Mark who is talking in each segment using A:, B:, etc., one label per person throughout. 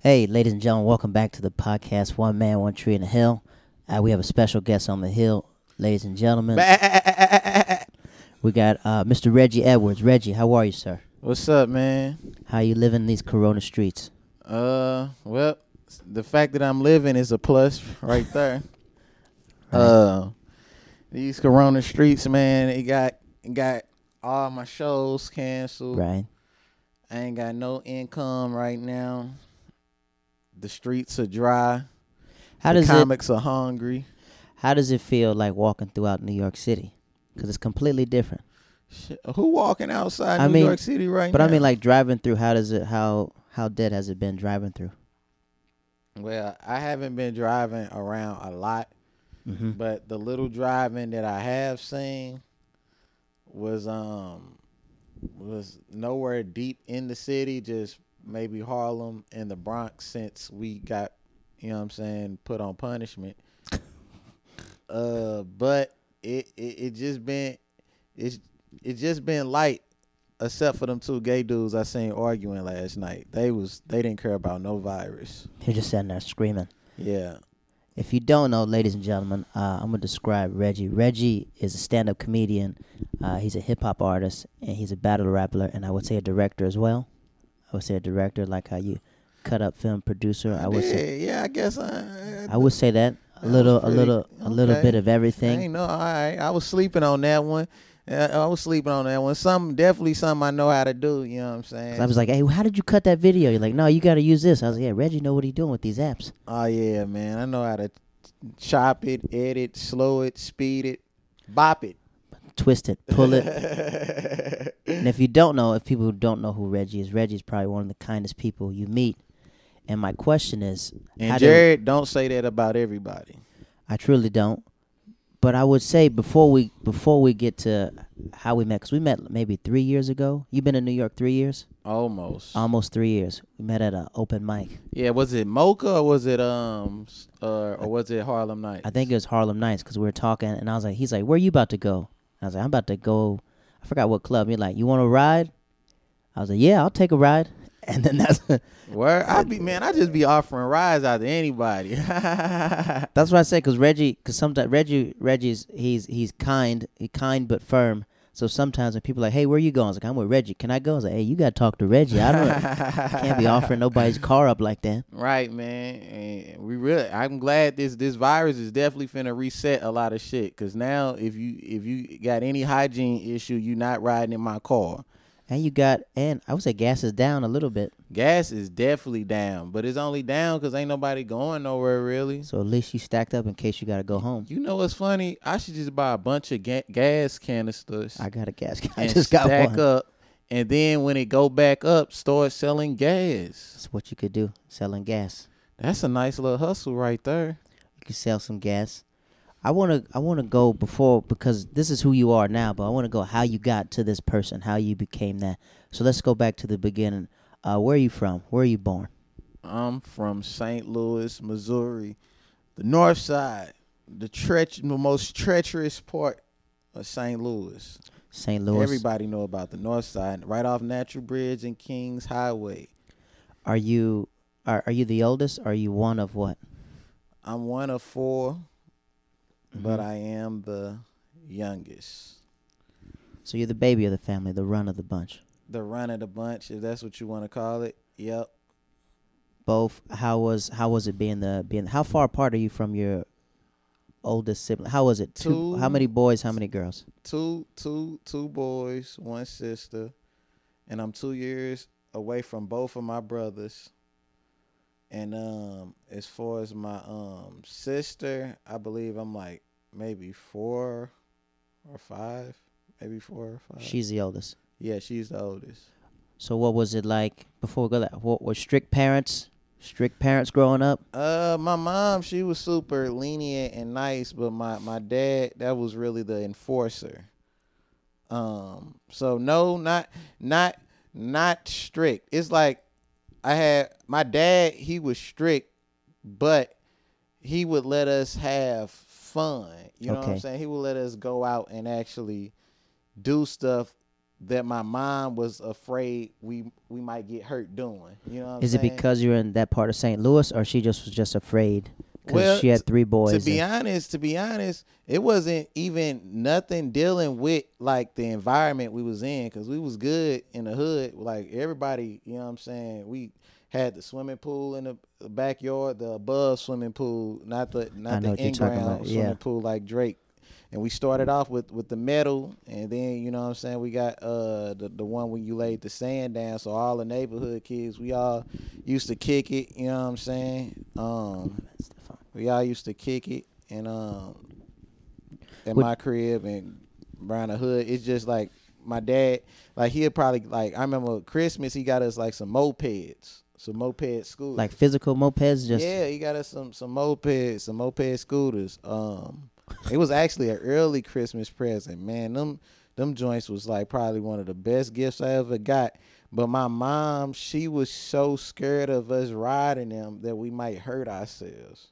A: Hey, ladies and gentlemen, welcome back to the podcast One Man, One Tree in the Hill. Uh, we have a special guest on the hill, ladies and gentlemen. We got uh, Mr. Reggie Edwards. Reggie, how are you, sir?
B: What's up, man?
A: How you living these Corona streets?
B: Uh, well, the fact that I'm living is a plus right there.
A: Right.
B: Uh, these Corona streets, man, it got it got all my shows canceled.
A: Right.
B: I ain't got no income right now. The streets are dry.
A: How
B: the
A: does it
B: comics are hungry.
A: How does it feel like walking throughout New York City? Because it's completely different.
B: Shit, who walking outside
A: I
B: New
A: mean-
B: York City right
A: But
B: now?
A: But I mean, like driving through. How does it? How how dead has it been driving through?
B: well, I haven't been driving around a lot.
A: Mm-hmm.
B: But the little driving that I have seen was um was nowhere deep in the city, just maybe Harlem and the Bronx since we got, you know what I'm saying, put on punishment. uh but it, it it just been it's it just been light except for them two gay dudes I seen arguing last night. They was they didn't care about no virus.
A: You're just sitting there screaming.
B: Yeah.
A: If you don't know, ladies and gentlemen, uh, I'm gonna describe Reggie. Reggie is a stand-up comedian. Uh, he's a hip hop artist and he's a battle rapper, and I would say a director as well. I would say a director, like how you cut up film producer. I would say,
B: yeah, I guess I
A: I would say that a little, a
B: pretty-
A: little, a little bit of everything.
B: ain't know. All right, I was sleeping on that one. Uh, I was sleeping on that one. Some definitely something I know how to do. You know what I'm saying?
A: I was like, hey, how did you cut that video? You're like, no, you got to use this. I was like, yeah, Reggie know what he doing with these apps.
B: oh yeah, man. I know how to chop it, edit, slow it, speed it, bop it,
A: Twist it, pull it. And if you don't know, if people don't know who Reggie is, Reggie's probably one of the kindest people you meet. And my question is,
B: and Jared, don't say that about everybody.
A: I truly don't. But I would say before we before we get to how we met, because we met maybe three years ago. You've been in New York three years,
B: Almost.
A: almost three years. We met at an open mic.
B: yeah. Was it Mocha or was it um uh, or was it Harlem Nights?
A: I think it was Harlem Nights because we were talking, and I was like, he's like, where you about to go? I was like, I'm about to go. I forgot what club. He's like, you want to ride? I was like, yeah, I'll take a ride. And then that's
B: Where I'd be man, I just be offering rides out to anybody.
A: That's what I say, cause Reggie, cause sometimes Reggie, Reggie's he's he's kind, he kind but firm. So sometimes when people are like, hey, where you going? I was like, I'm with Reggie. Can I go? I was like, hey, you gotta talk to Reggie. I don't I can't be offering nobody's car up like that.
B: Right, man. And we really I'm glad this this virus is definitely finna reset a lot of shit. Cause now if you if you got any hygiene issue, you not riding in my car.
A: And you got, and I would say gas is down a little bit.
B: Gas is definitely down, but it's only down because ain't nobody going nowhere really.
A: So at least you stacked up in case you gotta go home.
B: You know what's funny? I should just buy a bunch of ga- gas canisters
A: I got a gas. I just got
B: stack
A: one.
B: up, and then when it go back up, start selling gas.
A: That's what you could do, selling gas.
B: That's a nice little hustle right there.
A: You could sell some gas. I wanna, I wanna go before because this is who you are now, but I wanna go how you got to this person, how you became that. So let's go back to the beginning. Uh, where are you from? Where are you born?
B: I'm from St. Louis, Missouri, the north side, the treach, the most treacherous part of St. Louis.
A: St. Louis.
B: Everybody know about the north side, right off Natural Bridge and Kings Highway.
A: Are you are are you the oldest? Are you one of what?
B: I'm one of 4 but.
A: Mm-hmm.
B: I am the youngest,
A: So you're the baby of the family, the run of the bunch.
B: the run of the bunch, if that's what you want to call it. Yep.
A: Both. How was how was it being the being? How far apart are you from your oldest sibling? How was it? Two. How many boys? How many girls?
B: Two, two, two boys, one sister, and I'm two years away from both of my brothers. And um, as far as my um sister, I believe I'm like maybe four or five, maybe four or five.
A: She's the oldest.
B: yeah, she's the oldest.
A: So what was it like before we go that? What were strict parents? Strict parents growing up?
B: Uh, my mom, she was super lenient and nice, but my my dad, that was really the enforcer. Um, so no, not not not strict. It's like I had my dad, he was strict, but he would let us have fun. You know what I'm saying? He would let us go out and actually do stuff that my mom was afraid we we might get hurt doing. You know, what I'm
A: Is it
B: saying?
A: because you're in that part of St. Louis, or she just was just afraid because
B: Well,
A: she had three boys?
B: to be honest, to be honest, it wasn't even nothing dealing with like the environment we was in because we was good in the hood. Like everybody, you know what I'm saying. We had the swimming pool in the backyard, the above swimming pool, not the not the in ground swimming
A: yeah.
B: pool like Drake. And we started off with with the metal, and then you know what I'm saying. We got uh the the one when you laid the sand down, so all the neighborhood kids, we all used to kick it. You know what I'm saying? Um, we all used to kick it and um in
A: Would-
B: my crib and around the hood. It's just like my dad, like he'll probably like I remember Christmas he got us like some mopeds, some moped scooters.
A: like physical mopeds, just
B: yeah, he got us some some mopeds, some moped scooters. Um, it was actually an early Christmas present. Man, them them joints was like probably one of the best gifts I ever got. But my mom, she was so scared of us riding them that we might hurt ourselves.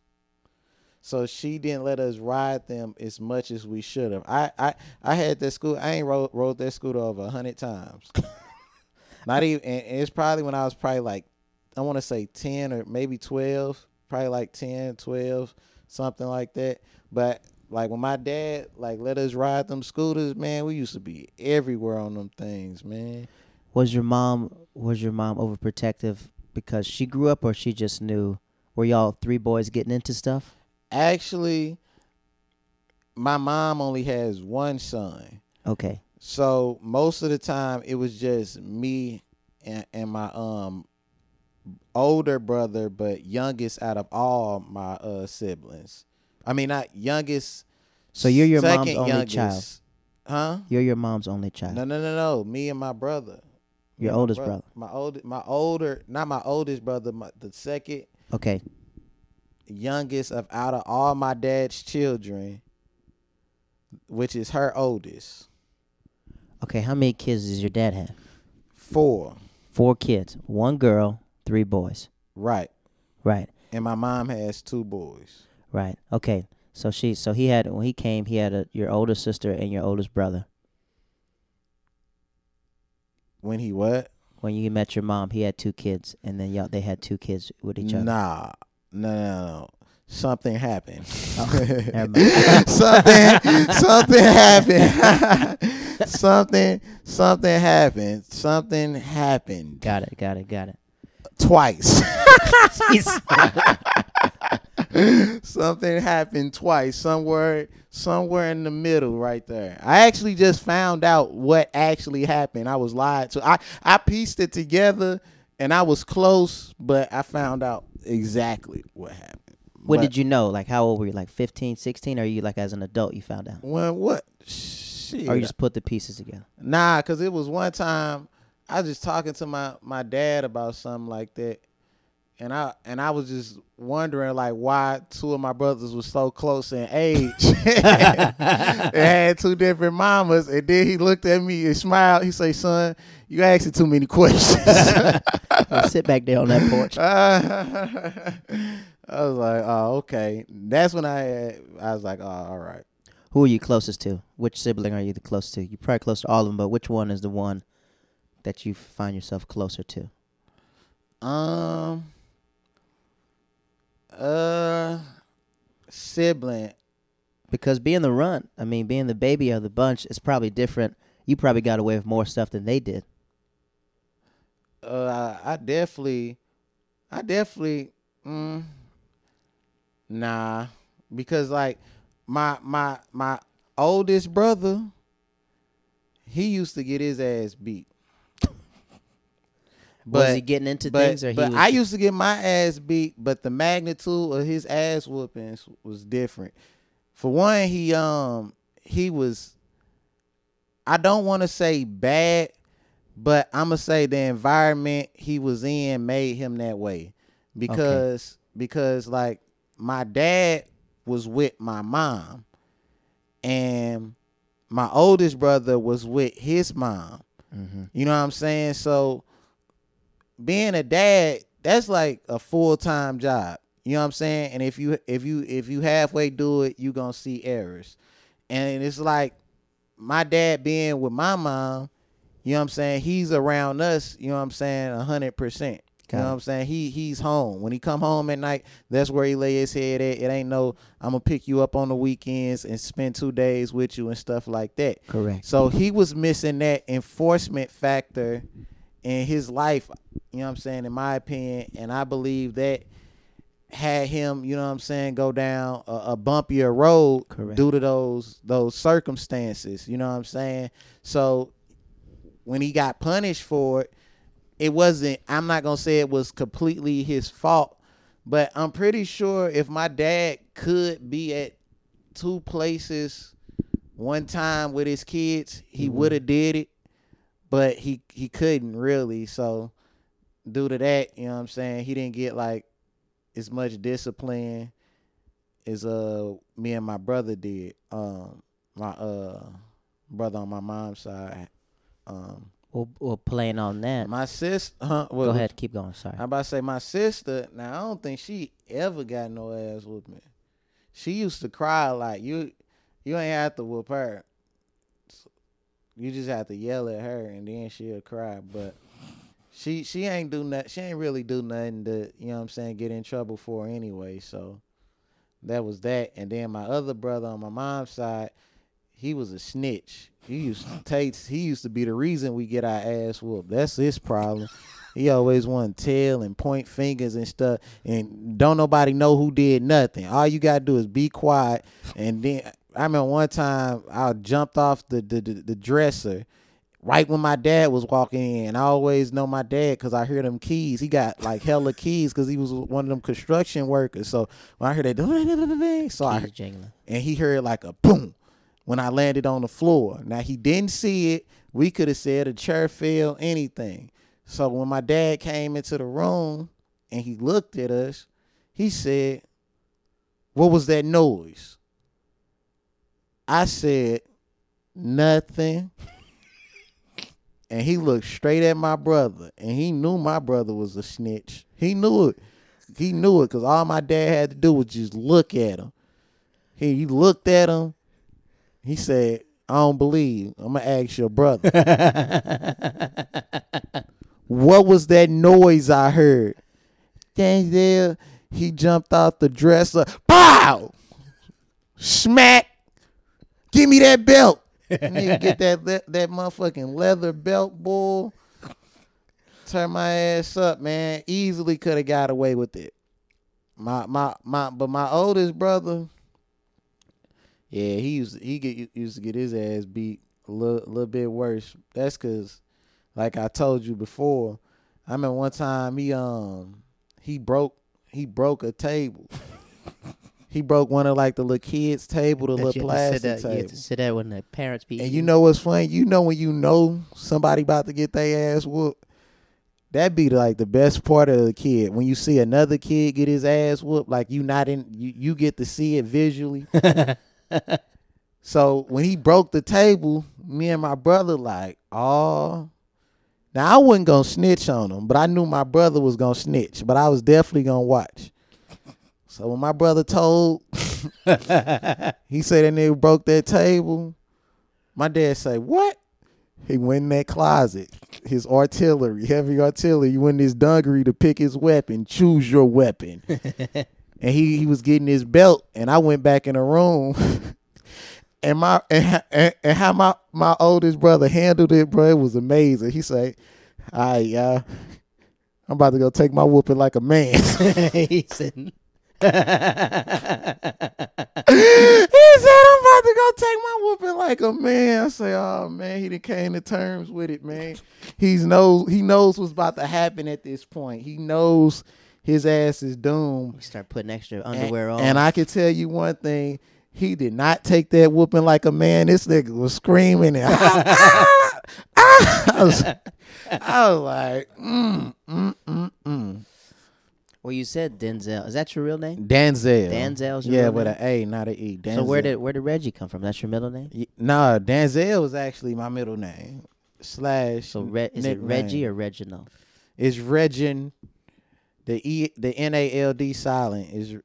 B: So she didn't let us ride them as much as we should have. I I, I had that scooter. I ain't rode, rode that scooter over a hundred times. Not even. And it's probably when I was probably like, I want to say ten or maybe twelve. Probably like 10, 12, something like that. But like when my dad like let us ride them scooters, man, we used to be everywhere on them things, man.
A: was your mom was your mom overprotective because she grew up, or she just knew? Were y'all three boys getting into stuff?
B: Actually, my mom only has one son.
A: Okay,
B: So most of the time it was just me and, and my um older brother, but youngest out of all my uh siblings. I mean not youngest.
A: So you're your mom's only
B: youngest.
A: child?
B: Huh?
A: you're your mom's only child.
B: No, no, no, no. Me and my brother.
A: Your
B: my
A: oldest brother.
B: My old, my older, not my oldest brother, my, the second
A: Okay,
B: youngest of out of all my dad's children, which is her oldest.
A: okay. How many kids does your dad have?
B: Four.
A: Four kids, one girl, three boys.
B: Right.
A: Right,
B: And my mom has two boys.
A: right. Okay. So she, so he had when he came, he had a, your older sister and your oldest brother.
B: When he what?
A: When you met your mom, he had two kids, and then y'all they had two kids with each other.
B: Nah. No, no, no. Something happened. something something happened. something something happened. Something happened.
A: Got it. Got it. Got it.
B: Twice. something happened twice somewhere somewhere in the middle right there i actually just found out what actually happened i was lied to i i pieced it together and i was close but i found out exactly what happened
A: When
B: But
A: did you know? Like, how old were you? Like 15, 16? Or you like as an adult you found out?
B: when what shit
A: Or you just put the pieces together?
B: Nah, cause it was one time I was just talking to my my dad about something like that, and I and I was just wondering like why two of my brothers were so close in age. they had two different mamas, and then he looked at me and smiled. He say, "Son, you asking too many questions."
A: Sit back there on that porch.
B: I was like, "Oh, okay." That's when I had, I was like, "Oh, all right."
A: Who are you closest to? Which sibling are you the closest to? You're probably close to all of them, but which one is the one that you find yourself closer to?
B: Um. Uh. Sibling.
A: Because being the runt, I mean, being the baby of the bunch is probably different. You probably got away with more stuff than they did.
B: Uh, I definitely, I definitely, mm, nah, because like my my my oldest brother, he used to get his ass beat.
A: Was he getting into
B: but,
A: things, or he
B: but
A: was
B: I used to get my ass beat, but the magnitude of his ass whoopings was different. For one, he um he was I don't want to say bad, but I'm gonna say the environment he was in made him that way because because like my dad was with my mom and my oldest brother was with his mom.
A: hmm
B: You know what I'm saying? So being a dad, that's like a full time job. You know what I'm saying? And if you if you if you halfway do it, you gonna see errors. And it's like my dad being with my mom, You know what I'm saying? He's around us, you know what I'm saying, a hundred percent. You know what I'm saying? He he's home. When he come home at night, that's where he lay his head at. It ain't no I'm gonna pick you up on the weekends and spend two days with you and stuff like that.
A: Correct.
B: So he was missing that enforcement factor in his life, you know what I'm saying, in my opinion. And I believe that had him, you know what I'm saying, go down a, a bumpier road
A: Correct.
B: due to those those circumstances. You know what I'm saying? So when he got punished for it, it wasn't I'm not gonna say it was completely his fault, but I'm pretty sure if my dad could be at two places one time with his kids, he
A: Mhm.
B: would have did it, but he he couldn't really. So due to that, you know what I'm saying, he didn't get like as much discipline as uh me and my brother did. Um my uh brother on my mom's side. Um
A: Well, well, playing on that.
B: my sister huh,
A: Go
B: well,
A: ahead. Keep going. Sorry.
B: I'm about to say my sister. Now I don't think she ever got no ass with me. She used to cry like you. You ain't have to whoop her. You just have to yell at her and then she'll cry. But she she ain't do nothing. She ain't really do nothing to you know what I'm saying get in trouble for anyway. So that was that. And then my other brother on my mom's side, he was a snitch. He used to take. He used to be the reason we get our ass whooped. That's his problem. He always want to tell and point fingers and stuff, and don't nobody know who did nothing. All you gotta do is be quiet. And then I remember one time I jumped off the the, the, the dresser right when my dad was walking in. I always know my dad because I hear them keys. He got like hella keys because he was one of them construction workers. So when I heard that, so I and he heard like a boom when I landed on the floor. Now he didn't see it. We could have said a chair fell, anything. So when my dad came into the room and he looked at us, he said, "What was that noise?" I said, "Nothing." And he looked straight at my brother, and he knew my brother was a snitch. He knew it. He knew it because all my dad had to do was just look at him. He, he looked at him. He said, I don't believe. I'm going to ask your brother. what was that noise I heard? Denzel, he jumped off the dresser. Pow! Smack! Give me that belt. Nigga, get that, that that motherfucking leather belt, bull. Turn my ass up, man. Easily could have got away with it. My my my, but my oldest brother, yeah, he used he get used to get his ass beat a little, little bit worse. That's cause, like I told you before, I remember one time he um he broke he broke a table. he broke one of like the little kids' table, the
A: That
B: little
A: sit
B: plastic
A: there- You
B: table.
A: have to sit there when the parents be.
B: And you know what's funny? You know when you know somebody about to get their ass whooped. That be like the best part of the kid when you see another kid get his ass whooped. Like you not in, you, you get to see it visually. so when he broke the table, me and my brother like, oh. Now I wasn't gonna snitch on him, but I knew my brother was gonna snitch. But I was definitely gonna watch. So when my brother told, he said that nigga broke that table. My dad say, "What?" He went in that closet, his artillery, heavy artillery. He went in his dungaree to pick his weapon. Choose your weapon. and he he was getting his belt, and I went back in the room. and my and, and, and how my my oldest brother handled it, bro, it was amazing. He say, "All right, y'all, I'm about to go take my whooping like a man."
A: he said.
B: He said, I'm about to go take my whooping like a man. I say, oh man, he done came to terms with it, man. He's knows he knows what's about to happen at this point. He knows his ass is doomed.
A: You start putting extra
B: And-
A: underwear on.
B: And I can tell you one thing. He did not take that whooping like a man. This nigga was screaming and. I, was, I was like, mm, mm, mm, mm.
A: Well, you said Denzel. Is that your real name?
B: Denzel.
A: Denzel's your
B: Yeah,
A: real
B: with
A: name?
B: an A, not an E.
A: So where did where did Reggie come from? That's your middle name.
B: Y- Nah, Denzel was actually my middle name. Slash.
A: So Re- is it. Reggie or Reginald?
B: It's Regin. The E, the N A L D silent is.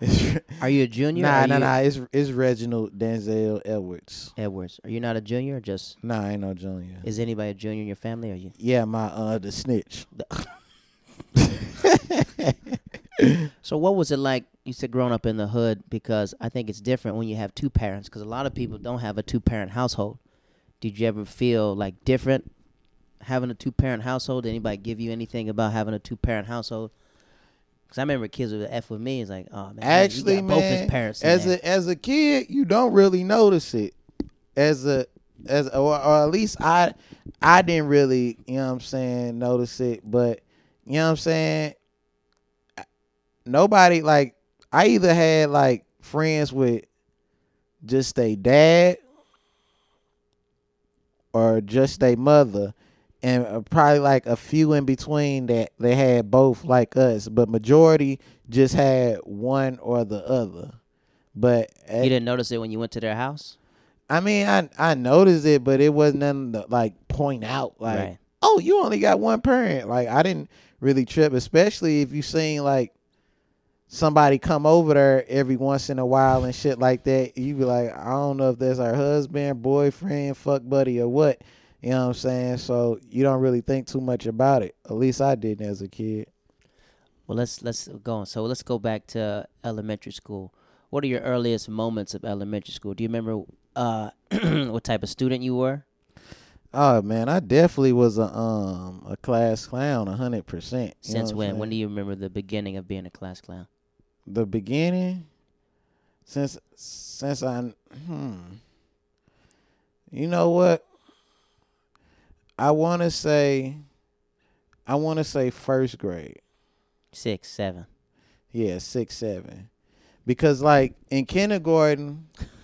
A: Are you a junior?
B: nah,
A: Are
B: nah,
A: you-
B: nah. It's it's Reginald Denzel Edwards.
A: Edwards. Are you not a junior? Or just
B: Nah, I ain't no junior.
A: is anybody a junior in your family? Or you?
B: Yeah, my uh the snitch.
A: So what was it like? You said growing up in the hood because I think it's different when you have two parents because a lot of people don't have a two parent household. Did you ever feel like different having a two parent household? Did anybody give you anything about having a two parent household? Because I remember kids would f with me. It's like, oh man,
B: Actually,
A: got both his parents.
B: as a as a kid, you don't really notice it. As a as or, or at least I I didn't really, you know what I'm saying, notice it, but you know what I'm saying? Nobody like I either had like friends with just a dad or just a mother and uh, probably like a few in between that they had both like us, but majority just had one or the other. But
A: you didn't notice it when you went to their house,
B: I mean, I I noticed it, but it wasn't nothing to like point out like,
A: right?
B: oh, you only got one parent. Like I didn't really trip, especially if you seen like somebody come over there every once in a while and shit like that. You be like, I don't know if that's our husband, boyfriend, fuck buddy, or what. You know what I'm saying? So you don't really think too much about it. At least I didn't as a kid.
A: Well, let's let's go on. So let's go back to elementary school. What are your earliest moments of elementary school? Do you remember uh, what type of student you were?
B: Oh man, I definitely was a um a class clown, a hundred percent.
A: Since when? When do you remember the beginning of being a class clown?
B: the beginning since since I hmm you know what I want to say I want to say first grade
A: Six, seven.
B: yeah 6 7 because like in kindergarten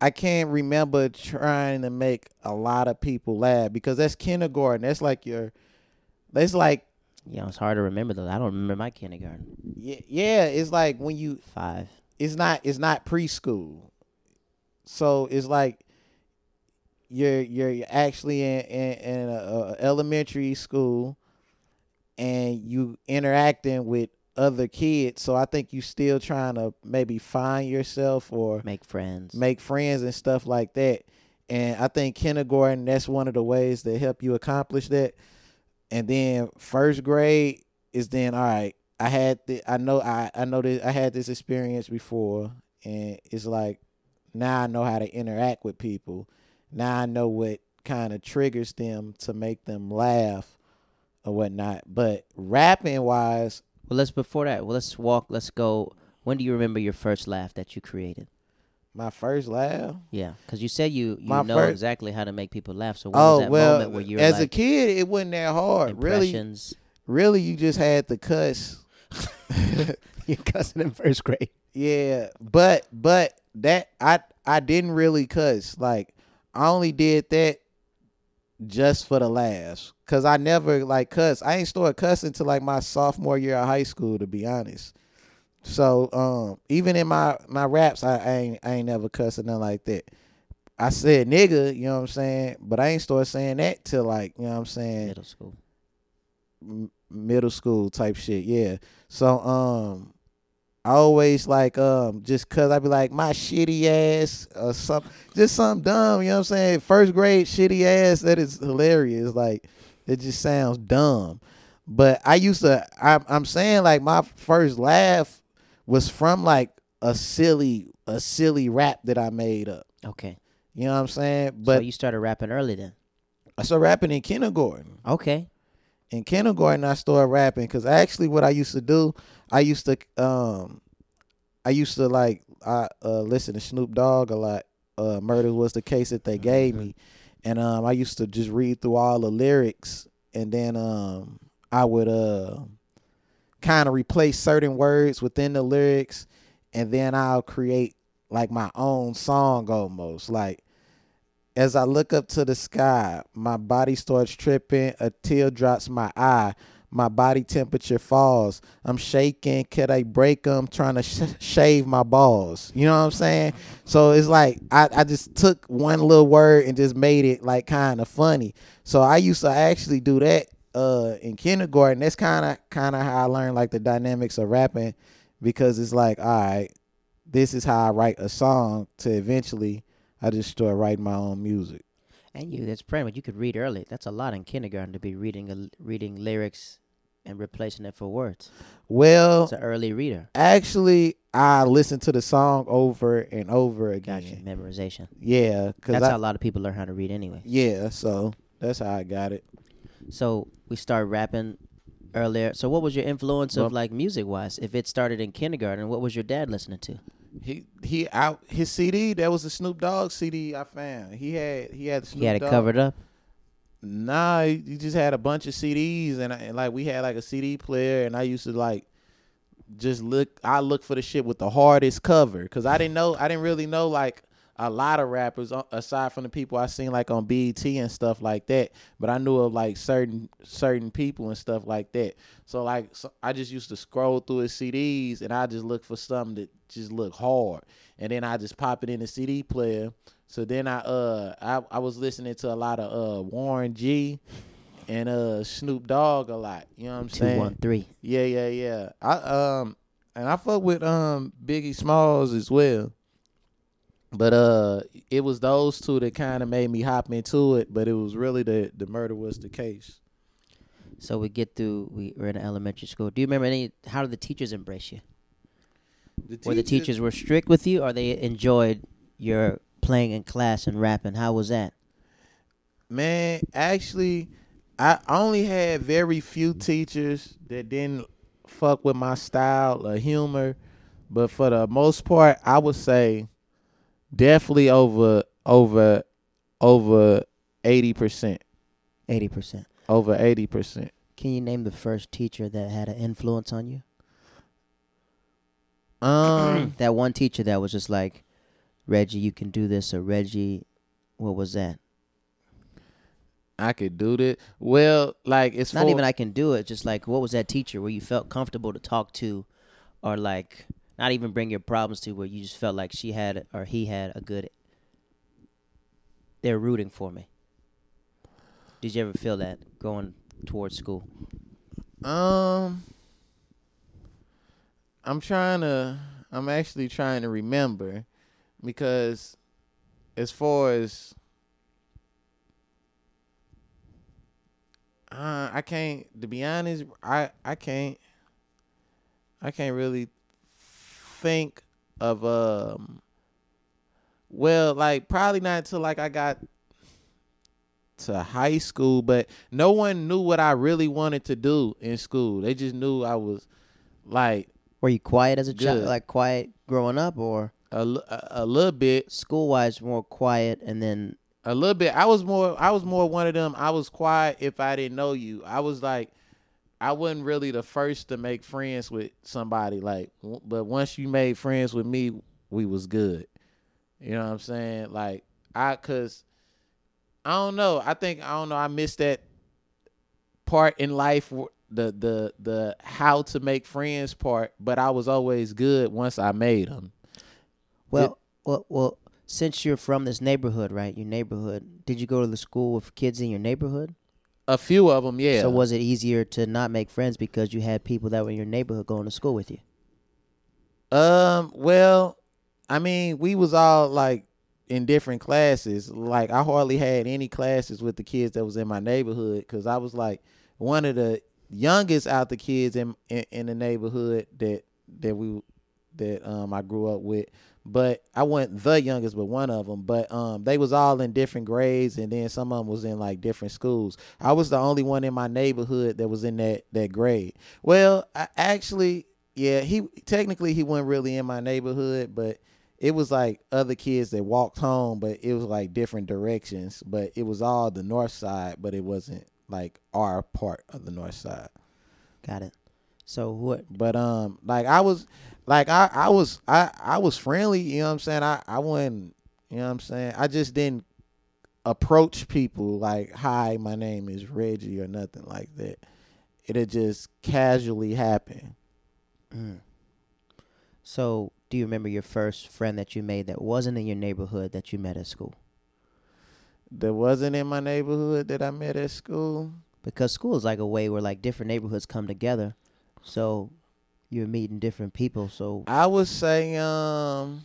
B: I can't remember trying to make a lot of people laugh because that's kindergarten that's like your that's like
A: Yeah, it's hard to remember though. I don't remember my kindergarten.
B: yeah, yeah it's like when you
A: Five.
B: it's not it's not preschool so it's like you're you're actually in in, in a, a elementary school and you interacting with other kids so i think you still trying to maybe find yourself or
A: Make friends.
B: make friends and stuff like that. And i think kindergarten that's one of the ways that help you accomplish that. And then first grade is then all right i had the i know i i know that i had this experience before. And it's like now i know how to interact with people. Now i know what kind of triggers them to make them laugh or whatnot. But rapping wise
A: well, let's before that. Well, let's walk. Let's go. When do you remember your first laugh that you created?
B: my first laugh
A: Yeah, because you said you you
B: My
A: know
B: fir-
A: exactly how to make people laugh. So when oh, was
B: oh
A: that
B: well
A: moment where you were
B: as a
A: like
B: kid it wasn't that hard really
A: impressions?
B: really you just had to cuss
A: you cussing in first grade.
B: Yeah, but but that I I didn't really cuss. Like I only did that just for the laughs. Cause I never like cuss. I ain't started cussing till like my sophomore year of high school, to be honest. So um even in my my raps, I, I ain't I ain't never cussing nothing like that. I said nigga, you know what I'm saying, but I ain't started saying that till like you know what I'm saying
A: Middle school.
B: m- middle school type shit. Yeah. So um, I always like um just cause I be like my shitty ass or something, just something dumb. You know what I'm saying? First grade shitty ass. That is hilarious. Like it just sounds dumb. But I used to. I'm I'm saying like my first laugh was from like a silly a silly rap that I made up.
A: Okay,
B: You know what I'm saying?
A: but
B: But
A: so you started rapping early then.
B: I started rapping in kindergarten.
A: Okay,
B: in kindergarten I started rapping because actually what I used to do, I used to um I used to like I uh listen to Snoop Dogg a lot. Uh murder was the case that they gave me. And um I used to just read through all the lyrics and then um I would uh kind of replace certain words within the lyrics and then I'll create like my own song almost like as I look up to the sky, my body starts tripping, a tear drops my eye. My body temperature falls. I'm shaking. Could I break them? Trying to sh- shave my balls. You know what I'm saying? So it's like I, I just took one little word and just made it like kind of funny. So I used to actually do that uh, in kindergarten. That's kind of kind of how I learned like the dynamics of rapping because it's like, all right, this is how I write a song. To eventually, I just start writing my own music.
A: And you, that's pretty much you could read early. That's a lot in kindergarten to be reading a, reading lyrics and replacing it for words.
B: Well,
A: It's an early reader.
B: actually, I listened to the song over and over again.
A: Gotcha. Memorization.
B: Yeah, cause
A: That's
B: I,
A: how a lot of people learn how to read anyway.
B: yeah. So that's how I got it.
A: So we started rapping earlier. So what was your influence
B: Well-
A: of like music wise? If it started in kindergarten, what was your dad listening to?
B: He he out his CD. That was the Snoop Dogg CD I found. He had he had the Snoop
A: he had it
B: Dogg.
A: covered up.
B: Nah, he just had a bunch of CDs, and, I, and like we had like a CD player, and I used to like just look. I look for the shit with the hardest cover, cause I didn't know. I didn't really know like a lot of rappers uh, aside from the people I seen like on BET and stuff like that. But I knew of like certain certain people and stuff like that. So like so I just used to scroll through his CDs, and I just look for something that just look hard, and then I just pop it in the CD player. So then I uh I, I was listening to a lot of uh Warren G and uh Snoop Dogg a lot. You know what I'm
A: Two
B: saying?
A: one three.
B: Yeah, yeah, yeah. I um and I fuck with um Biggie Smalls as well. But uh it was those two that kind of made me hop into it, but it was really the the murder was the case.
A: So we get through. We were in elementary school. Do you remember any? How did the teachers embrace you? Were the teachers were strict with you, or they enjoyed your playing in class and rapping? How was that?
B: Man, actually, I only had very few teachers that didn't fuck with my style of humor, but for the most part, I would say definitely over over over eighty percent.
A: Eighty percent.
B: Over eighty percent.
A: Can you name the first teacher that had an influence on you?
B: Um,
A: that one teacher that was just like, Reggie, you can do this, or Reggie, what was that?
B: I could do that. Well, like it's
A: Not
B: for,
A: even I can do it. Just like, what was that teacher where you felt comfortable to talk to, or like, not even bring your problems to, where you just felt like she had or he had a good. They're rooting for me. Did you ever feel that going towards school?
B: Um, I'm trying to. I'm actually trying to remember because, as far as, uh, I can't. To be honest, I I can't. I can't really think of um. Well, like probably not until like I got to high school, but no one knew what I really wanted to do in school. They just knew I was like
A: Were you quiet as a child, like quiet growing up, or
B: a, a, a little bit,
A: school wise more quiet, and then
B: a little bit. I was more, I was more one of them. I was quiet if I didn't know you. I was like, I wasn't really the first to make friends with somebody. Like, but once you made friends with me, we was good. You know what I'm saying? Like, I, cause I don't know. I think I don't know. I missed that part in life. The the the how to make friends part, but I was always good once I made them.
A: Well, well, well. Since you're from this neighborhood, right? Your neighborhood. Did you go to the school with kids in your neighborhood?
B: A few of them, yeah.
A: So was it easier to not make friends because you had people that were in your neighborhood going to school with you?
B: Um, well, I mean, we was all like in different classes. Like I hardly had any classes with the kids that was in my neighborhood because I was like one of the youngest out the kids in, in in the neighborhood that that we that um I grew up with. But I wasn't the youngest, but one of them. But um, they was all in different grades, and then some of them was in like different schools. I was the only one in my neighborhood that was in that that grade. Well, I actually, yeah, he technically he wasn't really in my neighborhood, but it was like other kids that walked home, but it was like different directions. But it was all the north side, but it wasn't like our part of the north side.
A: Got it. So what?
B: But um, like I was, like I I was I I was friendly. You know what I'm saying? I I wasn't. You know what I'm saying? I just didn't approach people like, "Hi, my name is Reggie" or nothing like that. It'd just casually happen.
A: Mm. So do you remember your first friend that you made that wasn't in your neighborhood that you met at school?
B: That wasn't in my neighborhood that I met at school.
A: Because school is like a way where like different neighborhoods come together. So you're meeting different people. So
B: I would say um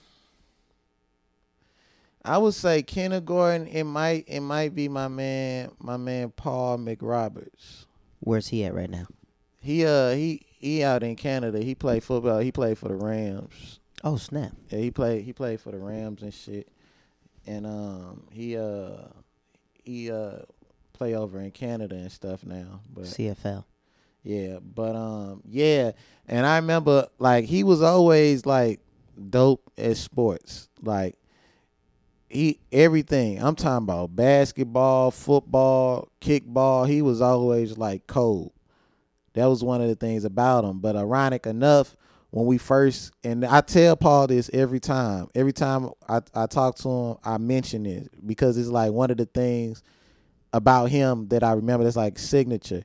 B: I would say kindergarten it might it might be my man my man Paul McRoberts.
A: where's he at right now?
B: He uh he he out in Canada. He played football. He played for the Rams.
A: Oh snap!
B: Yeah, he played he played for the Rams and shit. And um he uh he uh play over in Canada and stuff now. But
A: CFL.
B: Yeah, but um yeah, and I remember like he was always like dope at sports. Like he everything. I'm talking about basketball, football, kickball. He was always like cold. That was one of the things about him. But ironic enough, when we first and I tell Paul this every time. Every time I, I talk to him, I mention it because it's like one of the things about him that I remember that's like signature.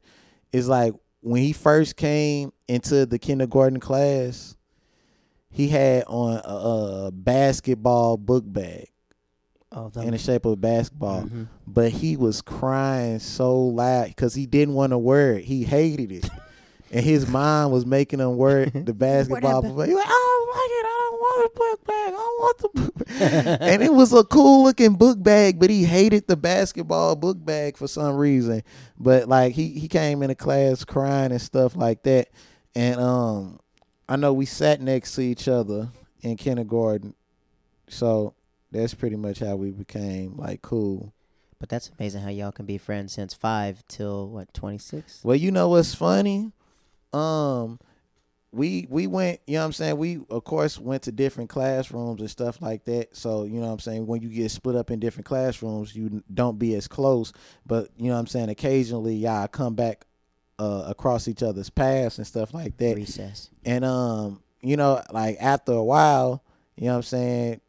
B: It's like when he first came into the kindergarten class, he had on a, a basketball book bag
A: Oh,
B: in the shape of a basketball,
A: Mhm.
B: but he was crying so loud because he didn't want to wear it. He hated it, and his mom was making him wear the basketball. bag. He was like, I don't like it. I don't want the book bag. I don't want the book bag. and it was a cool looking book bag, but he hated the basketball book bag for some reason. But like he he came into class crying and stuff like that, and um, I know we sat next to each other in kindergarten, so that's pretty much how we became like cool.
A: But that's amazing how y'all can be friends since five till what twenty six.
B: Well, you know what's funny? Um we we went, you know what I'm saying? We of course went to different classrooms and stuff like that. So, you know what I'm saying, when you get split up in different classrooms, you don't be as close, but you know what I'm saying, occasionally y'all come back uh across each other's paths and stuff like that.
A: Recess.
B: And um, you know, like after a while, you know what I'm saying,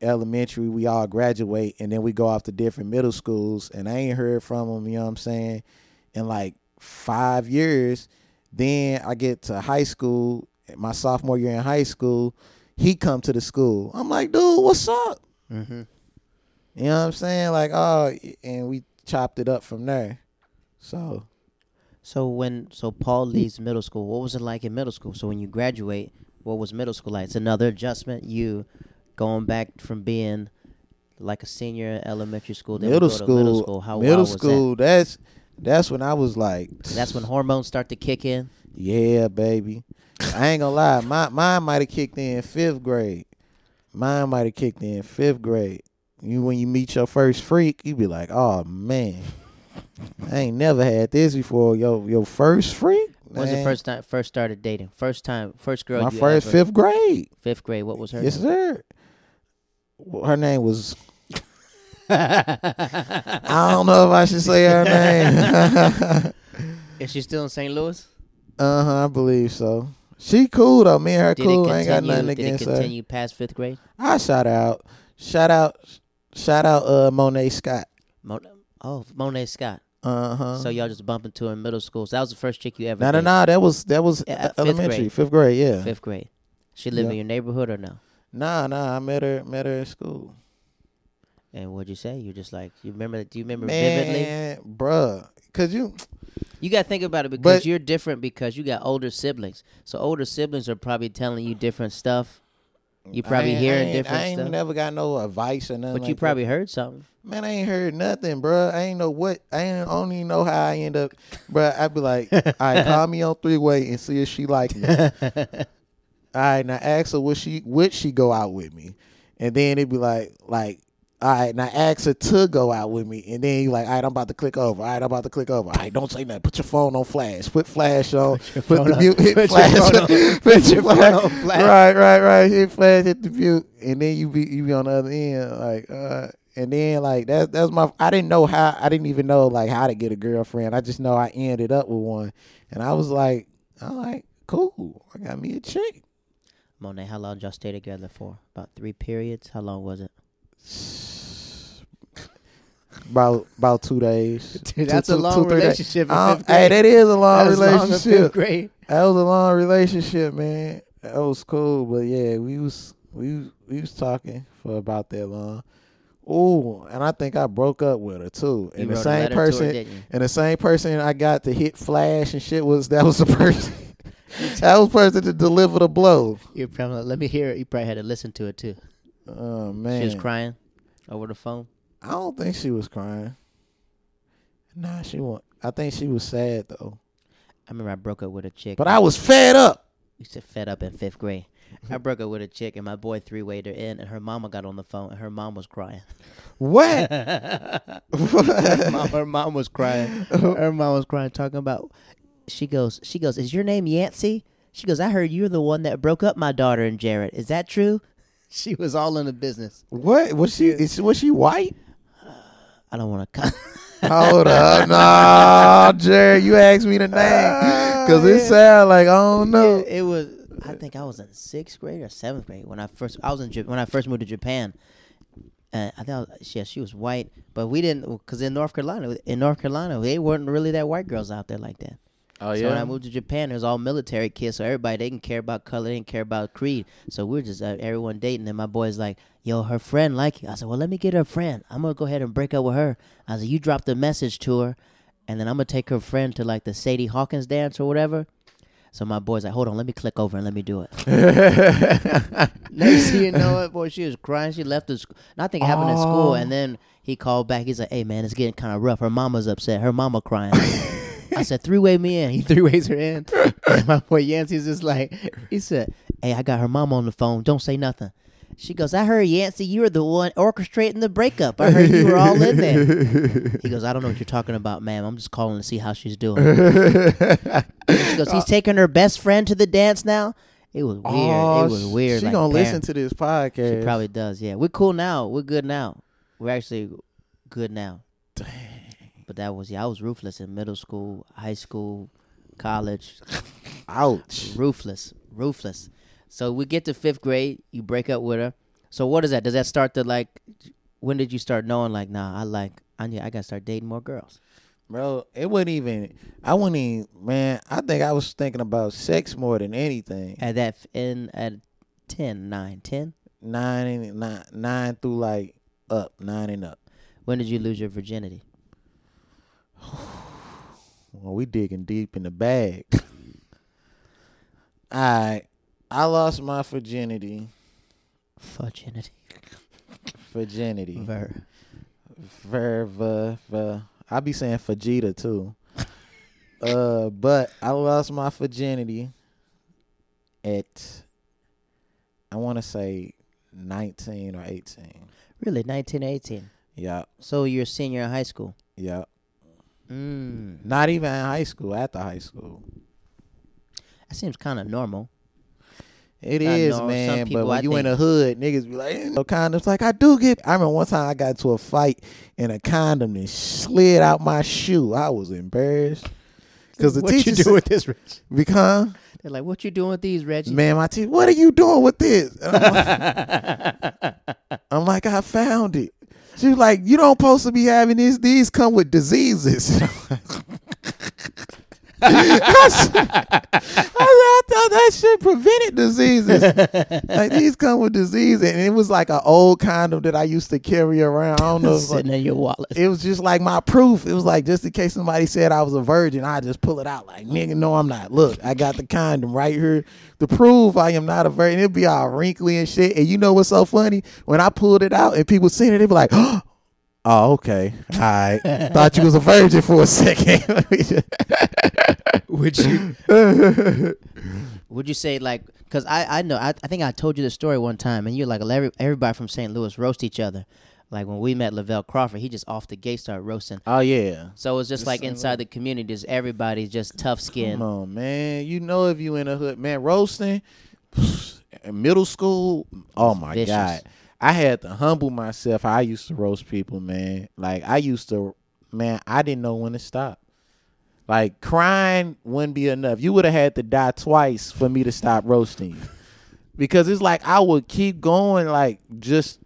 B: elementary, we all graduate and then we go off to different middle schools and I ain't heard from them, you know what I'm saying, in like 5 years. Then I get to high school, my sophomore year in high school, he come to the school. I'm like, "Dude, what's up?"
A: Mm-hmm.
B: You know what I'm saying? Like, oh, and we chopped it up from there. So,
A: So when so Paul leaves middle school, what was it like in middle school? So when you graduate, what was middle school like? It's another adjustment. You going back from being like a senior in elementary school,
B: middle school,
A: middle school. How
B: middle
A: wild was
B: school, that's that's when I was like?
A: That's when hormones start to kick in.
B: Yeah, baby. I ain't gonna lie. My mine might have kicked in fifth grade. Mine might have kicked in fifth grade. You when you meet your first freak, you be like, oh man, I ain't never had this before. Yo, your first freak.
A: When was the first time first started dating? First time, first girl.
B: My first
A: ever-
B: fifth grade.
A: fifth grade. What was her?
B: Yes, sir. Her name was. I don't know if I should say her name.
A: Is she still in St. Louis?
B: uh huh. I believe so. She cool though. Me and her
A: Did
B: cool.
A: it
B: I ain't got
A: continue?
B: nothing
A: Did it
B: against her.
A: continue past fifth grade?
B: I shout out, shout out, shout out, uh, Monet Scott.
A: Mon- oh, Monet Scott.
B: Uh huh.
A: So y'all just bumped into her in middle school. So that was the first chick you ever.
B: no, no, no. That was that was
A: Yeah, fifth
B: elementary,
A: grade.
B: fifth grade. Yeah.
A: Fifth grade. She live
B: Yeah.
A: in your neighborhood or no?
B: Nah, nah. I met her, met her at school.
A: And what'd you say? You're just like you remember? Do you remember vividly?
B: Man, bruh, cause you,
A: You got to think about it because
B: But-
A: you're different because you got older siblings. So older siblings are probably telling you different stuff. You probably hearing different
B: I ain't
A: stuff.
B: never got no advice or nothing.
A: But
B: like
A: you
B: that.
A: probably heard something.
B: Man, I ain't heard nothing, bruh. I ain't know what. I ain't I know how I end up, bruh. I'd be like, all right, call me on three way and see if she like me. all right, now ask her would she would she go out with me, and then it'd be like like. All right, now ask her to go out with me, and then you like, all right, I'm about to click over. All right, I'm about to click over. All right, don't say nothing. Put your phone on flash. Put flash on. Put,
A: phone
B: the
A: on-
B: mute. Hit
A: put your
B: flash.
A: phone on-
B: put
A: put your
B: your
A: phone
B: flash.
A: on flash.
B: Right, right, right. Hit flash. Hit the mute, and then you be you be on the other end, like, uh, and then like that. That's my. I didn't know how. I didn't even know like how to get a girlfriend. I just know I ended up with one, and I was like, I'm like, cool. I got me a chick.
A: Monet, how long did y'all stay together for? About three periods. How long was it?
B: About about two days.
A: Dude,
B: Two- two- two, three days.
A: in
B: Um, hey, that is a long
A: That long
B: relationship.
A: grade.
B: That was a long relationship, man. That was cool, but yeah, we was we was, we was talking for about that long. Ooh, and I think I broke up with her too.
A: You
B: And the same
A: her,
B: person,
A: didn't
B: and the same person I got to hit flash and shit was that was the person. that was person to deliver the blow.
A: You probably let me hear it. You probably had to listen to it too.
B: Oh man,
A: She was crying over the phone.
B: I don't think she was crying. Nah, she was. I think she was sad though.
A: I remember I broke up with a chick.
B: But I was fed up.
A: used to fed up in fifth grade. I broke up with a chick and my boy three wayed her in, and her mama got on the phone and her mom was crying.
B: What?
A: her, mom, her mom was crying. Her mom was crying, talking about. She goes. She goes. Is your name Yancey? She goes. I heard you're the one that broke up my daughter and Jared. Is that true? She was all in the business.
B: what was she? Is, was she white?
A: I don't want to.
B: Hold up, no, Jerry, you asked me the name ah, because it sound like I don't know.
A: it was. I think I was in sixth grade or seventh grade when I first. I was in when I first moved to Japan. And I thought, yeah, she was white, but we didn't, because in North Carolina, in North Carolina, they weren't really that white girls out there like that.
B: Oh
A: So when I moved to Japan, it was all military kids. So everybody they didn't care about color, they didn't care about creed. So we are just uh, everyone dating. And my boy's like, "Yo, her friend like you." I said, "Well, let me get her friend. I'm gonna go ahead and break up with her." I said, "You drop the message to her, and then I'm gonna take her friend to like the Sadie Hawkins dance or whatever." So my boy's like, "Hold on, let me click over and let me do it." Next thing you know, it, boy, she was crying. She left the school. Nothing happened in school,
B: Oh.
A: and then he called back. He's like, "Hey man, it's getting kind of rough. Her mama's upset. Her mama crying." I said, three way me in. He three ways her in. And my boy Yancey's just like, he said, Hey, I got her mom on the phone. Don't say nothing. She goes, I heard Yancey, you were the one orchestrating the breakup. I heard you were all in there. He goes, I don't know what you're talking about, ma'am. I'm just calling to see how she's doing. She goes, He's taking her best friend to the dance now. It was weird.
B: Oh,
A: it was weird.
B: She
A: like
B: gonna listen to this podcast.
A: She probably does. Yeah, we're cool now. We're good now. We're actually good now. But that was yeah. I was ruthless in middle school, high school, college.
B: Ouch.
A: ruthless, ruthless. So we get to fifth grade. You break up with her. So what is that? Does that start to like? When did you start knowing like, nah, I like, I need, I gotta start dating more girls.
B: Bro, it wasn't even. I wouldn't even. Man, I think I was thinking about sex more than anything.
A: At that in at 10, 9, 10?
B: Nine, and- nine, nine through like up, nine and up.
A: When did you lose your virginity?
B: Well, we digging deep in the bag. Alright. I lost my virginity.
A: Virginity.
B: Virginity.
A: Ver.
B: Ver, ver, ver. I be saying Vegeta too. uh, but I lost my virginity at I want to say nineteen or eighteen.
A: Really, 19, 18.
B: Yeah,
A: So you're a senior in high school.
B: yeah.
A: Mm.
B: Not even in high school. After high school,
A: That seems kind of normal.
B: it
A: I
B: is
A: know,
B: man. But when
A: I
B: you in
A: think-
B: the hood, niggas be like, "Ain't no condoms." Like I do get. I remember one time I got into a fight and a condom and slid out my shoe. I was embarrassed because the
A: what
B: teacher
A: you do
B: said,
A: with this, Rich?
B: "Become."
A: They're like, what you doing with these, Reggie?
B: Man, my teacher, what are you doing with this? I'm like, I'm like, I found it. She was like, you don't supposed to be having this. These come with diseases. I, I thought that shit prevented diseases. like these come with disease, and it was like an old condom that I used to carry around. I don't know. if, like,
A: Sitting in your wallet.
B: it was just like my proof. It was like just in case somebody said I was a virgin, I just pull it out like nigga, no, I'm not. Look, I got the condom right here to prove I am not a virgin. It'd be all wrinkly and shit. And you know what's so funny? When I pulled it out and people seen it, they be like, oh, "Oh, okay, I Thought you was a virgin for a second.
A: Would you? would you say like? Because I I know I, I think I told you the story one time, and you're like every, everybody from St. Louis roast each other. Like when we met Lavell Crawford, he just off the gate started roasting.
B: oh yeah.
A: So it's just
B: Just
A: like
B: saying,
A: inside the community, just everybody's just tough
B: Come
A: skin.
B: on, man. You know if you in a hood, man, roasting in middle school, oh my
A: Vicious.
B: god. I had to humble myself. I used to roast people, man. Like I used to man, I didn't know when to stop. Like crying wouldn't be enough. You would have had to die twice for me to stop roasting you. Because it's like I would keep going like just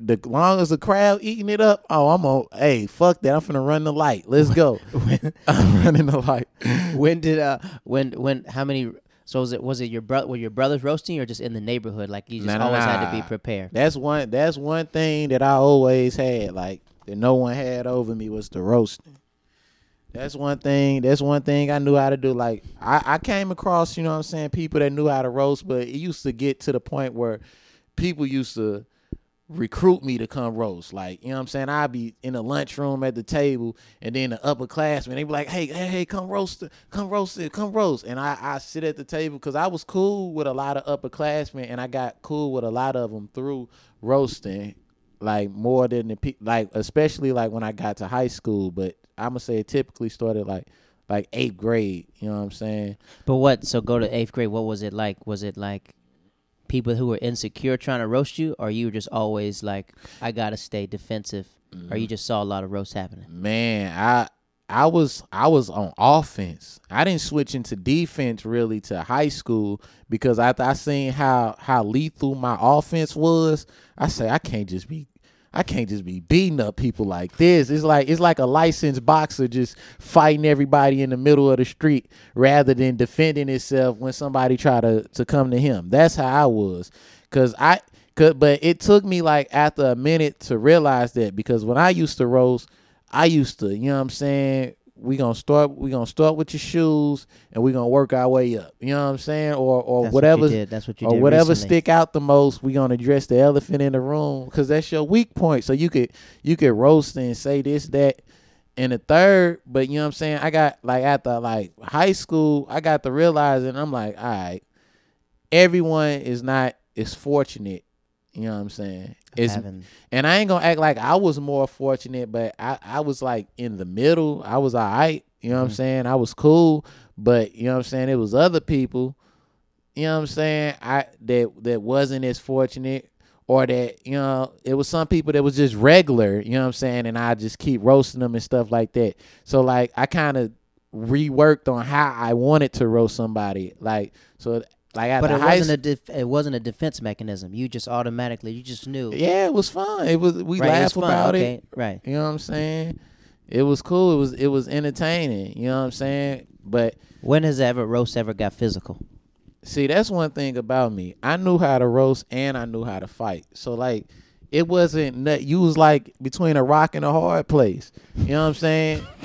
B: the long as the crowd eating it up, oh, I'm on. Hey, fuck that! I'm finna run the light. Let's go. I'm running the light.
A: when did uh when when how many? So was it was it your brother? Were your brothers roasting or just in the neighborhood? Like you just
B: Nah, nah,
A: always had to be prepared.
B: That's one. That's one thing that I always had, like that no one had over me was the roasting. That's one thing. That's one thing I knew how to do. Like I, I came across, you know what I'm saying, people that knew how to roast, but it used to get to the point where people used to recruit me to come roast. Like, you know what I'm saying? I'd be in the lunchroom at the table and then the upperclassmen, they be like, hey, hey, hey, come roast come roast it, come roast. And I, I sit at the table because I was cool with a lot of upperclassmen and I got cool with a lot of them through roasting. Like more than the pe- like, especially like when I got to high school. But I'm gonna say it typically started like like eighth grade. You know what I'm saying?
A: But what? So go to eighth grade. What was it like? Was it like people who were insecure trying to roast you, or you were just always like, I gotta stay defensive, or you mm-hmm. just saw a lot of roasts happening?
B: Man, I I was I was on offense. I didn't switch into defense really to high school because after I seen how how lethal my offense was, I say I can't just be I can't just be beating up people like this. It's like it's like a licensed boxer just fighting everybody in the middle of the street rather than defending himself when somebody try to to come to him. That's how I was. Cause I could but it took me like after a minute to realize that because when I used to roast, I used to, you know what I'm saying? We gonna start we gonna start with your shoes and we gonna work our way up. You know what I'm saying? Or or
A: That's
B: whatever
A: What you did. That's what you
B: or
A: did.
B: whatever
A: recently.
B: stick out the most, we gonna address the elephant in the room because that's your weak point. So you could you could roast and say this that. And the third, but you know what I'm saying. I got like after like high school, I got to realizing I'm like, all right, everyone is not as fortunate. You know what I'm saying? It's
A: Having-
B: and I ain't gonna act like I was more fortunate, but I, I was like in the middle. I was all right. You know what I'm
A: Mhm.
B: saying? I was cool, but you know what I'm saying? It was other people, you know what I'm saying, I that that wasn't as fortunate or that, you know, it was some people that was just regular, you know what I'm saying, and I just keep roasting them and stuff like that. So like I kind of reworked on how I wanted to roast somebody. Like so like at
A: but
B: the
A: it wasn't a def- it wasn't a defense mechanism. You just automatically you just knew.
B: Yeah, it was fun. It was we
A: right, it was
B: laugh
A: fun,
B: about
A: okay,
B: it.
A: Right.
B: You know what I'm saying? It was cool. It was it was entertaining. You know what I'm saying? But
A: When has ever roast ever got physical?
B: see, that's one thing about me. I knew how to roast and I knew how to fight. So like, it wasn't nut. You was like between a rock and a hard place. You know what I'm saying?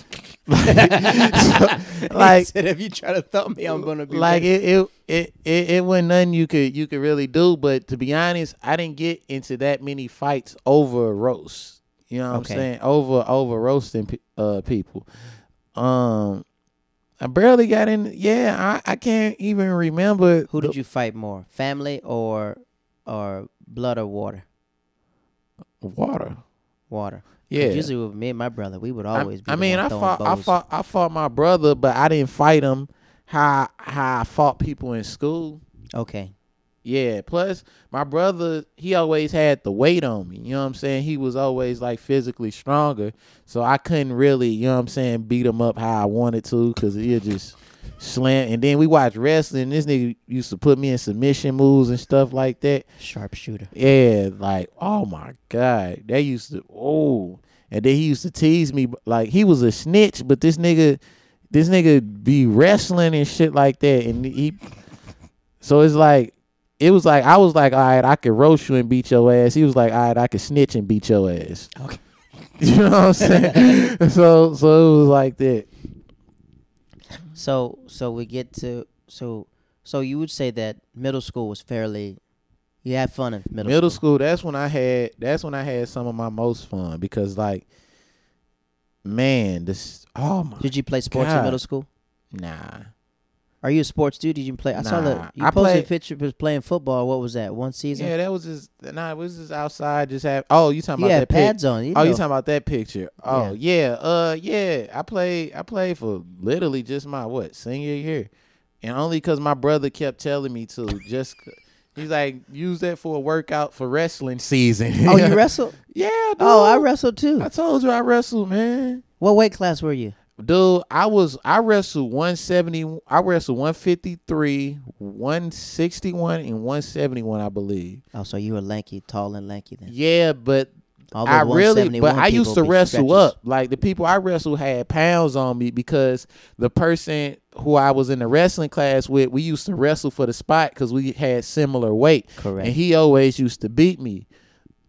B: So, like
A: said, if you try to thump me, I'm gonna be
B: like it, it it it it wasn't nothing you could you could really do. But to be honest, I didn't get into that many fights over roast. You know what
A: Okay.
B: I'm saying? Over over roasting uh people. Um, I barely got in. Yeah, I I can't even remember
A: Who
B: the-
A: did you fight more, family or or blood or water?
B: water.
A: Water.
B: Yeah.
A: Usually with me and my brother, we would
B: I,
A: always. be
B: I mean, I fought, I fought, I fought my brother, but I didn't fight him. How how I fought people in school.
A: Okay.
B: Yeah. Plus, my brother, he always had the weight on me. You know what I'm saying? He was always like physically stronger, so I couldn't really, you know what I'm saying, beat him up how I wanted to, cause he'd just slam. And then we watched wrestling. This nigga used to put me in submission moves and stuff like that.
A: Sharpshooter.
B: Yeah, like oh my god, that used to oh, and then he used to tease me like he was a snitch, but this nigga, this nigga be wrestling and shit like that, and he, so it's like. It was like I was like, all right, I could roast you and beat your ass. He was like, all right, I could snitch and beat your ass.
A: Okay.
B: you know what I'm saying? so so it was like that.
A: So so we get to so so you would say that middle school was fairly. You had fun in middle.
B: Middle school, that's when I had that's when I had some of my most fun because like man, this oh my
A: Did you play sports in middle school?
B: nah.
A: Are you a sports dude? Did you play? I saw the you
B: I
A: posted
B: played-
A: a picture of playing football. What was that? One season.
B: Yeah, that was just nah, it was just outside just have oh you talking
A: you
B: about that pic-
A: pads on. You
B: Oh, you talking about that picture? Oh yeah. uh yeah. I played I played for literally just my what senior year, and only because my brother kept telling me to. Just he's like use that for a workout for wrestling season.
A: Oh, you wrestled?
B: yeah. Dude.
A: Oh, I wrestled too.
B: I told you I wrestled, man.
A: What weight class were you?
B: Dude, I was I wrestled 170 I wrestled 153, 161 and 171 I believe.
A: Oh, so you were lanky, tall and lanky then.
B: Yeah, but I really but I used to wrestle
A: stretchers.
B: up. Like the people I wrestled had pounds on me because the person who I was in the wrestling class with, we used to wrestle for the spot cuz we had similar weight.
A: Correct.
B: And he always used to beat me.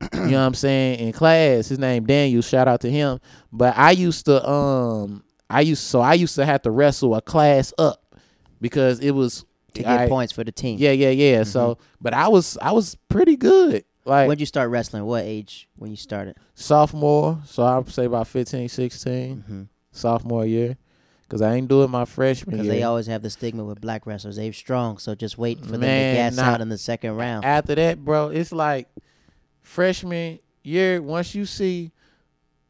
B: you know what I'm saying? In class, his name Daniel, shout out to him. But I used to um I used so I used to have to wrestle a class up because it was
A: to get
B: I-
A: points for the team.
B: Yeah, yeah, yeah. So, but I was I was pretty good. Like
A: When'd you start wrestling? What age when you started?
B: sophomore, so I would say about 15, 16,
A: Mm-hmm.
B: sophomore year, because I ain't do it my freshman year.
A: They always have the stigma with black wrestlers. They're strong, so just wait for them
B: Man,
A: to gas
B: nah.
A: out in the second round.
B: After that, bro, it's like freshman year. Once you see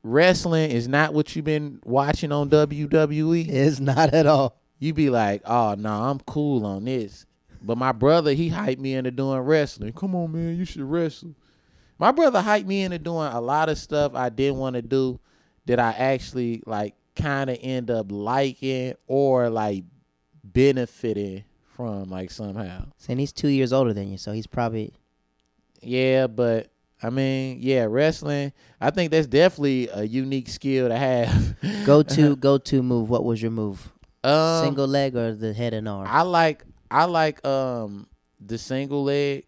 B: wrestling is not what you've been watching on WWE,
A: It's not at all.
B: you be like, oh no, I'm cool on this. But my brother, he hyped me into doing wrestling. Come on, man, you should wrestle. My brother hyped me into doing a lot of stuff I didn't want to do that I actually like kind of end up liking or like benefiting from like somehow.
A: And he's two years older than you, so he's probably
B: Yeah, but I mean, yeah, wrestling. I think that's definitely a unique skill to have.
A: go to go to move. What was your move?
B: um,
A: Single leg or the head and arm?
B: I like I like um the single leg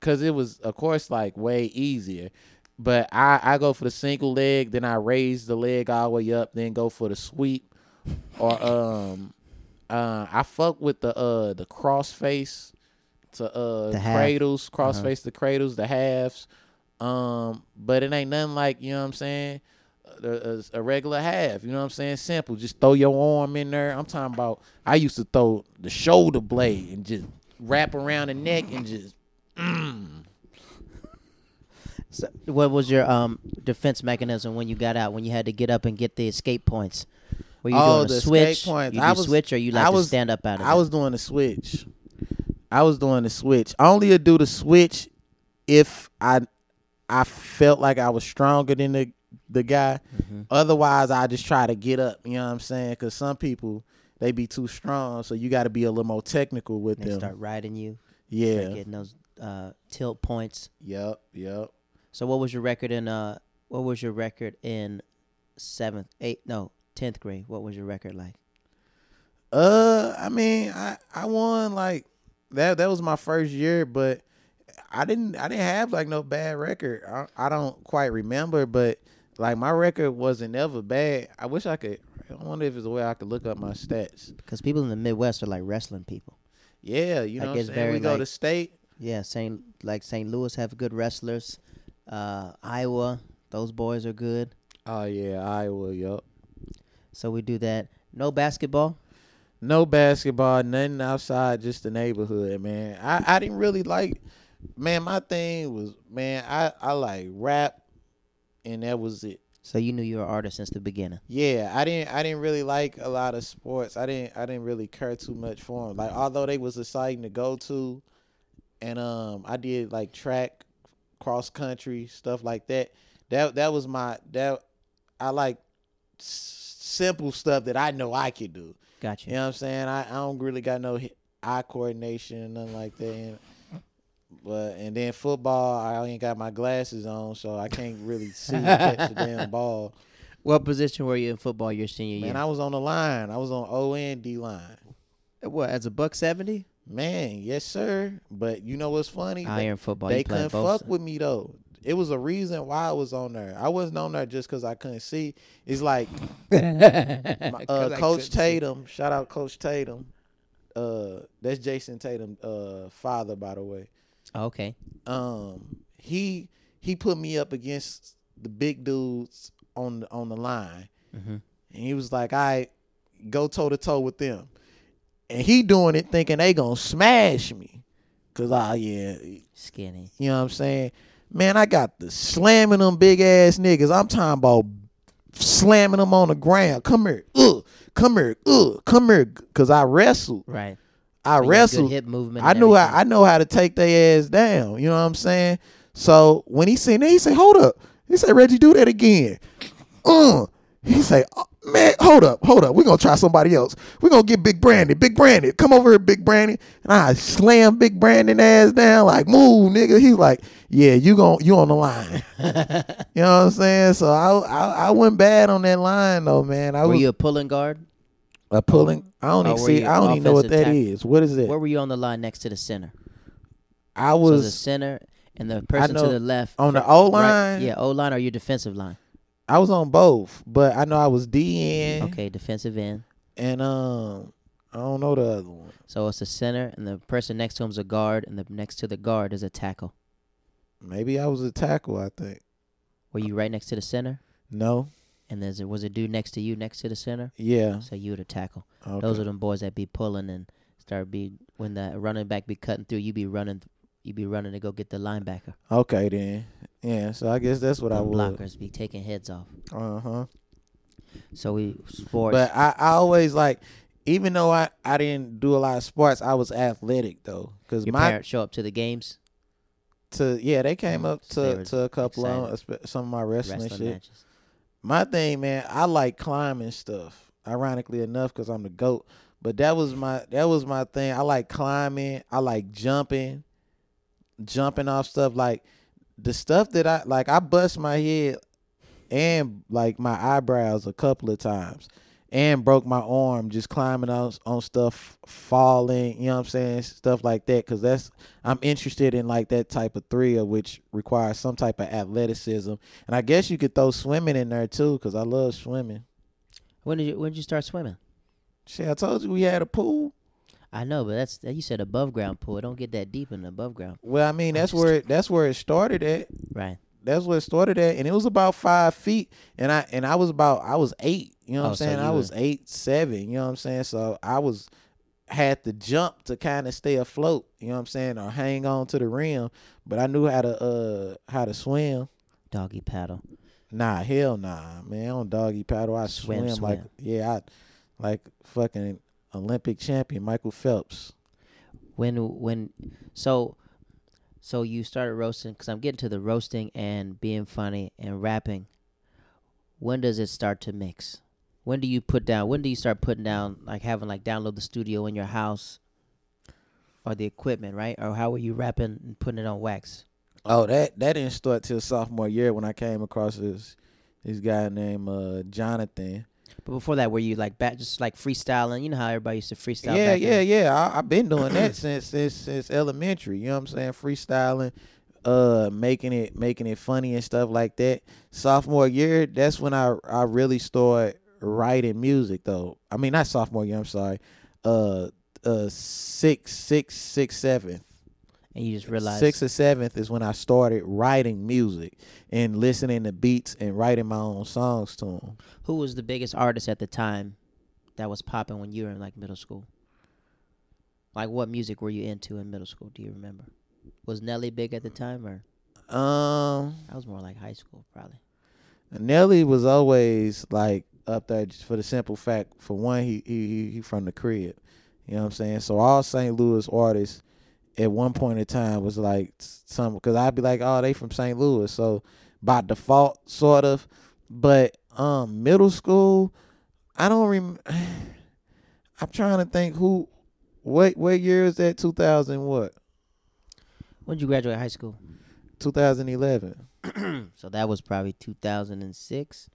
B: because it was of course like way easier. But I I go for the single leg, then I raise the leg all the way up, then go for the sweep, or um uh I fuck with the uh the cross face to uh
A: The half.
B: cradles, cross
A: Uh-huh.
B: face the cradles, the halves. Um, but it ain't nothing like you know what I'm saying. A, a- a regular half, you know what I'm saying? Simple. Just throw your arm in there. I'm talking about. I used to throw the shoulder blade and just wrap around the neck and just. Mm.
A: So, what was your um defense mechanism when you got out? When you had to get up and get the escape points? Were you
B: Oh,
A: doing
B: the
A: a
B: escape
A: switch?
B: points.
A: You
B: I was-
A: switch or you like
B: I
A: to stand up out of
B: I
A: it?
B: was doing the switch. I was doing the switch. I only would do the switch if I I felt like I was stronger than the the guy.
A: Mhm.
B: Otherwise, I just try to get up. You know what I'm saying? Because some people they be too strong, so you got to be a little more technical with
A: They
B: them.
A: start riding you,
B: yeah.
A: getting those uh, tilt points.
B: Yep. Yep.
A: So what was your record in uh what was your record in seventh, eighth no, tenth grade? What was your record like?
B: Uh, I mean, I I won like that. That was my first year, but I didn't I didn't have like no bad record. I I don't quite remember, but like my record wasn't ever bad. I wish I could. I wonder if there's a way I could look up my stats.
A: Because people in the Midwest are like wrestling people.
B: Yeah, you
A: Like,
B: know, what I'm saying?
A: very,
B: we go
A: like-
B: to state.
A: Yeah, Saint like St. Louis have good wrestlers. Uh, Iowa, those boys are good.
B: Oh yeah, Iowa. Yup.
A: So we do that. No basketball.
B: No basketball, nothing outside, just the neighborhood, man. I, I didn't really like man, my thing was man, I, I like rap and that was it.
A: So you knew you were an artist since the beginning.
B: Yeah, I didn't I didn't really like a lot of sports. I didn't I didn't really care too much for them. Like although they was exciting to go to and um I did like track, cross country, stuff like that. That that was my that I like s- simple stuff that I know I could do.
A: Gotcha.
B: You know what I'm saying? I, I don't really got no eye coordination and nothing like that. And, but and then football, I ain't got my glasses on, so I can't really see and catch the damn ball.
A: What position were you in football your senior
B: Man,
A: year?
B: I was on the line. I was on O and D line.
A: what as a buck seventy?
B: Man, yes sir. But you know what's funny?
A: Iron football.
B: they couldn't fuck with me though. It was a reason why I was on there. I wasn't on there just because I couldn't see. It's like my, uh, Coach Tatum. Shout out Coach Tatum. Uh, that's Jayson Tatum, uh, father, by the way.
A: Okay.
B: Um, he he put me up against the big dudes on the on the line,
A: hmm
B: and he was like, "I go toe to toe with them," and he doing it thinking they gonna smash me, cause ah yeah,
A: Skinny.
B: you know what I'm saying? Man, I got the slamming them big ass niggas. I'm talking about slamming them on the ground. Come here, ugh. Come here, ugh. Come here, cause I wrestled.
A: Right.
B: I
A: So you had good
B: wrestled.
A: hip movement.
B: I knew how. I know how to take their ass down. You know what I'm saying? So when he seen that, he said, "Hold up." He said, "Reggie, do that again." Uh. He say, oh, "Man, hold up, hold up. We're gonna try somebody else. We're gonna get Big Brandon. Big Brandon, come over here, Big Brandon." And I slam Big Brandon ass down like, "Move, nigga." He's like, "Yeah, you gon' you on the line." you know what I'm saying? So I I, I went bad on that line though, man. I
A: Were
B: was
A: you a pulling guard?
B: A pulling. I don't
A: Or
B: even see. I don't even know what that is.
A: tackle?
B: What is it?
A: Where were you on the line next to the center?
B: I
A: so
B: was.
A: the center and the person to the left
B: on the O
A: right-
B: line?
A: yeah, O line or your defensive line.
B: I was on both, but I know I was DN.
A: Okay, defensive end.
B: And um, I don't know the other one.
A: So it's a center, and the person next to him is a guard, and the next to the guard is a tackle.
B: Maybe I was a tackle. I think.
A: Were you right next to the center?
B: No.
A: And there's a, was a dude next to you next to the center?
B: Yeah.
A: So you the tackle.
B: Okay.
A: Those are them boys that be pulling and start be when the running back be cutting through. You be running. You be running to go get the linebacker.
B: okay then. Yeah. So I guess that's what I
A: Them
B: would.
A: blockers be taking heads off.
B: Uh huh.
A: So we sports.
B: But I, I always like, even though I, I didn't do a lot of sports, I was athletic though. Cause
A: your
B: my
A: parents show up to the games,
B: to yeah they came up to to a couple of 'em, espe- some of my wrestling,
A: wrestling
B: shit.
A: matches.
B: My thing, man, I like climbing stuff. Ironically enough, because I'm the goat. But that was my that was my thing. I like climbing. I like jumping, jumping off stuff. Like the stuff that I like. I bust my head and like my eyebrows a couple of times, and broke my arm just climbing on on stuff, falling. You know what I'm saying? Stuff like that. Because that's I'm interested in like that type of thrill, which requires some type of athleticism. And I guess you could throw swimming in there too, because I love swimming.
A: When did you when did you start swimming?
B: Shit, I told you we had a pool.
A: I know, but that's you said above ground pool. It don't get that deep in the above ground.
B: Well, I mean that's where it, that's where it started at.
A: Right.
B: That's where it started at, and it was about five feet. And I and I was about I was eight. You know what
A: Oh,
B: I'm saying?
A: you
B: I was eight, seven. You know what I'm saying? So I was had to jump to kind of stay afloat. You know what I'm saying? Or hang on to the rim. But I knew how to uh how to swim.
A: Doggy paddle.
B: Nah, hell nah, man. On doggy paddle, I
A: Swim,
B: swim, like yeah, I like fucking Olympic champion Michael Phelps.
A: When when so so you started roasting because I'm getting to the roasting and being funny and rapping. When does it start to mix? When do you put down? When do you start putting down like having like download the studio in your house or the equipment, right? Or how were you rapping and putting it on wax?
B: Oh, that that didn't start till sophomore year when I came across this this guy named uh, Jonathan.
A: But before that, were you like back just like freestyling? You know how everybody used to freestyle.
B: yeah,
A: back
B: yeah,
A: then?
B: yeah. I, I've been doing that since since since elementary. You know what I'm saying? Freestyling, uh, making it making it funny and stuff like that. Sophomore year, that's when I I really started writing music though. I mean, not sophomore year. I'm sorry. Uh, uh, six, six, six, seventh.
A: And you just realized
B: Sixth or seventh is when I started writing music and listening to beats and writing my own songs to them.
A: who was the biggest artist at the time that was popping when you were in like middle school? Like what music were you into in middle school? Do you remember? Was Nelly big at the time, or
B: Um,
A: I was more like high school probably?
B: Nelly was always like up there just for the simple fact, for one, he he he- he from the crib. You know what I'm saying? So all St. Louis artists at one point in time was like some because I'd be like, oh, they from St. Louis, so by default, sort of. But um, middle school, I don't rem. I'm trying to think who, what what year is that? 2000 what?
A: When did you graduate high school?
B: 2011.
A: so that was probably 2006.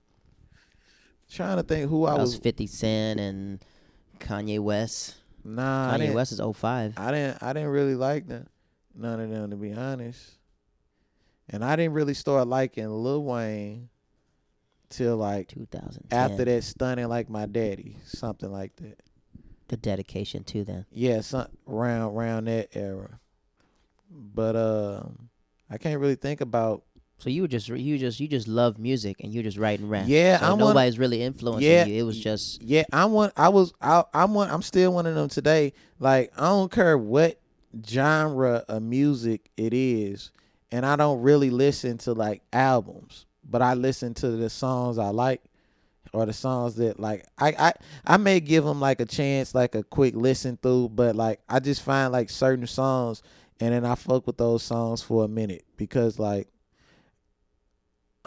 B: Trying to think who I was.
A: was 50 Cent and Kanye West.
B: Nah, I
A: Kanye
B: didn't.
A: West is 05.
B: I didn't I didn't really like them, none of them to be honest. And I didn't really start liking Lil Wayne till like
A: 2010.
B: after that stunning like my daddy, something like that.
A: The dedication to them.
B: Yeah, some around around that era. But um I can't really think about
A: So you were just you just you just love music and you just writing rap.
B: Yeah,
A: so
B: I'm one-
A: nobody's really influencing
B: Yeah,
A: you. It was just
B: Yeah, I'm one. I was. I, I'm one. I'm still one of them today. Like I don't care what genre of music it is, and I don't really listen to like albums, but I listen to the songs I like, or the songs that like I I I may give them like a chance, like a quick listen through, but like I just find like certain songs, and then I fuck with those songs for a minute because like.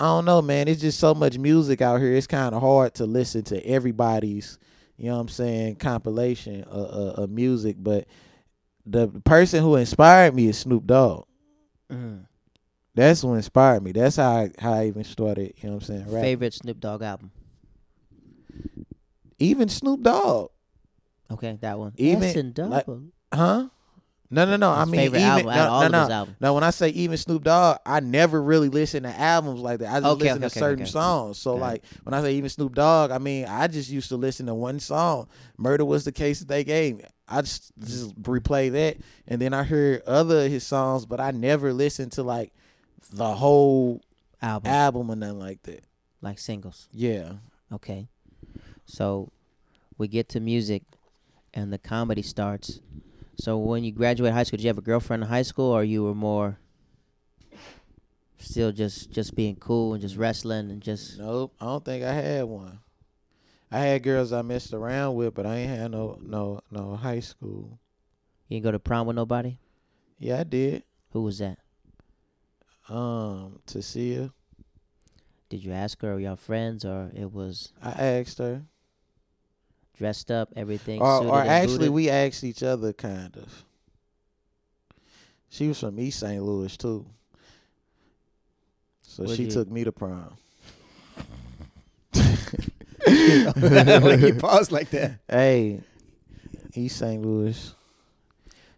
B: I don't know, man. It's just so much music out here. It's kind of hard to listen to everybody's, you know what I'm saying, compilation of, of, of music. But the person who inspired me is Snoop Dogg.
A: mm,
B: That's what inspired me. That's how I, how I even started, you know what I'm saying, rapping.
A: favorite Snoop Dogg album.
B: Even Snoop Dogg,
A: Okay, that one.
B: Even,
A: and
B: like-
A: double.
B: huh? No, no, no. I mean, even
A: album out of
B: no,
A: all
B: no,
A: of
B: no.
A: albums.
B: No, when I say even Snoop Dogg, I never really listen to albums like that. I just
A: Okay,
B: listen
A: okay,
B: to
A: okay,
B: certain songs. So like when I say even Snoop Dogg, I mean I just used to listen to one song. Murder was the case that they gave me. I just just replay that, and then I heard other of his songs, but I never listened to like the whole
A: Album
B: album or nothing like that.
A: like singles.
B: Yeah.
A: Okay. So we get to music and the comedy starts. So when you graduate high school, did you have a girlfriend in high school or you were more still just just being cool and just wrestling and just
B: Nope, I don't think I had one. I had girls I messed around with, but I ain't had no no no high school.
A: you didn't go to prom with nobody?
B: Yeah, I did.
A: Who was that?
B: Um, her,
A: Did you ask her or y'all friends or it was
B: I asked her.
A: Dressed up, everything
B: Or, or actually,
A: booted?
B: we asked each other kind of. She was from East St. Louis too, so
A: Where'd
B: she
A: you-
B: took me to prom.
C: like you paused like that.
B: Hey, East St. Louis.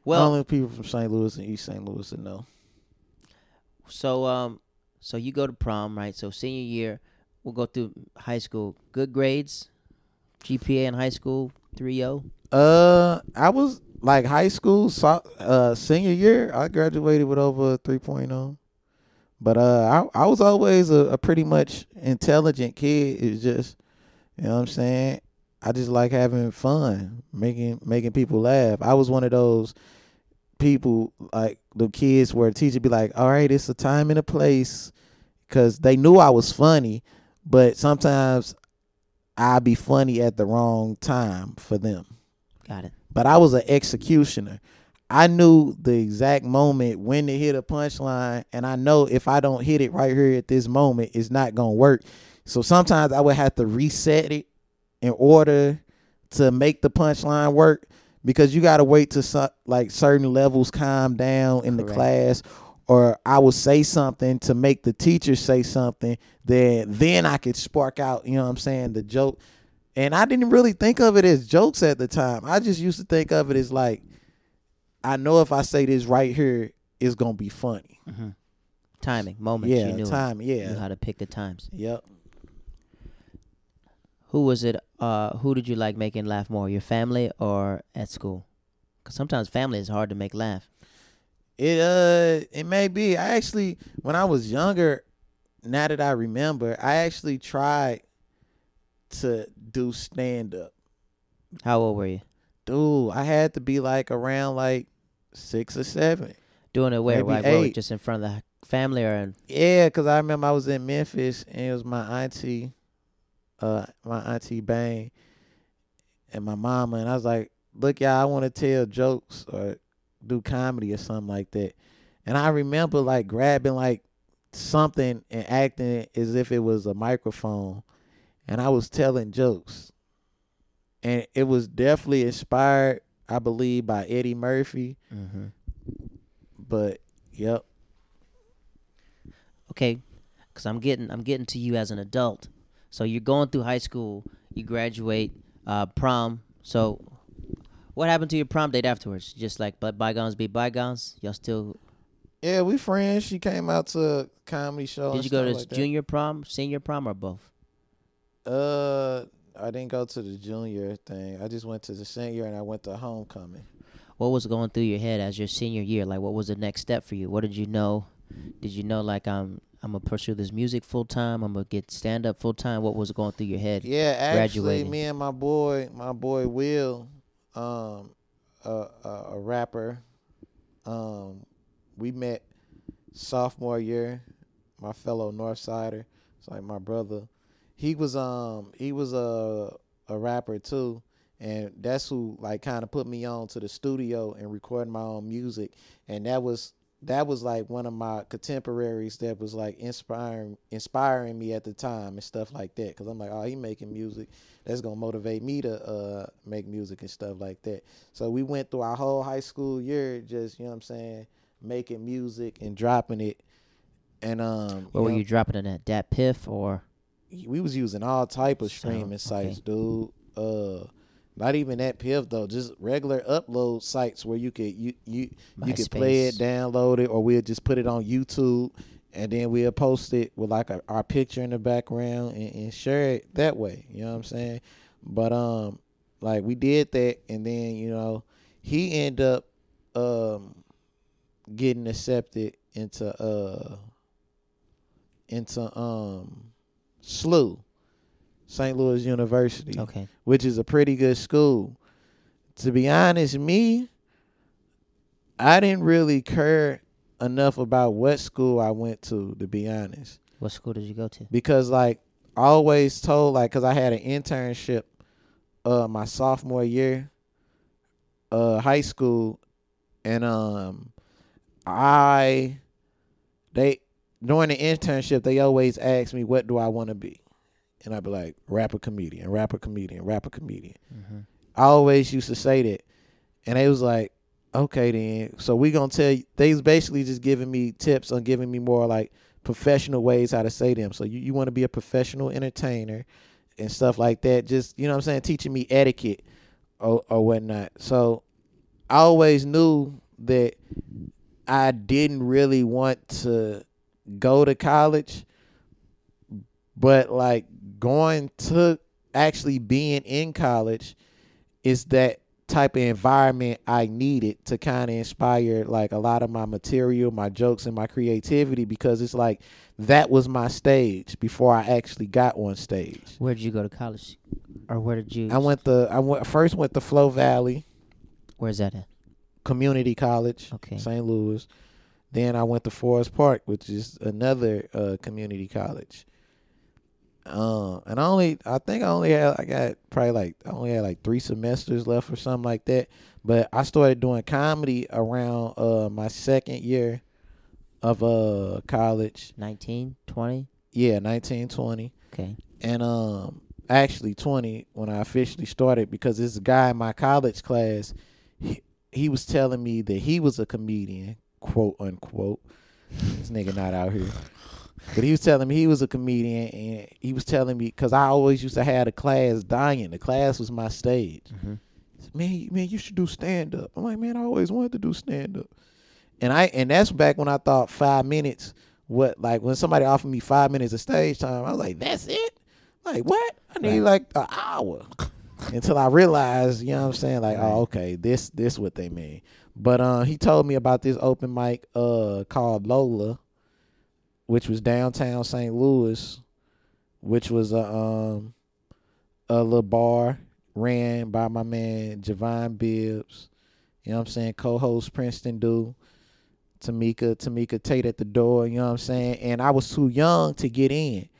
A: well,
B: only people from St. Louis and East St. Louis that know.
A: So um, so you go to prom, right? So senior year, we'll go through high school. Good grades, GPA in high school, oh? 3.0.
B: Uh, I was like high school, so, uh, senior year. I graduated with over a 3.0. But uh, I I was always a, a pretty much intelligent kid. It's just, you know what I'm saying. I just like having fun, making making people laugh. I was one of those people like the kids where the teacher be like, "All right, it's a time and a place," because they knew I was funny, but sometimes I'd be funny at the wrong time for them
A: Got it.
B: but I was an executioner. I knew the exact moment when to hit a punchline, and I know if I don't hit it right here at this moment, it's not gonna work. So sometimes I would have to reset it in order to make the punchline work because you got to wait to like certain levels calm down in the class or I would say something to make the teacher say something that then I could spark out, you know what I'm saying, the joke. And I didn't really think of it as jokes at the time. I just used to think of it as like I know if I say this right here, it's gonna be funny.
A: hmm Timing, moments.
B: yeah,
A: you knew,
B: time.
A: It. You
B: Yeah,
A: knew how to pick the times.
B: yep.
A: Who was it? Uh, who did you like making laugh more? Your family or at school? Because sometimes family is hard to make laugh.
B: It uh, it may be. I actually, when I was younger, now that I remember, I actually tried to do stand up.
A: How old were you?
B: Dude, I had to be like around like six or seven.
A: Doing it where? Like, where, just in front of the family or in,
B: Yeah, cause I remember I was in Memphis and it was my auntie, uh, my auntie Bang, and my mama, and I was like, "Look, y'all, I want to tell jokes or do comedy or something like that." And I remember like grabbing like something and acting as if it was a microphone, and I was telling jokes, and it was definitely inspired, I believe, by Eddie Murphy.
A: mm-hmm.
B: But yep,
A: okay because i'm getting i'm getting to you as an adult so you're going through high school you graduate uh prom so what happened to your prom date afterwards just like but bygones be bygones y'all still
B: yeah, we friends. She came out to a comedy show.
A: did you go to
B: like that.
A: junior prom senior prom or both
B: Uh, I didn't go to the junior thing. I just went to the senior and I went to homecoming.
A: what was going through your head as your senior year like what was the next step for you what did you know did you know like i'm i'm gonna pursue this music full time i'm gonna get stand up full time what was going through your head
B: Yeah, actually,
A: Graduating.
B: me and my boy, my boy Will, um, a, a, a rapper, um, we met sophomore year. My fellow Northsider, it's like my brother. He was um he was a a rapper too, and that's who like kind of put me on to the studio and recording my own music, and that was that was like one of my contemporaries that was like inspiring inspiring me at the time and stuff like that. Because i'm like oh he making music that's gonna motivate me to uh make music and stuff like that. So we went through our whole high school year just you know what i'm saying making music and dropping it. And um
A: where were
B: know,
A: you dropping it at DatPiff or?
B: We was using all type of
A: So,
B: streaming
A: okay.
B: sites dude. Uh not even DatPiff though, just regular upload sites where you could you you you could play it, download it, or we'll just put it on YouTube and then we'll post it with like a, our picture in the background and, and share it that way. You know what I'm saying? But um, like we did that, and then you know he ended up um getting accepted into uh into um SLU, St. Louis University
A: Okay.
B: which is a pretty good school. To be honest, me, I didn't really care enough about what school I went to, to be honest.
A: What school did you go to?
B: Because like I always told like cuz I had an internship uh my sophomore year uh high school and um I they during the internship they always ask me what do I want to be. And I'd be like rapper comedian, rapper comedian, rapper comedian.
A: Mm-hmm.
B: I always used to say that. And they was like, okay then. So we gonna tell you they was basically just giving me tips on giving me more like professional ways how to say them. So you, you want to be a professional entertainer and stuff like that. Just you know what I'm saying, teaching me etiquette or or whatnot. So I always knew that I didn't really want to go to college, but like going to actually being in college is that type of environment I needed to kind of inspire like a lot of my material, my jokes, and my creativity because it's like that was my stage before I actually got on stage.
A: Where did you go to college, or where did you?
B: I went the I went first went to Flo Valley
A: Where's that at?
B: Community College,
A: Okay.
B: St. Louis. Then I went to Forest Park, which is another uh, community college. Um, and I only, I think I only had, I got probably like, I only had like three semesters left or something like that. But I started doing comedy around uh my second year of uh college.
A: 19, 20?
B: Yeah, nineteen twenty,
A: Okay.
B: and um actually twenty when I officially started because this guy in my college class, he, he was telling me that he was a comedian, quote unquote. this nigga not out here. But he was telling me he was a comedian, and he was telling me because I always used to have the class dying. The class was my stage.
A: Mm-hmm.
B: Said, Man, man, you should do stand up. I'm like, man, I always wanted to do stand up. And I and that's back when I thought five minutes. What like when somebody offered me five minutes of stage time, I was like, that's it. Like what? I need like an hour. Until I realized, you know what I'm saying, like,
A: Right.
B: oh, okay, this this what they mean. But uh, he told me about this open mic uh called Lola, which was downtown St. Louis, which was a um a little bar ran by my man Javon Bibbs. You know what I'm saying? Co-host Princeton do. Tamika, Tamika Tate at the door, you know what I'm saying? And I was too young to get in.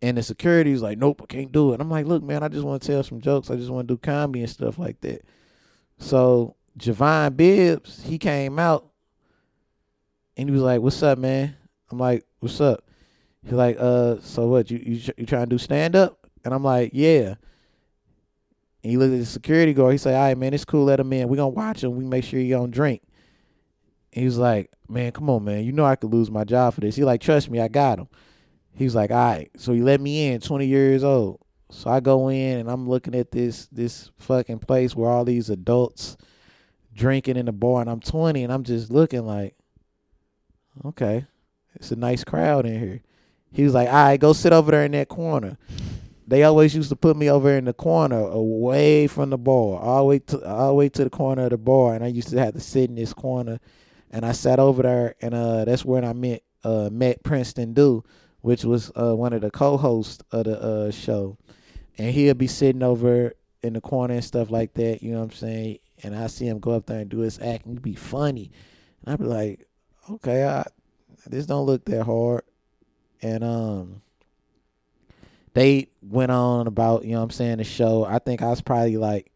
B: And the security was like, Nope, I can't do it. I'm like, look, man, I just want to tell some jokes. I just want to do comedy and stuff like that. So Javon Bibbs, he came out and he was like, What's up, man? I'm like, What's up? He's like, uh, so what, you you, you trying to do stand up? And I'm like, Yeah. And he looked at the security guard. He said, All right, man, it's cool. Let him in. we to watch him. We make sure he don't drink. And he was like, Man, come on, man. You know I could lose my job for this. He like, Trust me, I got him. He was like, All right. So he let me in, 20 years old. So I go in and I'm looking at this this fucking place where all these adults drinking in the bar and I'm 20 and I'm just looking like, okay, it's a nice crowd in here. He was like, all right, go sit over there in that corner. They always used to put me over in the corner, away from the bar, all the way to all the way to the corner of the bar, and I used to have to sit in this corner. And I sat over there, and uh, that's when I met uh, met Princeton Do, which was uh, one of the co-hosts of the uh, show, and he'll be sitting over in the corner and stuff like that. You know what I'm saying? And I see him go up there and do his act, and be funny, and I'd be like, okay, I, this don't look that hard, and um they went on about, you know what I'm saying, the show. I think I was probably like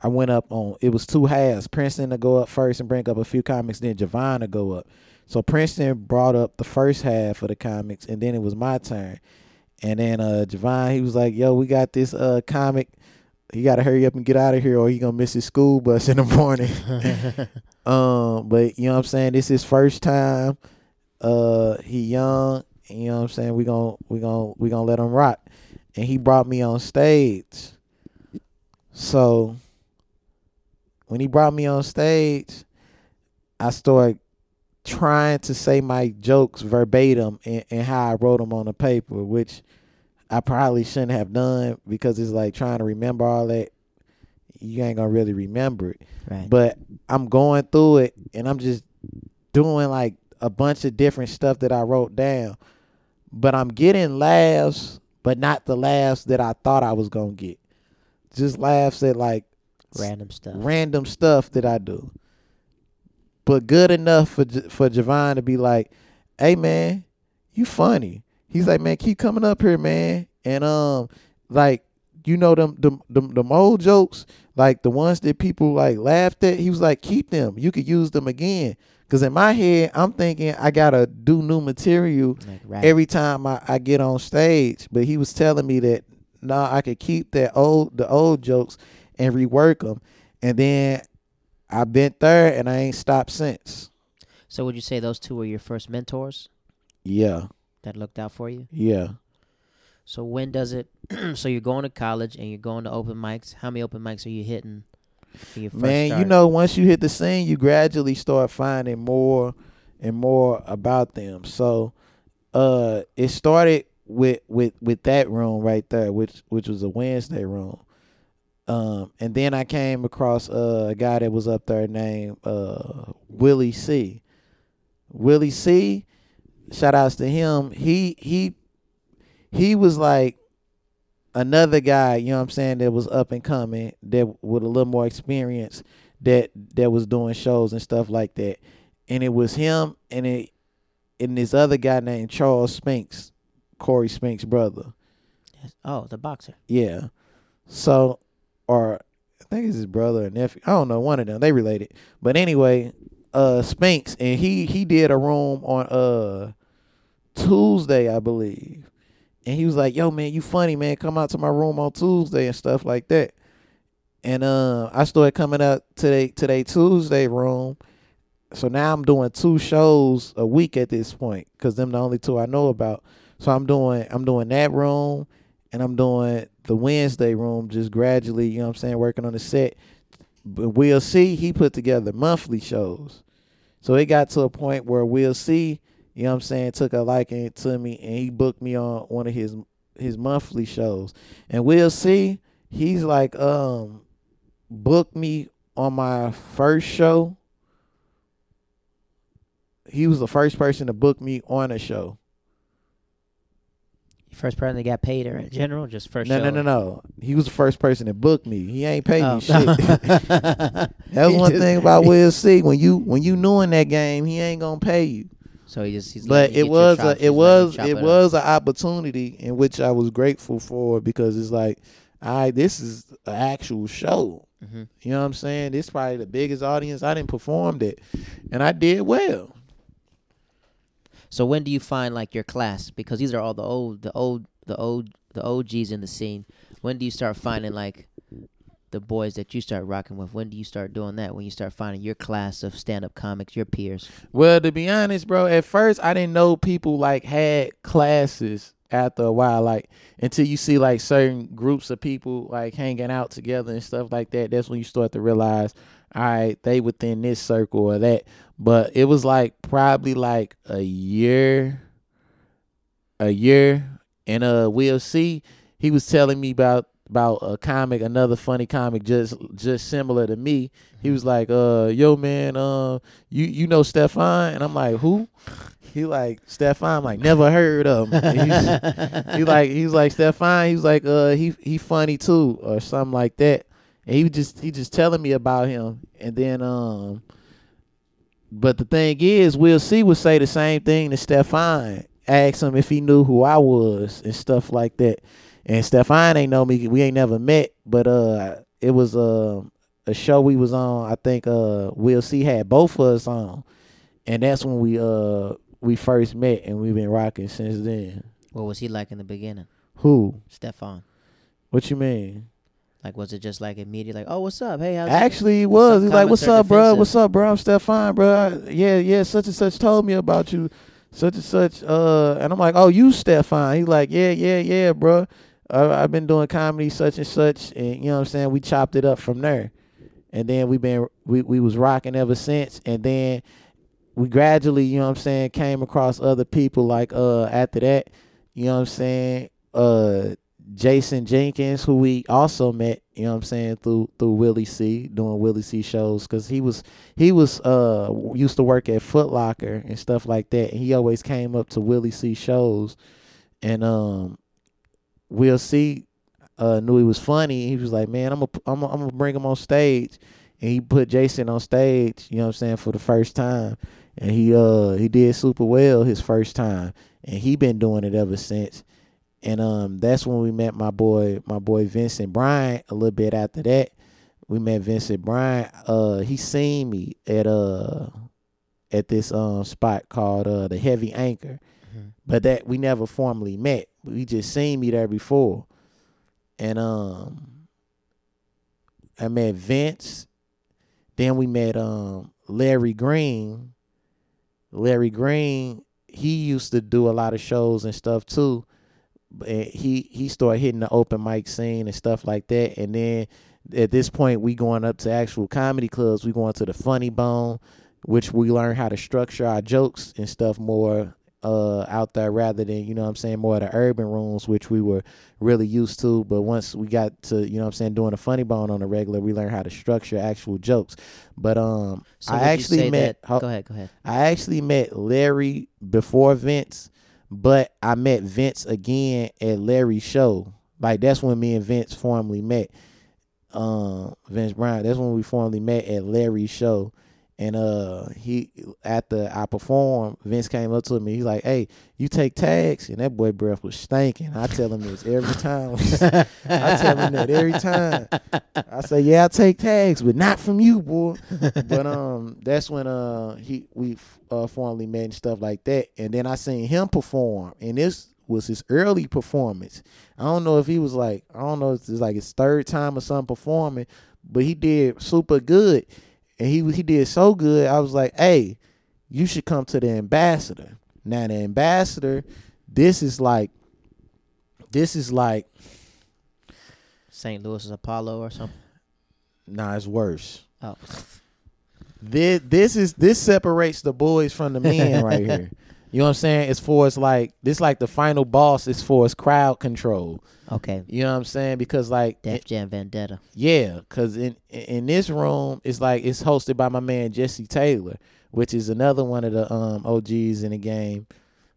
B: I went up on it was two halves. Princeton to go up first and bring up a few comics, then Javon to go up. So Princeton brought up the first half of the comics and then it was my turn. And then uh Javon, he was like, Yo, we got this uh comic. He gotta hurry up and get out of here or he gonna miss his school bus in the morning. um, but you know what I'm saying? This is his first time. Uh he young, you know what I'm saying? We gon' we gon' we gonna let him rock. And he brought me on stage. So when he brought me on stage, I started trying to say my jokes verbatim and, and how I wrote them on the paper, which I probably shouldn't have done because it's like trying to remember all that. You ain't gonna really remember it.
A: Right.
B: But I'm going through it and I'm just doing like a bunch of different stuff that I wrote down. But I'm getting laughs, but not the laughs that I thought I was gonna get. Just laughs at like
A: Random stuff.
B: random stuff that I do. But good enough for for Javon to be like, "Hey man, you funny." He's like, "Man, keep coming up here, man." And um, like you know them them them, them old jokes, like the ones that people like laughed at. He was like, "Keep them. You could use them again." Cause in my head, I'm thinking I gotta do new material
A: Like rap.
B: every time I, I get on stage. But he was telling me that nah, I could keep that old the old jokes and rework them. And then I've been there and I ain't stopped since.
A: so would you say those two were your first mentors
B: Yeah,
A: that looked out for you?
B: yeah.
A: So when does it? so you're going to college and you're going to open mics. How many open mics are you hitting? For your first
B: Man, you know, once you hit the scene, you gradually start finding more and more about them. So, uh, it started with with with that room right there, which which was a Wednesday room. Um, and then I came across uh, a guy that was up there named uh Willie C. Willie C. Shout outs to him. He he he was like another guy, you know what I'm saying, that was up and coming, that with a little more experience that that was doing shows and stuff like that. And it was him and it and this other guy named Charles Spinks, Cory Spinks' brother.
A: Yes. Oh, the boxer.
B: Yeah. So or I think it's his brother or nephew. I don't know, one of them. They related. But anyway, uh Spinks and he he did a room on uh Tuesday, I believe. And he was like, Yo man, you funny, man. Come out to my room on Tuesday and stuff like that. And uh I started coming out today today Tuesday room. So now I'm doing two shows a week at this point because them the only two I know about. So I'm doing I'm doing that room and I'm doing the Wednesday room just gradually, you know what I'm saying, working on the set. But Will C, he put together monthly shows. So it got to a point where Will C, you know what I'm saying, took a liking to me and he booked me on one of his his monthly shows. And Will C, he's like, um, booked me on my first show. He was the first person to book me on a show.
A: First person that got paid or in general, just first.
B: No,
A: show?
B: no, no, no. He was the first person that booked me. He ain't paid
A: Oh.
B: me shit.
A: That's
B: one thing about Will C. When you when you new in that game, he ain't gonna pay you.
A: So he just. He's
B: But it was a, it was it
A: up.
B: was an opportunity in which I was grateful for because it's like, I this is an actual show.
A: Mhm.
B: You know what I'm saying? This is probably the biggest audience I didn't perform it, and I did well.
A: So when do you find like your class? Because these are all the old, the old, the old, the OGs in the scene. When do you start finding like the boys that you start rocking with? When do you start doing that? When you start finding your class of stand-up comics, your peers?
B: Well, to be honest, bro, at first I didn't know people like had classes after a while, like until you see like certain groups of people like hanging out together and stuff like that. That's when you start to realize, all right, they within this circle or that. But it was like probably like a year, a year, and uh, Will C. He was telling me about about a comic, another funny comic, just just similar to me. He was like, "Uh, yo, man, uh, you you know Stefan?" And I'm like, "Who?" He like Stefan. Like, never heard of him. He's- he like he's like Stefan. He's like, uh, he he funny too, or something like that. And he just he just telling me about him, and then um, but the thing is, Will C would say the same thing to Stefan. Ask him if he knew who I was and stuff like that. And Stefan ain't know me. We ain't never met, but uh, it was uh, a show we was on. I think uh, Will C had both of us on, and that's when we uh we first met, and we've been rocking since then.
A: What was he like in the beginning,
B: Who?
A: Stefan?
B: What you mean?
A: Like, was it just like immediate, like, oh, what's up? Hey, how's it
B: Actually, he was. He's like, "What's up, bro? What's up, bro? I'm Stefan, bro. Yeah, yeah. Such and such told me about you, such and such. Uh, and I'm like, oh, you Stefan? He's like, yeah, yeah, yeah, bro. I've been doing comedy such and such, and you know what I'm saying. We chopped it up from there, and then we been we we was rocking ever since, and then we gradually, you know what I'm saying, came across other people like uh after that, you know what I'm saying, uh Jason Jenkins, who we also met, you know what I'm saying, through through Willie C, doing Willie C shows, cause he was he was uh used to work at Foot Locker and stuff like that, and he always came up to Willie C shows, and um, Will C uh knew he was funny. He was like, man, I'm gonna I'm gonna, bring him on stage, and he put Jason on stage, you know what I'm saying, for the first time, and he uh he did super well his first time, and he been doing it ever since. And um that's when we met my boy my boy Vincent Bryant a little bit after that. We met Vincent Bryant uh he seen me at uh at this um spot called uh the Heavy Anchor. But that we never formally met. We just seen me there before. And um I met Vince. Then we met um Larry Green. Larry Green he used to do a lot of shows and stuff too. And he he started hitting the open mic scene and stuff like that. And then at this point we going up to actual comedy clubs. We going to the funny bone which we learn how to structure our jokes and stuff more uh out there rather than you know what i'm saying more of the urban rooms which we were really used to but once we got to you know what i'm saying doing a funny bone on a regular we learned how to structure actual jokes but um
A: So
B: i actually met
A: that- go ahead, go ahead.
B: I actually met Larry before Vince, but I met Vince again at Larry's show. Like that's when me and Vince formally met. Um, Vince Brown. That's when we formally met at Larry's show. And uh, he after I performed, Vince came up to me. He's like, "Hey, you take tags?" And that boy breath was stinking. I tell him this every time. I tell him that every time. I say, "Yeah, I take tags, but not from you, boy." but um, that's when uh he we uh formally met and stuff like that. And then I seen him perform, and this was his early performance. I don't know if he was like I don't know if it's like his third time or something performing, but he did super good, and he he did so good. I was like, hey, you should come to the ambassador. Now the ambassador, this is like, this is like,
A: St. Louis's Apollo or something.
B: nah, it's worse.
A: Oh,
B: this this is this separates the boys from the men right here. You know what I'm saying? As far as like this, like the final boss as far as crowd control.
A: Okay.
B: You know what I'm saying? Because like,
A: Def Jam Vendetta.
B: yeah, because in in this room, it's like it's hosted by my man Jesse Taylor, which is another one of the um OGs in the game.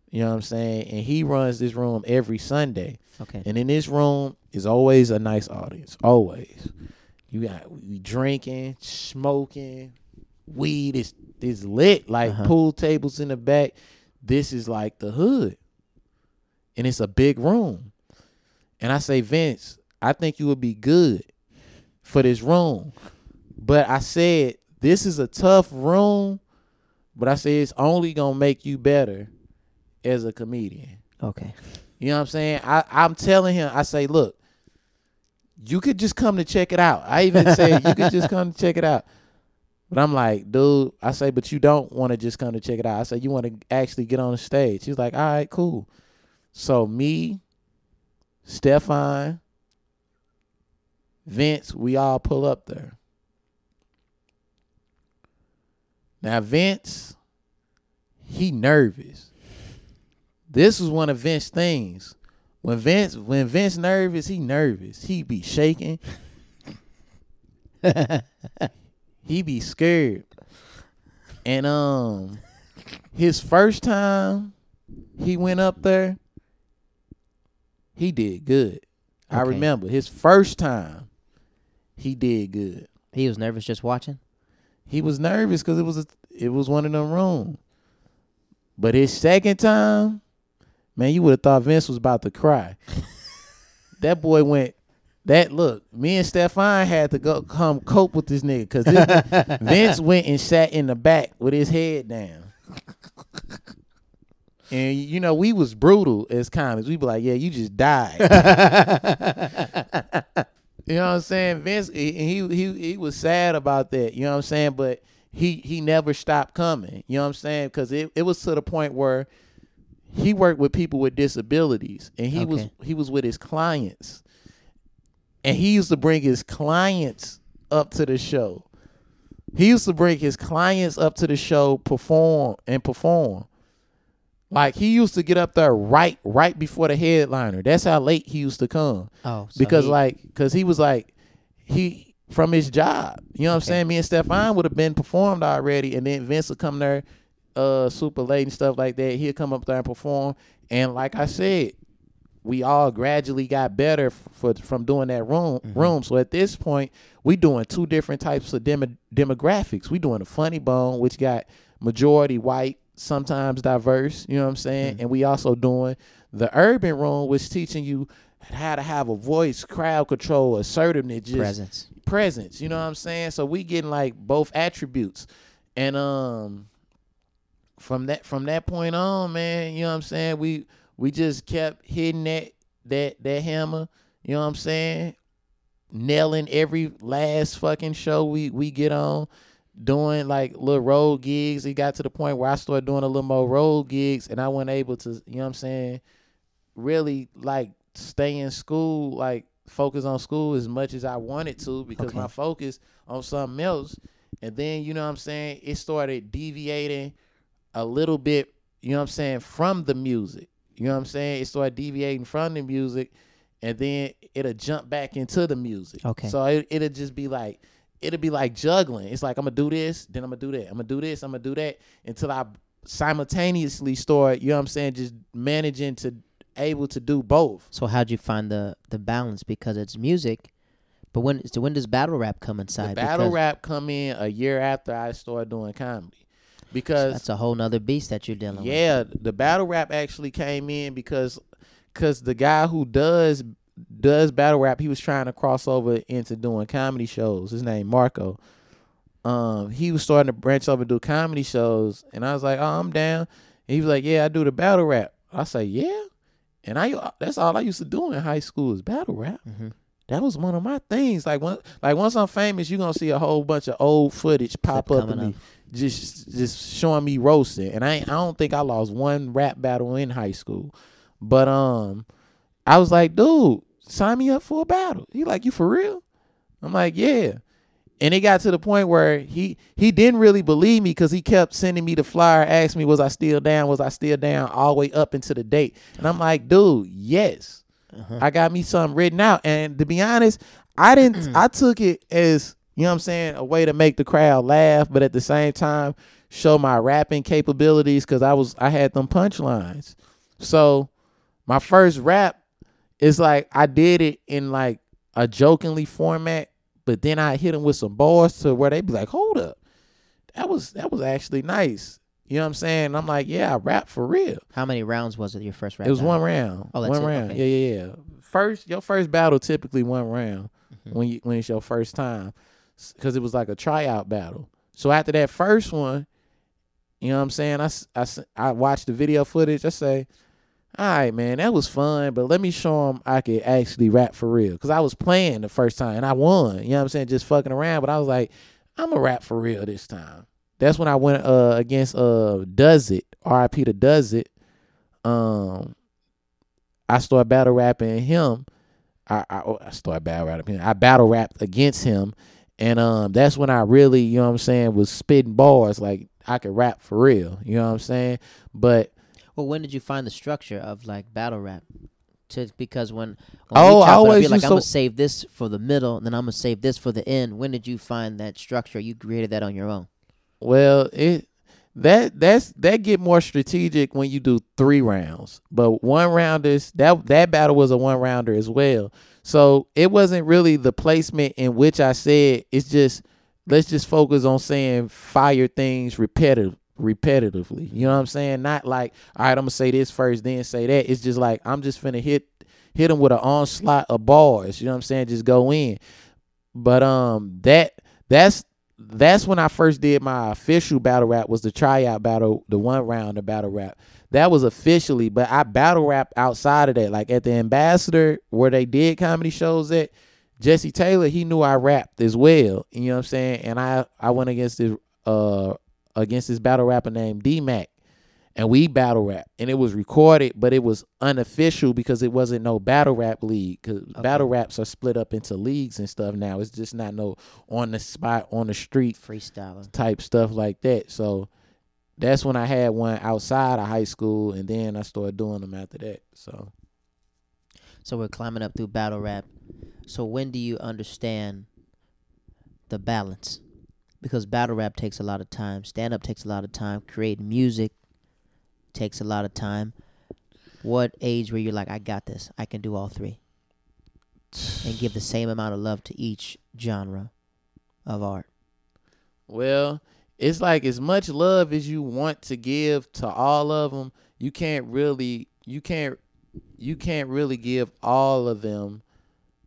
B: You know what I'm saying? And he runs this room every Sunday.
A: Okay.
B: And in this room is always a nice audience. Always. You got we drinking, smoking, weed is is lit. Like
A: Uh-huh.
B: pool tables in the back. This is like the hood. And it's a big room. And I say, Vince, I think you would be good for this room. But I said, this is a tough room, but I said it's only gonna make you better as a comedian.
A: Okay.
B: You know what I'm saying? I, I'm telling him, I say, look, you could just come to check it out. I even said you could just come to check it out. But I'm like, dude, I say, but you don't want to just come to check it out. I say, you want to actually get on the stage. He's like, all right, cool. So me, Stefan, Vince, we all pull up there. Now Vince, he nervous. This was one of Vince's things. When Vince when Vince nervous, he nervous. He be shaking. he be scared. And um his first time he went up there, he did good. I remember his first time he did good.
A: He was nervous just watching.
B: He was nervous because it was a, it was one of them rooms. But his second time, man, you would have thought Vince was about to cry. that boy went. That look, me and Stefan had to go come cope with this nigga because Vince went and sat in the back with his head down. And you know we was brutal as comics. We be like, yeah, you just died. You know what I'm saying? Vince, he, he he he was sad about that. You know what I'm saying? But he he never stopped coming. You know what I'm saying? Because it, it was to the point where he worked with people with disabilities, and he was he was with his clients, and he used to bring his clients up to the show. He used to bring his clients up to the show, perform and perform. Like he used to get up there right right before the headliner. That's how late he used to come.
A: Oh, so
B: because
A: he-
B: like because he was like he from his job. You know what i'm saying? Me and stefan would have been performed already and then vince would come there uh super late and stuff like that. He'd come up there and perform. And like i said we all gradually got better f- for from doing that room
A: Mhm.
B: room. So at this point we doing two different types of demo, demographics. We doing a funny bone which got majority white sometimes diverse you know what i'm saying
A: Mhm.
B: and we also doing the urban room which teaching you how to have a voice crowd control assertiveness just
A: presence.
B: presence. You know what I'm saying? So we getting like both attributes. And um from that from that point on, man, you know what I'm saying? We we just kept hitting that that that hammer, you know what I'm saying? Nailing every last fucking show we we get on, doing like little road gigs. It got to the point where I started doing a little more road gigs and I wasn't able to, you know what I'm saying, really like stay in school, like focus on school as much as I wanted to because
A: Okay.
B: my focus on something else. And then, you know what I'm saying, it started deviating a little bit, you know what I'm saying, from the music. You know what I'm saying? It started deviating from the music and then it'll jump back into the music.
A: Okay.
B: So it, it'll just be like it'll be like juggling. It's like I'm gonna do this, then I'm gonna do that. I'm gonna do this, I'm gonna do that until I simultaneously start, you know what I'm saying, just managing to able to do both.
A: So how'd you find the the balance? Because it's music, but when so when does battle rap come inside?
B: The battle
A: Because
B: rap come in a year after I started doing comedy. Because
A: that's a whole nother beast that you're dealing with.
B: Yeah, the battle rap actually came in because cause the guy who does does battle rap, he was trying to cross over into doing comedy shows. His name Marco. Um, he was starting to branch over and do comedy shows, and I was like, "Oh, I'm down." And he was like, "Yeah, I do the battle rap." I say, "Yeah," and I that's all I used to do in high school is battle rap.
A: hmm
B: That was one of my things. Like when, like once I'm famous, you're gonna see a whole bunch of old footage pop up and me
A: up.
B: just just showing me roasting. And I I don't think I lost one rap battle in high school. But um I was like, dude, sign me up for a battle. He like, you for real? I'm like, yeah. And it got to the point where he he didn't really believe me because he kept sending me the flyer, asked me, was I still down? Was I still down? All the way up into the date. And I'm like, dude, yes.
A: Uh-huh.
B: I got me something written out. And to be honest, I didn't I took it as, you know what I'm saying, a way to make the crowd laugh, but at the same time show my rapping capabilities because I was I had them punchlines. So my first rap is like I did it in like a jokingly format, but then I hit them with some bars to where they be like, hold up. That was that was actually nice. You know what I'm saying? And I'm like, yeah, I rap for real.
A: How many rounds was it your first round?
B: It was
A: battle?
B: one round.
A: Oh, that's
B: one
A: it?
B: round.
A: Okay.
B: Yeah, yeah, yeah. First, your first battle typically one round
A: Mhm.
B: when you when it's your first time, because it was like a tryout battle. So after that first one, you know what I'm saying? I, I, I watched the video footage. I say, all right, man, that was fun, but let me show them I could actually rap for real. Because I was playing the first time and I won. You know what I'm saying? Just fucking around. But I was like, I'm a rap for real this time. That's when I went uh, against uh Does It, R.I.P. to Does It. Um, I started battle rapping him. I I, oh, I started battle rapping him. I battle rapped against him, and um, that's when I really, you know what I'm saying, was spitting bars like I could rap for real. You know what I'm saying? But
A: Well, when did you find the structure of like battle rap? To because when, when
B: Oh, I
A: it
B: always
A: you're like I'm
B: to-
A: gonna save this for the middle, and then I'm gonna save this for the end. When did you find that structure? You created that on your own.
B: Well, it that that's that get more strategic when you do three rounds. But one rounders that that battle was a one rounder as well. So it wasn't really the placement in which I said it's just let's just focus on saying fire things repetitive repetitively. You know what I'm saying? Not like, all right, I'm gonna say this first, then say that. It's just like I'm just finna hit hit them with an onslaught of bars. You know what I'm saying? Just go in. But um that that's that's when I first did my official battle rap was the tryout battle, the one round of battle rap. That was officially, but I battle rap outside of that. Like at the Ambassador where they did comedy shows at, Jesse Taylor, he knew I rapped as well. You know what I'm saying? And I I went against this uh against this battle rapper named D Mac. and we battle rap, and it was recorded, but it was unofficial because it wasn't no battle rap league. Because
A: Okay.
B: battle raps are split up into leagues and stuff now. It's just not no on the spot on the street
A: Freestyling.
B: type stuff like that. So that's when I had one outside of high school, and then I started doing them after that. So
A: So we're climbing up through battle rap. So when do you understand the balance? Because battle rap takes a lot of time. Stand up takes a lot of time. Creating music takes a lot of time. What age were you like, I got this. I can do all three. And give the same amount of love to each genre of art.
B: Well, it's like as much love as you want to give to all of them, you can't really you can't you can't really give all of them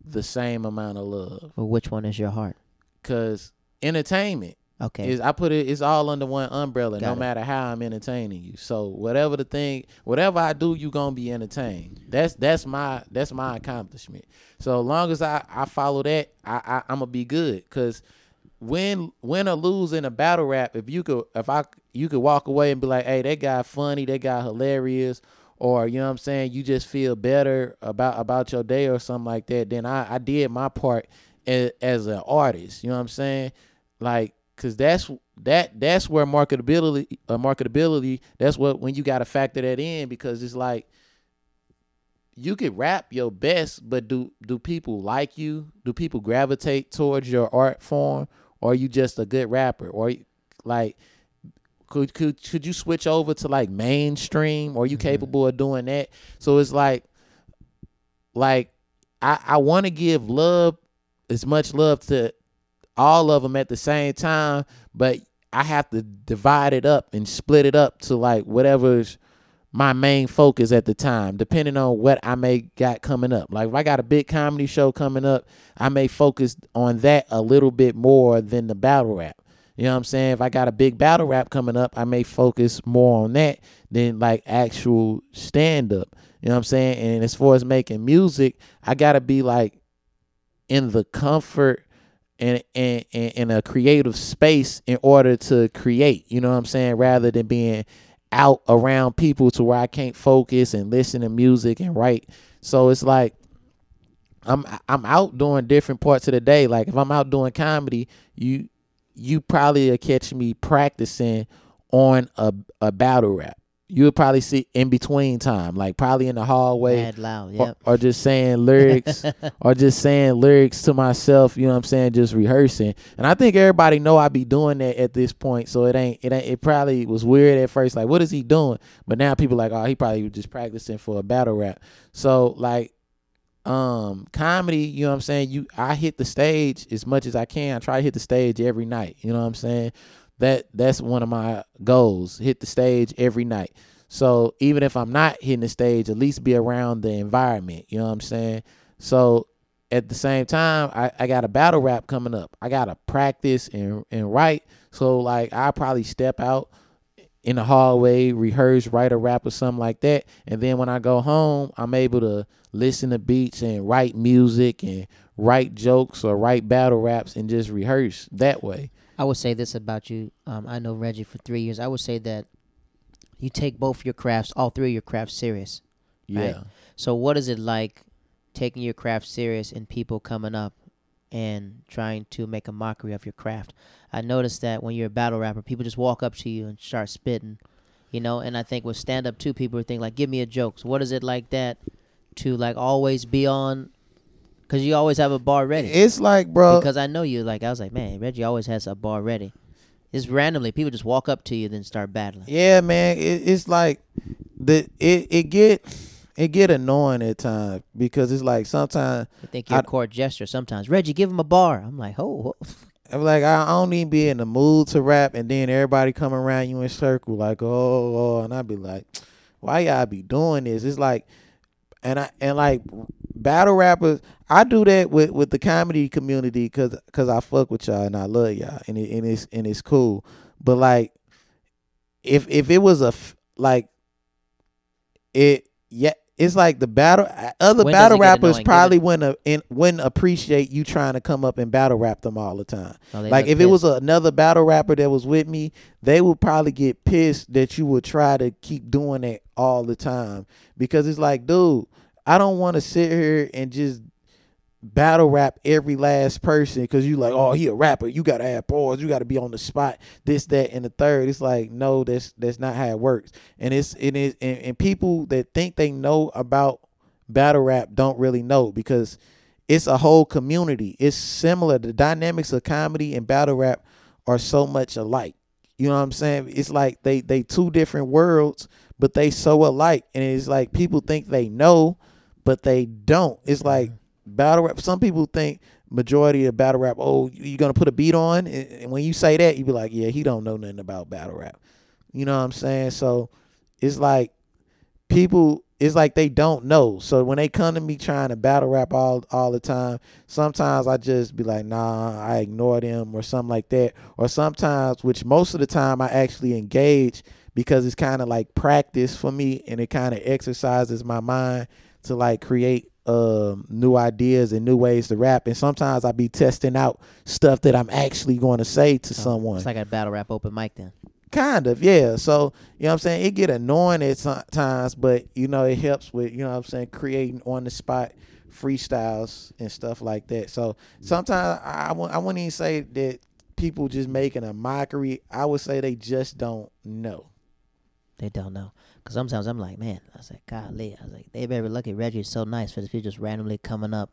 B: the same amount of love
A: Well, which one is your heart?
B: cuz entertainment
A: Okay.
B: is I put it it's all under one umbrella
A: Got
B: no
A: it.
B: matter how I'm entertaining you. So whatever the thing whatever I do you going to be entertained. That's that's my that's my accomplishment. So long as I I follow that, I, I I'm going to be good cuz win win or lose in a battle rap if you could if I you could walk away and be like, "Hey, that guy funny, that guy hilarious." Or you know what I'm saying, you just feel better about about your day or something like that. Then I, I did my part as, as an artist. You know what I'm saying? Like, cause that's that that's where marketability uh, marketability. That's what when you got to factor that in because it's like you could rap your best, but do do people like you? Do people gravitate towards your art form, or are you just a good rapper? Or like, could could could you switch over to like mainstream? Or are you capable of doing that? So it's like, like I I want to give love as much love to all of them at the same time, but I have to divide it up and split it up to like whatever's my main focus at the time, depending on what I may got coming up. Like if I got a big comedy show coming up, I may focus on that a little bit more than the battle rap. You know what I'm saying? If I got a big battle rap coming up, I may focus more on that than like actual stand up. You know what I'm saying? And as far as making music, I gotta be like in the comfort and and in a creative space in order to create. You know what I'm saying? Rather than being out around people to where I can't focus and listen to music and write. So it's like I'm I'm out doing different parts of the day. Like if I'm out doing comedy, you you probably catch me practicing on a a battle rap. You'll probably see in between time, like probably in the hallway
A: loud.
B: or,
A: Yep.
B: or just saying lyrics or just saying lyrics to myself, you know what I'm saying, just rehearsing. And I think everybody know I be doing that at this point, so it ain't it ain't it probably was weird at first like what is he doing? But now people like, "Oh, he probably was just practicing for a battle rap." So like um comedy, you know what I'm saying? You I hit the stage as much as I can. I try to hit the stage every night, you know what I'm saying? That that's one of my goals. Hit the stage every night. So even if I'm not hitting the stage, at least be around the environment. You know what I'm saying? So at the same time, I, I got a battle rap coming up. I gotta practice and and write. So like I probably step out in the hallway, rehearse, write a rap or something like that. And then when I go home, I'm able to listen to beats and write music and write jokes or write battle raps and just rehearse that way.
A: I would say this about you. Um, I know Reggie for three years. I would say that you take both your crafts, all three of your crafts, serious.
B: Yeah.
A: Right. So, what is it like taking your craft serious and people coming up and trying to make a mockery of your craft? I noticed that when you're a battle rapper, people just walk up to you and start spitting, you know. And I think with stand up too, people think like, "Give me a joke." So, what is it like that to like always be on? Because you always have a bar ready.
B: It's like, bro,
A: because I know you. Like I was like, man, Reggie always has a bar ready. It's randomly people just walk up to you then start battling.
B: Yeah, man, it, it's like the it it get it get annoying at times because it's like sometimes
A: I think you're a court gesture sometimes. Reggie, give him a bar. I'm like, oh.
B: I'm like I don't even be in the mood to rap, and then everybody come around you in circle like oh, oh and I be like, why y'all be doing this? It's like, and I and like battle rappers, I do that with with the comedy community because cause I fuck with y'all and I love y'all and it, and it's and it's cool, but like if if it was a f- like it yeah it's like the battle uh, other
A: When
B: battle rappers
A: annoying?
B: probably wouldn't in, wouldn't appreciate you trying to come up and battle rap them all the time.
A: Oh,
B: Like if it was another battle rapper that was with me, they would probably get pissed that you would try to keep doing it all the time because it's like, dude, I don't want to sit here and just battle rap every last person because you like, oh, he a rapper. You gotta have bars. You gotta be on the spot. This, that, and the third. It's like, no, that's that's not how it works. And it's it is and, and people that think they know about battle rap don't really know because it's a whole community. It's similar. The dynamics of comedy and battle rap are so much alike. You know what I'm saying? It's like they they two different worlds, but they so alike. And it's like people think they know, but they don't. It's like battle rap. Some people think majority of battle rap. Oh, you're gonna put a beat on? And and when you say that, you be like, yeah, he don't know nothing about battle rap. You know what I'm saying? So it's like people. It's like they don't know. So when they come to me trying to battle rap all all the time, sometimes I just be like, nah, I ignore them or something like that. Or sometimes, which most of the time I actually engage because it's kind of like practice for me and it kind of exercises my mind to like create um new ideas and new ways to rap and sometimes I be testing out stuff that I'm actually going to say to
A: So,
B: someone.
A: It's like a battle rap open mic then.
B: Kind of, yeah. So, you know what I'm saying? It get annoying at times, but you know, it helps with, you know what I'm saying, creating on the spot freestyles and stuff like that. So, sometimes I, I, I wouldn't even say that people just making a mockery. I would say they just don't know.
A: They don't know. Cause sometimes I'm like, man, I was like, golly, I was like, they better look at Reggie. So nice for this people just randomly coming up,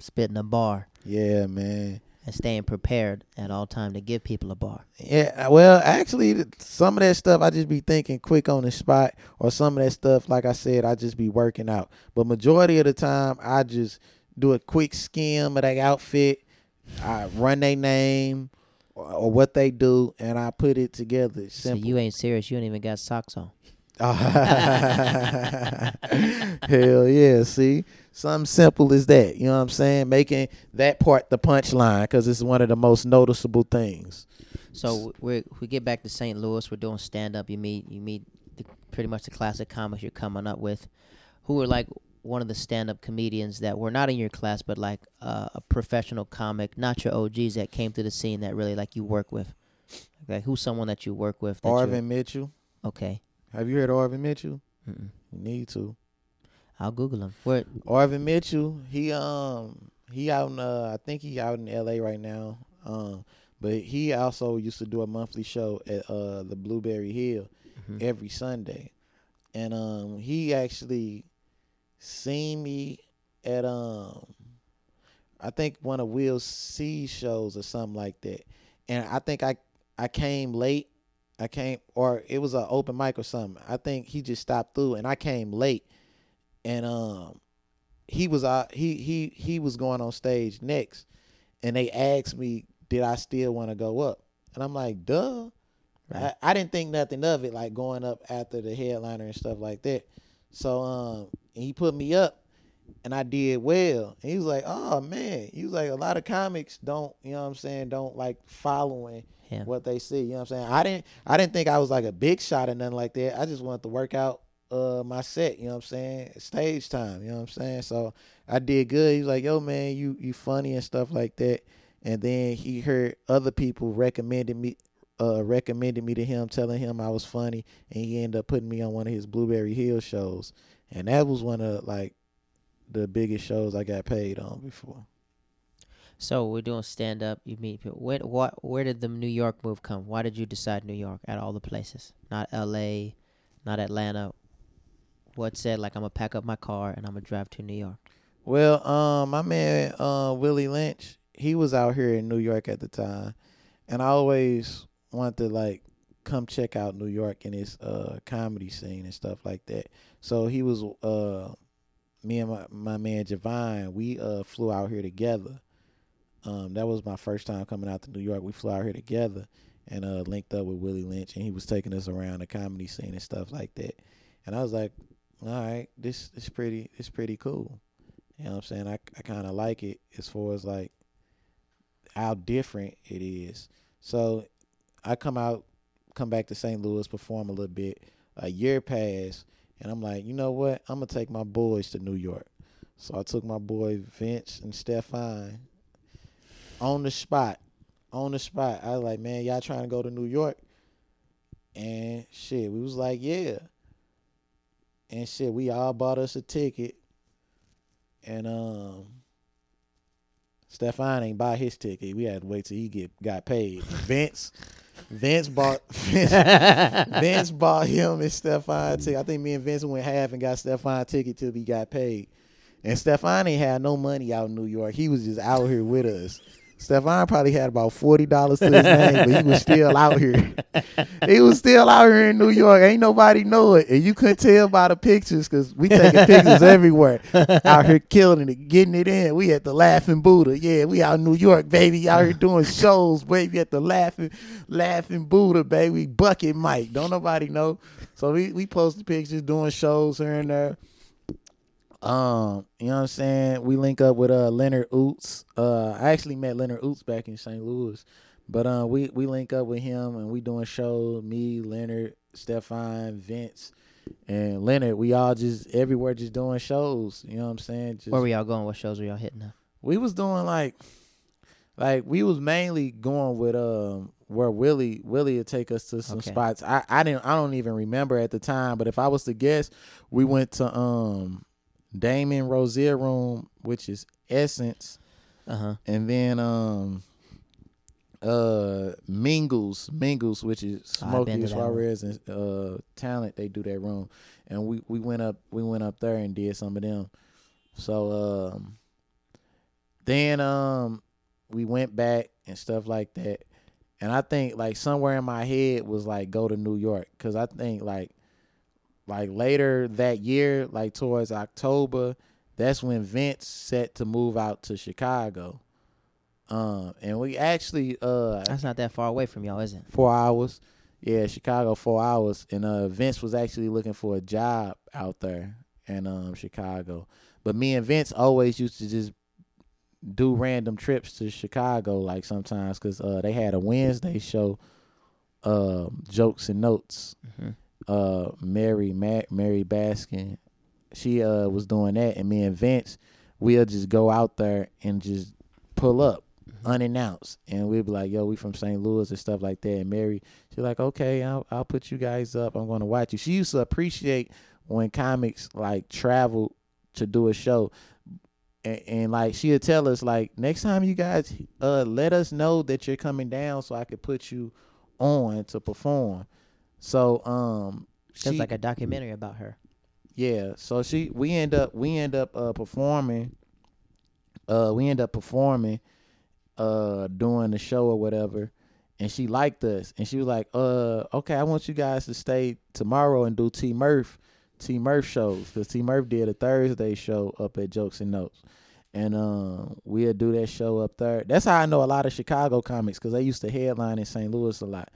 A: spitting a bar,
B: Yeah, man.
A: and staying prepared at all time to give people a bar.
B: Yeah, uh, well, actually, some of that stuff I just be thinking quick on the spot, or some of that stuff, like I said, I just be working out. But majority of the time, I just do a quick skim of their outfit, I run their name or, or what they do, and I put it together.
A: So you ain't serious. You ain't even got socks on.
B: Hell yeah! See, something simple as that. You know what I'm saying? Making that part the punchline because it's one of the most noticeable things.
A: So we we get back to St. Louis. We're doing stand up. You meet you meet the, pretty much the classic comics you're coming up with, who are like one of the stand up comedians that were not in your class, but like uh, a professional comic, not your OGs that came to the scene that really like you work with. Okay, who's someone that you work with?
B: Arvin Mitchell.
A: Okay,
B: Have you heard of Arvin Mitchell?
A: Mm-mm.
B: You need to.
A: I'll Google him. Where?
B: Arvin Mitchell, he um he out in uh I think he out in LA right now. Um but he also used to do a monthly show at uh the Blueberry Hill
A: Mhm.
B: every Sunday. And um he actually seen me at um I think one of Will C shows or something like that. And I think I I came late. I came or it was an open mic or something. I think he just stopped through and I came late. And um he was uh he he he was going on stage next and they asked me did I still want to go up? And I'm like, duh.
A: Right.
B: I, I didn't think nothing of it, like going up after the headliner and stuff like that. So um, and he put me up, and I did well. And he was like, "Oh man," he was like, "A lot of comics don't, you know what I'm saying, don't like following
A: Yeah.
B: what they see." You know what I'm saying? I didn't, I didn't think I was like a big shot or nothing like that. I just wanted to work out uh my set. You know what I'm saying? Stage time. You know what I'm saying? So I did good. He was like, "Yo man, you you funny and stuff like that." And then he heard other people recommended me uh, recommended me to him, telling him I was funny, and he ended up putting me on one of his Blueberry Hill shows, and that was one of like the biggest shows I got paid on before.
A: So we're doing stand up. You meet people. Where what? Where did the New York move come? Why did you decide New York at all the places? Not L.A., not Atlanta. What said like I'm gonna pack up my car and I'm gonna drive to New York?
B: Well, um, my man uh, Willie Lynch, he was out here in New York at the time, and I always wanted to like come check out New York and its uh comedy scene and stuff like that. So he was uh me and my, my man Javine, we uh flew out here together. Um, that was my first time coming out to New York. We flew out here together and uh linked up with Willie Lynch and he was taking us around the comedy scene and stuff like that. And I was like, all right, this is pretty it's pretty cool. You know what I'm saying? I I kind of like it as far as like how different it is. So I come out, come back to St. Louis, perform a little bit. A year passed, And I'm like, you know what? I'm gonna take my boys to New York. So I took my boy Vince and Stefan on the spot. On the spot. I was like, man, y'all trying to go to New York? And shit, we was like, yeah. And shit, we all bought us a ticket. And um Stefan ain't buy his ticket. We had to wait till he get got paid. Vince Vince bought Vince, Vince bought him and Stefan ticket. I think me and Vince went half and got Stefan ticket till we got paid. And Stefan ain't had no money out in New York. He was just out here with us. Stefan probably had about forty dollars to his name, but he was still out here. he was still out here in New York. Ain't nobody know it, and you couldn't tell by the pictures because we taking pictures everywhere. Out here killing it, getting it in. We at the Laughing Buddha. Yeah, we out in New York, baby. Out here doing shows, baby. At the Laughing, Laughing Buddha, baby. Bucket Mike. Don't nobody know. So we we posted pictures, doing shows here and there. Um, you know what I'm saying? We link up with uh Leonard Ouzts. Uh I actually met Leonard Ouzts back in St. Louis. But uh we we link up with him and we doing shows, me, Leonard, Stefan, Vince, and Leonard, we all just everywhere just doing shows. You know what I'm saying? Just,
A: Where were y'all going? What shows were y'all hitting? Up?
B: we was doing like like we was mainly going with um where Willie Willie would take us to some
A: Okay.
B: spots. I, I didn't I don't even remember at the time, but if I was to guess, we went to um Damon Rosier room, which is Essence,
A: Uh huh.
B: and then um uh Mingles, Mingles, which is
A: Oh,
B: Smokey. Suarez and uh Talent, they do that room. And we, we went up we went up there and did some of them. So um then um we went back and stuff like that. And I think like somewhere in my head was like go to New York cuz I think like like later that year, like towards October, that's when Vince set to move out to Chicago. Um, and we actually uh
A: That's not that far away from y'all, is it?
B: four hours. Yeah, Chicago four hours. And uh Vince was actually looking for a job out there in um Chicago. But me and Vince always used to just do random trips to Chicago like sometimes cuz uh they had a Wednesday show um jokes and notes
A: hmm
B: uh Mary Ma- Mary Baskin, she uh was doing that, and me and Vince, we'll just go out there and just pull up unannounced, and we'd be like, "Yo, we from St. Louis and stuff like that." And Mary, she's like, "Okay, I'll I'll put you guys up. I'm going to watch you." She used to appreciate when comics like travel to do a show. And, and like she'll tell us like next time you guys uh let us know that you're coming down so I could put you on to perform. So um
A: There's like a documentary about her.
B: yeah, so she we end up we end up uh performing uh we end up performing uh doing the show or whatever and she liked us and she was like, uh okay, I want you guys to stay tomorrow and do T Murph T Murph shows cuz T Murph did a Thursday show up at Jokes and Notes. And um we'll do that show up there. That's how I know a lot of Chicago comics cuz they used to headline in St. Louis a lot.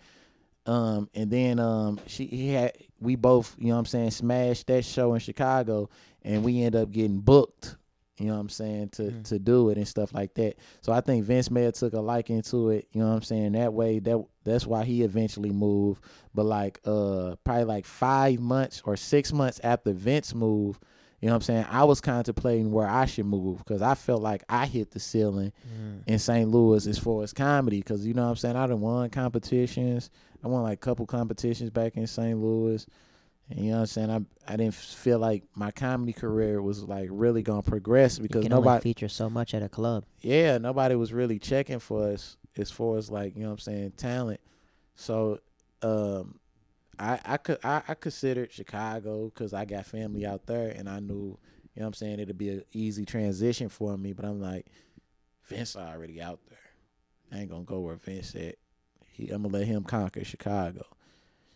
B: Um, and then um, she he had we both, you know what I'm saying, smashed that show in Chicago, and we end up getting booked. You know what I'm saying to
A: Mhm.
B: to do it and stuff like that. So I think Vince may have took a liking to it. You know what I'm saying. That way, that that's why he eventually moved. But like uh, probably like five months or six months after Vince moved, you know what I'm saying. I was contemplating where I should move because I felt like I hit the ceiling
A: Mm.
B: in St. Louis as far as comedy because you know what I'm saying I done won competitions. I won like a couple competitions back in St. Louis. And you know what I'm saying? I I didn't feel like my comedy career was like really gonna progress
A: You
B: because nobody
A: feature so much at a club.
B: yeah, nobody was really checking for us as far as like, you know what I'm saying, talent. So um I I could I, I considered Chicago because I got family out there and I knew, you know what I'm saying, it'd be an easy transition for me. But I'm like, Vince already out there. I ain't gonna go where Vince at. He, I'm gonna let him conquer Chicago.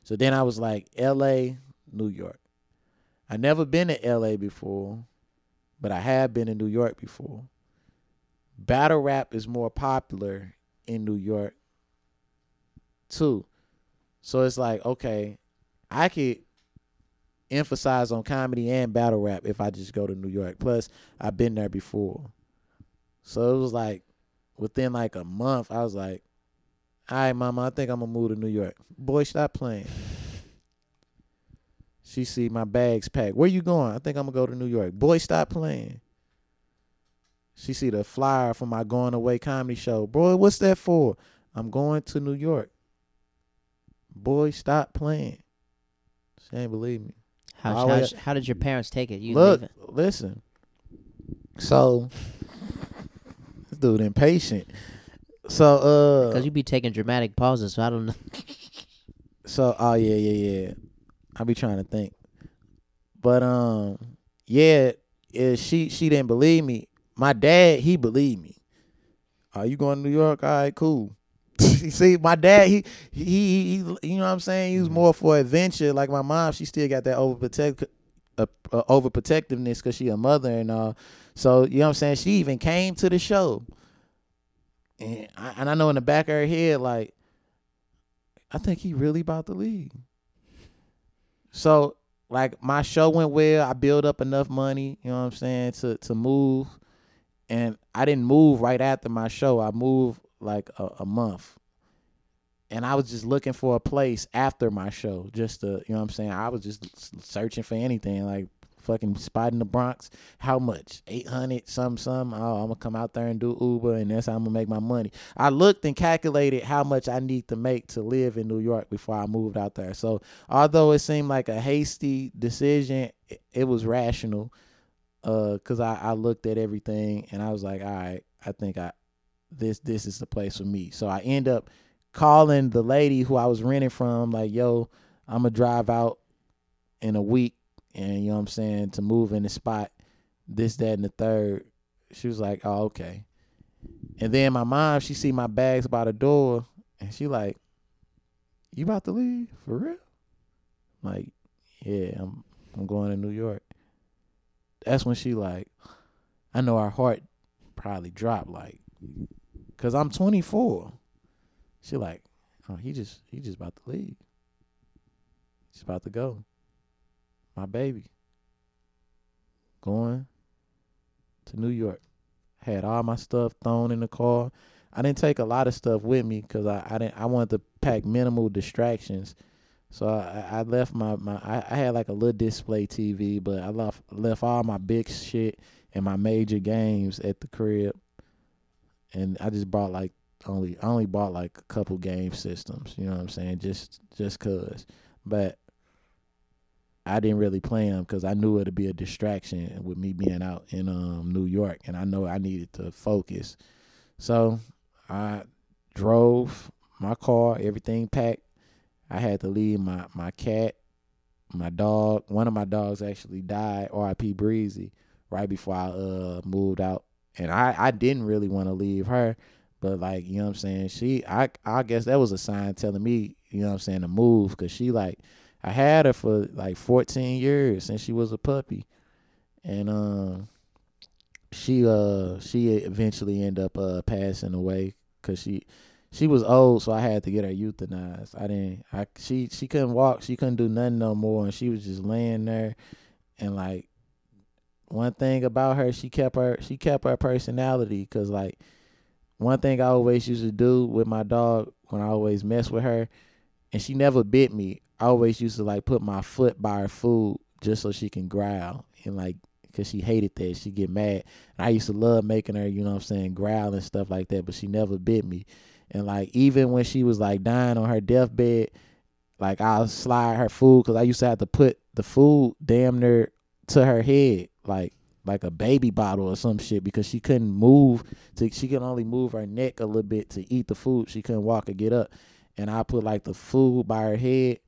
B: So then I was like, L.A., New York. I never been to L.A. before, but I have been in New York before. Battle rap is more popular in New York too. So it's like, okay, I could emphasize on comedy and battle rap if I just go to New York. Plus, I've been there before. So it was like within like a month, I was like, all right, mama, I think I'm gonna move to New York. Boy, stop playing. She see my bags packed. Where you going? I think I'm gonna go to New York. Boy, stop playing. She see the flyer for my going away comedy show. Boy, what's that for? I'm going to New York. Boy, stop playing. She ain't believe me.
A: How, how, how did your parents take it? You
B: Look,
A: leaving?
B: listen. So this dude impatient. So uh
A: Because you be taking dramatic pauses, so I don't know.
B: So oh yeah, yeah, yeah. I be trying to think. But um yeah, yeah, she she didn't believe me. My dad, he believed me. Are you going to New York? All right, cool. See, my dad, he, he he he you know what I'm saying? He was more for adventure. Like my mom, she still got that overprotect uh, uh, overprotectiveness because she a mother and all. So you know what I'm saying? She even came to the show. And I, and I know in the back of her head, like, I think he really about to leave. So like my show went well. I built up enough money, you know what I'm saying, to to move. And I didn't move right after my show. I moved like a, a month. And I was just looking for a place after my show, just to, you know what I'm saying? I was just searching for anything, like fucking spot in the Bronx. How much? 800, some, some. Oh, I'm gonna come out there and do Uber, and that's how I'm gonna make my money. I looked and calculated how much I need to make to live in New York before I moved out there. So although it seemed like a hasty decision, it, was rational. Uh, cause I, I looked at everything and I was like, all right, I think I this this is the place for me. So I end up calling the lady who I was renting from, like, yo, I'm gonna drive out in a week and you know what I'm saying, to move in the spot, this, that, and the third. She was like, Oh, okay. And then my mom, she see my bags by the door and she like, You about to leave? For real? Like, yeah, I'm I'm going to New York. That's when she like, I know our heart probably dropped like, cause I'm 24. She like, oh, he just he just about to leave. He's about to go. My baby. Going to New York. Had all my stuff thrown in the car. I didn't take a lot of stuff with me because I, I didn't I wanted to pack minimal distractions. So I, I left my, my I, I had like a little display TV, but I left left all my big shit and my major games at the crib. And I just brought like only I only bought like a couple game systems, you know what I'm saying? Just just cuz. But I didn't really play them because I knew it'd be a distraction with me being out in um New York, and I know I needed to focus. So I drove my car, everything packed. I had to leave my my cat, my dog. One of my dogs actually died, R.I.P. Breezy, right before I uh moved out, and I I didn't really want to leave her, but like you know what I'm saying. She I I guess that was a sign telling me you know what I'm saying to move because she like I had her for like 14 years since she was a puppy, and um, she uh she eventually ended up uh passing away because she she was old, so I had to get her euthanized. I didn't I she she couldn't walk, she couldn't do nothing no more, and she was just laying there, and like one thing about her, she kept her she kept her personality because like one thing I always used to do with my dog when I always mess with her, and she never bit me. I always used to like put my foot by her food just so she can growl and like because she hated that she get mad. And I used to love making her, you know what I'm saying, growl and stuff like that. But she never bit me. And like even when she was like dying on her deathbed, like I'll slide her food because I used to have to put the food damn near to her head, like like a baby bottle or some shit because she couldn't move. To she could only move her neck a little bit to eat the food. She couldn't walk or get up. And I put like the food by her head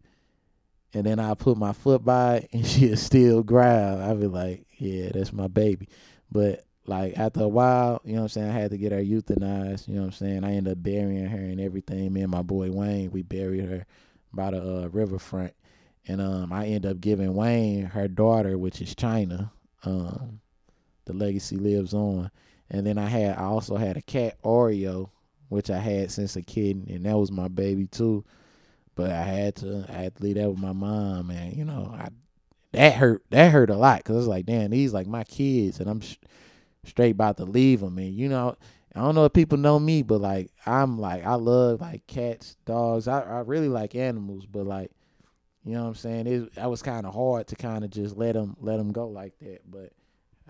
B: and then I put my foot by it and she'll still growl. I'd be like, yeah, that's my baby. But like after a while, you know what I'm saying, I had to get her euthanized, you know what I'm saying? I ended up burying her and everything. Me and my boy Wayne, we buried her by the uh, riverfront. And um I ended up giving Wayne her daughter, which is China. Um the legacy lives on. And then I had I also had a cat Oreo, which I had since a kid, and that was my baby too but I had to I had to leave that with my mom, and you know, I that hurt that hurt a lot because it's like, damn, these like my kids, and I'm sh- straight about to leave them, and you know, I don't know if people know me, but like I'm like I love like cats, dogs, I I really like animals, but like You know what I'm saying? It that was kind of hard to kind of just let them let them go like that, but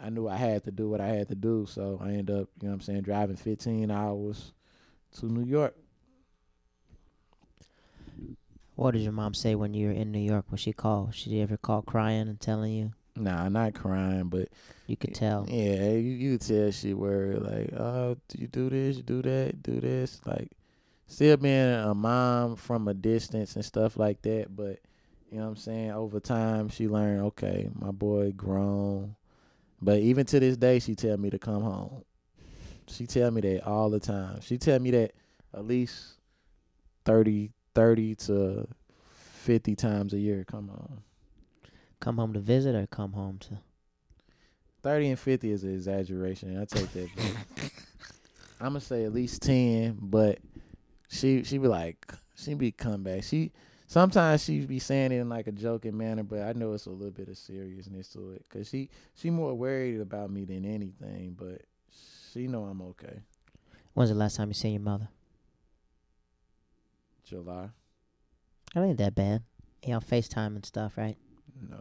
B: I knew I had to do what I had to do, so I ended up, you know what I'm saying, driving 15 hours to New York.
A: What did your mom say when you were in New York when she called? She ever call crying and telling you?
B: Nah, not crying, but
A: You could tell.
B: yeah, you you could tell she worried like, oh, do you do this, you do that, do this, like still being a mom from a distance and stuff like that, but you know what I'm saying, over time she learned, okay, my boy grown. But even to this day she tell me to come home. She tell me that all the time. She tell me that at least 30 30 to 50 times a year come home.
A: Come home to visit or come home to?
B: 30 and 50 is an exaggeration. I take that. I'm gonna say at least 10, but she she be like she be come back. She sometimes she be saying it in like a joking manner, but I know it's a little bit of seriousness to it cuz she she more worried about me than anything, but she know I'm okay.
A: When's the last time you seen your mother?
B: July.
A: It ain't that bad. You on FaceTime and stuff, right?
B: No.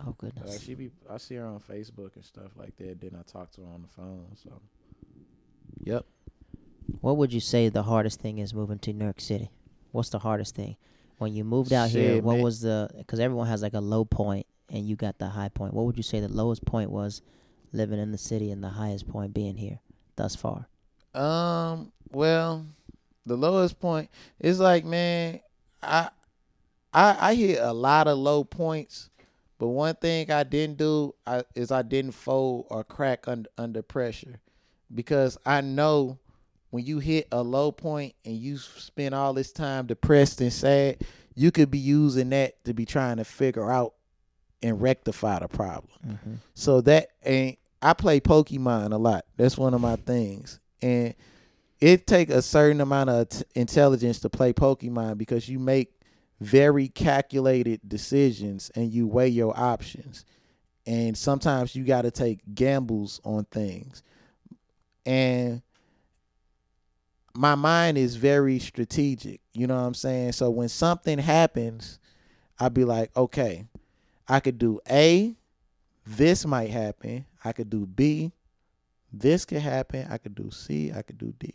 A: Oh
B: Like
A: goodness.
B: she be I see her on Facebook and stuff like that, then I talk to her on the phone, so Yep.
A: What would you say the hardest thing is moving to New York City? What's the hardest thing? When you moved out here, what
B: man.
A: was the? Because everyone has like a low point, and you got the high point. What would you say the lowest point was living in the city, and the highest point being here thus far?
B: Um. Well, the lowest point is like, man, I, I, I hit a lot of low points, but one thing I didn't do I, is I didn't fold or crack under under pressure, because I know when you hit a low point and you spend all this time depressed and sad, you could be using that to be trying to figure out and rectify the problem.
A: Mm-hmm.
B: So that and I play Pokemon a lot. That's one of my things. And it take a certain amount of t- intelligence to play Pokemon because you make very calculated decisions and you weigh your options. And sometimes you got to take gambles on things. And my mind is very strategic. You know what I'm saying? So when something happens, I'd be like, okay, I could do A, this might happen. I could do B, this could happen. I could do C, I could do D.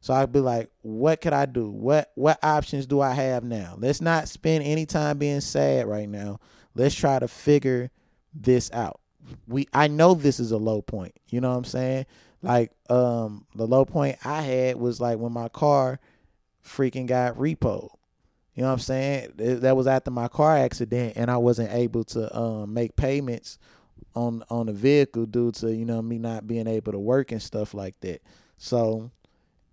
B: So I'd be like, what could I do? What what options do I have now? Let's not spend any time being sad right now. Let's try to figure this out. We I know this is a low point. You know what I'm saying? Like um the low point I had was like when my car freaking got repoed. You know what I'm saying? That was after my car accident and I wasn't able to um make payments on on the vehicle due to, you know, me not being able to work and stuff like that. So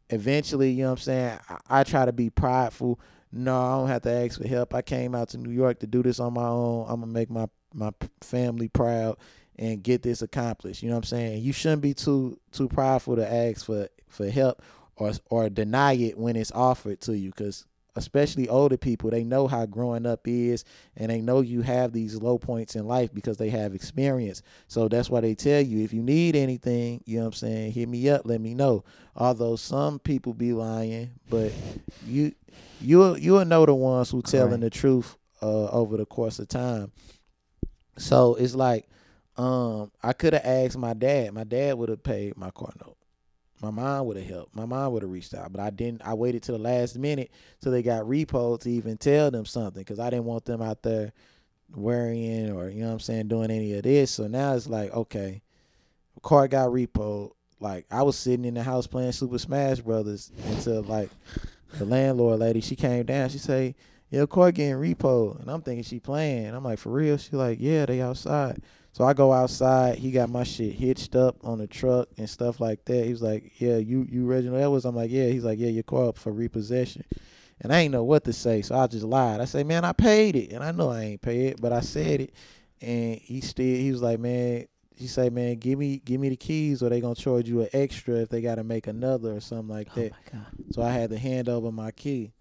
B: eventually, you know what I'm saying, I, I try to be prideful. No, I don't have to ask for help. I came out to New York to do this on my own. I'm gonna make my my family proud and get this accomplished. You know what I'm saying? You shouldn't be too too prideful to ask for for help or or deny it when it's offered to you cuz especially older people, they know how growing up is and they know you have these low points in life because they have experience. So that's why they tell you if you need anything, you know what I'm saying, hit me up, let me know. Although some people be lying, but you you you'll know the ones who telling the truth uh, over the course of time. So it's like um I could have asked my dad. My dad would have paid my car note. My mom would have helped. My mom would have reached out, but I didn't. I waited till the last minute till they got repoed to even tell them something because I didn't want them out there worrying or you know what I'm saying doing any of this. So now it's like okay, car got repoed. Like I was sitting in the house playing Super Smash Brothers until like the landlord lady she came down. She say, "Your car getting repoed," and I'm thinking she playing. I'm like, "For real?" She like, "Yeah, they outside." So I go outside. He got my shit hitched up on the truck and stuff like that. He was like, "Yeah, you you Reginald Edwards." I'm like, "Yeah." He's like, "Yeah, your car up for repossession." And I ain't know what to say, so I just lied. I say, "Man, I paid it," and I know I ain't paid it, but I said it. And he still he was like, "Man." He say, "Man, give me give me the keys, or they gonna charge you an extra if they got to make another or something like
A: Oh
B: that."
A: god.
B: So I had to hand over my key.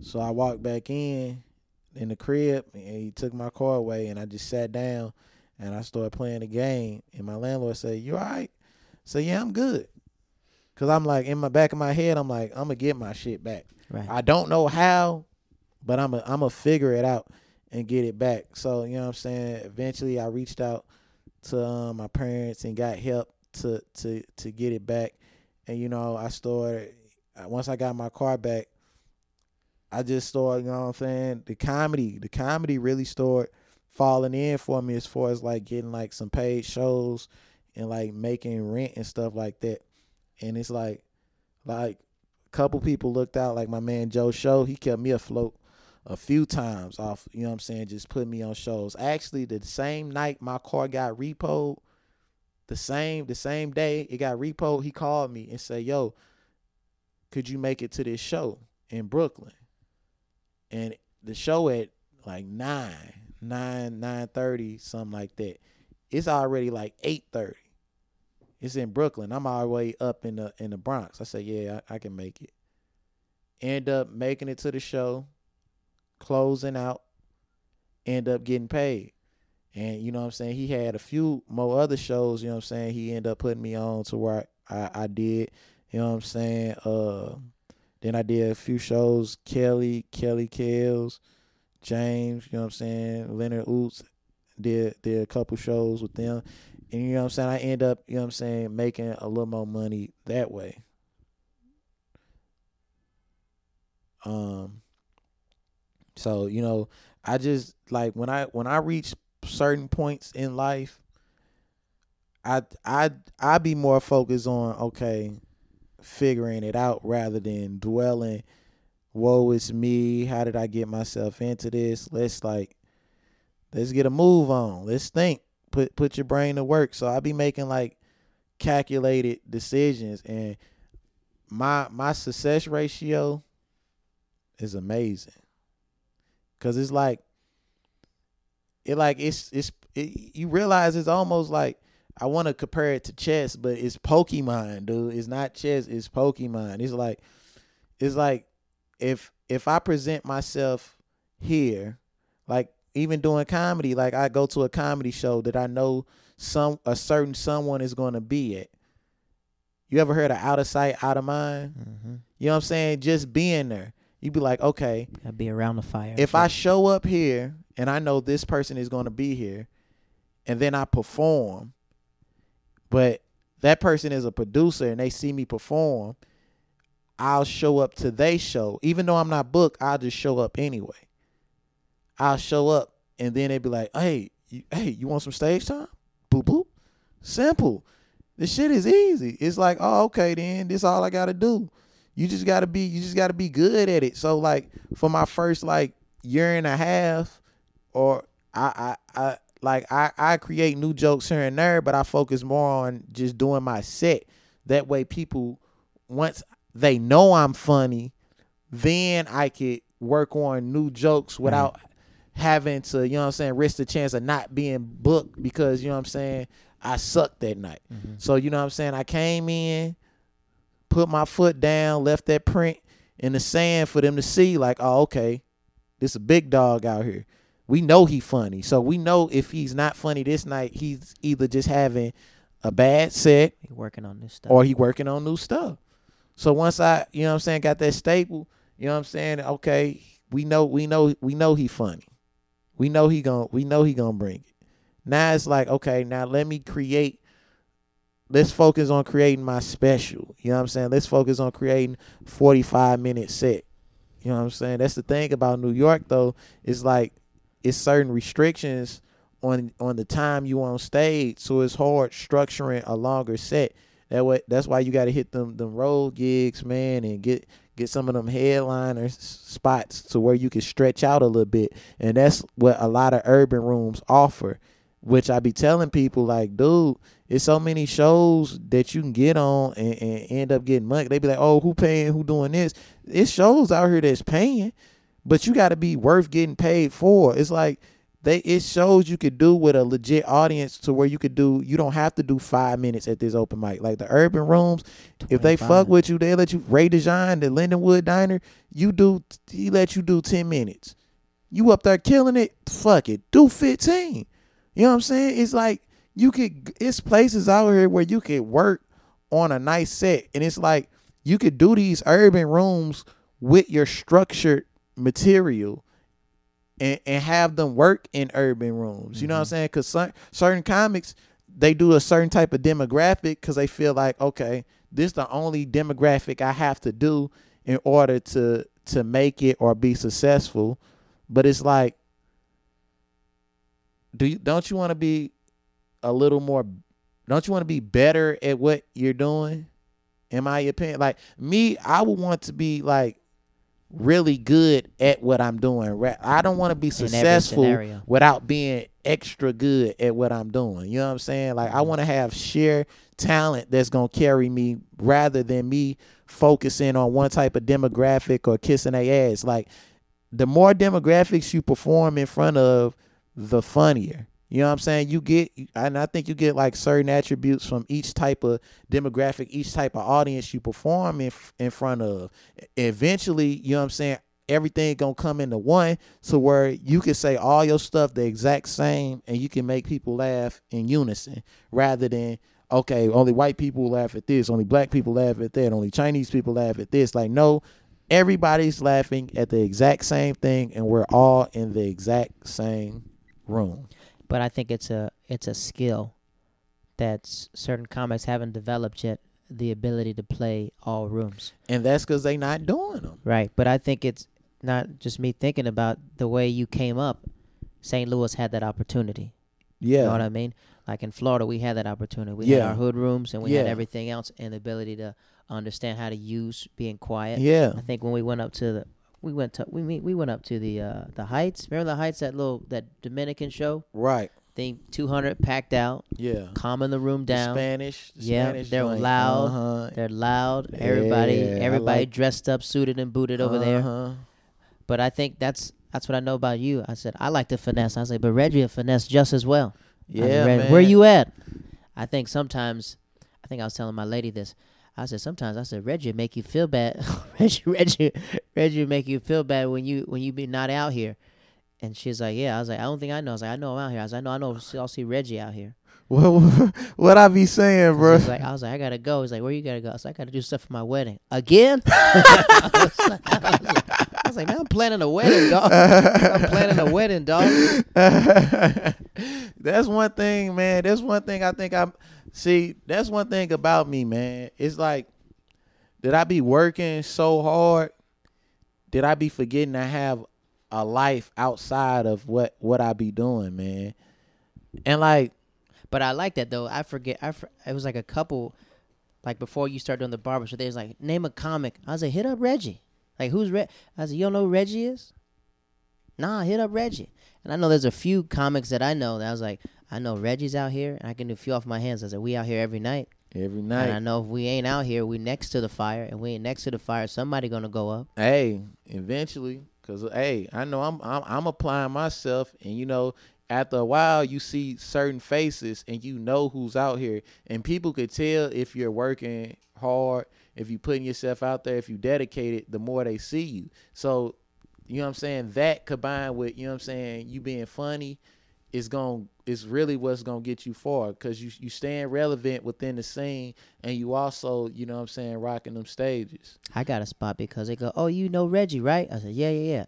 B: So I walked back in in the crib and he took my car away and I just sat down and I started playing the game and my landlord said, You alright? So yeah, I'm good. Cause I'm like in my back of my head, I'm like, I'm gonna get my shit back.
A: Right.
B: I don't know how, but I'm a I'm a figure it out and get it back. So you know what I'm saying. Eventually, I reached out to um, my parents and got help to to to get it back. And you know, I started once I got my car back. I just started, you know what I'm saying. The comedy, the comedy really started falling in for me as far as like getting like some paid shows and like making rent and stuff like that. And it's like, like a couple people looked out, like my man Joe Show. He kept me afloat a few times off, you know what I'm saying, just put me on shows. Actually, the same night my car got repoed, the same the same day it got repoed, he called me and said, "Yo, could you make it to this show in Brooklyn?" And the show at like 9, 9, 9.30, something like that. It's already like 8.30. It's in Brooklyn. I'm all the way up in the in the Bronx. I said, yeah, I, I can make it. End up making it to the show closing out, end up getting paid. And you know what I'm saying? He had a few more other shows, you know what I'm saying? He ended up putting me on to where I, I, I did, you know what I'm saying? Uh then I did a few shows, Kelly, Kelly Kells, James, you know what I'm saying? Leonard Ouzts did did a couple shows with them. And you know what I'm saying? I end up, you know what I'm saying, making a little more money that way. Um so, you know, I just like when I when I reach certain points in life, I I I be more focused on okay, figuring it out rather than dwelling, woe is me, how did I get myself into this? Let's like let's get a move on. Let's think. Put put your brain to work. So I be making like calculated decisions and my my success ratio is amazing. Cause it's like it like it's it's it, you realize it's almost like I want to compare it to chess, but it's Pokemon, dude. It's not chess, it's Pokemon. It's like it's like if if I present myself here, like even doing comedy, like I go to a comedy show that I know some a certain someone is going to be at. You ever heard of out of sight, out of mind?
A: Mm-hmm.
B: You know what I'm saying? Just being there you'd be like, okay,
A: Gotta be around the fire.
B: if I show up here and I know this person is going to be here, and then I perform, but that person is a producer and they see me perform, I'll show up to their show. Even though I'm not booked, I'll just show up anyway. I'll show up and then they'd be like, hey, you, hey, you want some stage time? Boop boop. Simple. The shit is easy. It's like, oh, okay, then this all I gotta do. You just gotta be you just gotta be good at it. So like for my first like year and a half, or I I, I like I, I create new jokes here and there, but I focus more on just doing my set. That way people once they know I'm funny, then I could work on new jokes without having to, you know what I'm saying, risk the chance of not being booked because, you know what I'm saying, I sucked that night.
A: Mm-hmm.
B: So, you know what I'm saying, I came in, put my foot down, left that print in the sand for them to see, like, oh, okay, this a big dog out here. We know he funny. So we know if he's not funny this night, he's either just having a bad set
A: He working on this stuff.
B: or he working on new stuff. So once I, you know I'm saying, got that staple, you know what I'm saying, okay, we know we know we know he funny. We know he going to we know he going to bring it. Now it's like, okay, now let me create let's focus on creating my special. You know what I'm saying? Let's focus on creating 45 minute set. You know what I'm saying? That's the thing about New York though, is like it's certain restrictions on on the time you on stage, so it's hard structuring a longer set. That way, that's why you got to hit them them road gigs, man, and get get some of them headliner spots to where you can stretch out a little bit, and that's what a lot of urban rooms offer. Which I be telling people like, dude, it's so many shows that you can get on and, and end up getting money. They be like, oh, who paying? Who doing this? It's shows out here that's paying, but you got to be worth getting paid for. It's like they it shows you could do with a legit audience to where you could do you don't have to do five minutes at this open mic. Like the urban rooms if they fuck with you they let you ray design the lindenwood diner you do he let you do 10 minutes. You up there killing it? Fuck it. Do 15 you know what i'm saying? It's like you could it's places out here where you could work on a nice set. And it's like you could do these urban rooms with your structured material and, and have them work in urban rooms. You know what I'm mm-hmm. saying? Because certain comics they do a certain type of demographic because they feel like okay, this is the only demographic I have to do in order to to make it or be successful. But it's like, do you don't you want to be a little more? Don't you want to be better at what you're doing? In my opinion, like me, I would want to be like really good at what I'm doing. I don't want to be successful without being extra good at what I'm doing. You know what I'm saying? Like I want to have sheer talent that's gonna carry me rather than me focusing on one type of demographic or kissing their ass. Like the more demographics you perform in front of, the funnier. You know what I'm saying? You get, and I think you get like certain attributes from each type of demographic, each type of audience you perform in in front of. Eventually, you know what I'm saying? Everything gonna come into one, so where you can say all your stuff the exact same, and you can make people laugh in unison, rather than okay, only white people laugh at this, only black people laugh at that, only Chinese people laugh at this. Like no, everybody's laughing at the exact same thing, and we're all in the exact same room.
A: But I think it's a it's a skill that certain comics haven't developed yet. The ability to play all rooms.
B: and that's because they not doing them.
A: Right, but I think it's not just me thinking about the way you came up. St. Louis had that opportunity.
B: Yeah,
A: You know what I mean? Like in Florida, we had that opportunity. We had our hood rooms and we had everything else, and the ability to understand how to use being quiet.
B: yeah,
A: I think when we went up to the, we went to we we went up to the uh the Heights. Remember the Heights? That little that Dominican show.
B: right.
A: Thing two hundred packed out,
B: Yeah,
A: calming the room
B: The
A: down.
B: Spanish. the
A: Yeah,
B: Spanish
A: they're
B: joint.
A: loud.
B: Uh-huh.
A: They're loud. Everybody,
B: Yeah,
A: everybody
B: like-
A: dressed up, suited and booted over there.
B: Uh-huh.
A: But I think that's that's what I know about you. I said I like to finesse. I said, but Reggie finesse just as well. Said,
B: Yeah, man.
A: Where you at? I think sometimes, I think I was telling my lady this. I said sometimes I said Reggie make you feel bad. Reggie, Reggie, Reggie make you feel bad when you when you be not out here. And she's like, yeah. I was like, I don't think I know. I was like, I know I'm out here. I was like, I know, I know. I'll see Reggie out here.
B: What what I be saying, bro?
A: He's like, I was like, I gotta go. He's like, where you gotta go? I was like, I gotta do stuff for my wedding again. I, was like, I was like- I was like, man, I'm planning a wedding, dog. I'm planning a wedding, dog.
B: that's one thing, man. That's one thing I think I'm. See, that's one thing about me, man. It's like, did I be working so hard? Did I be forgetting to have a life outside of what what I be doing, man? And like,
A: But I like that though. I forget. I it was like a couple, like before you start doing the barbershop. They was like, name a comic. I was like, hit up Reggie. Like who's Reg? I was like, you don't know who Reggie is? Nah, hit up Reggie. And I know there's a few comics that I know that I was like, I know Reggie's out here, and I can do a few off my hands. I said, we out here every night,
B: every night.
A: and I know if we ain't out here, we next to the fire, and we ain't next to the fire, somebody gonna go up.
B: hey, eventually, cause hey, I know I'm I'm I'm applying myself, and you know, after a while, you see certain faces, and you know who's out here, and people could tell if you're working hard, if you're putting yourself out there, if you dedicated, the more they see you. So, you know what I'm saying? That combined with you know what I'm saying, you being funny, is going is really what's gonna get you far, cause you you staying relevant within the scene, and you also you know what I'm saying, rocking them stages.
A: I got a spot because they go, oh, you know Reggie, right? I said, yeah, yeah, yeah.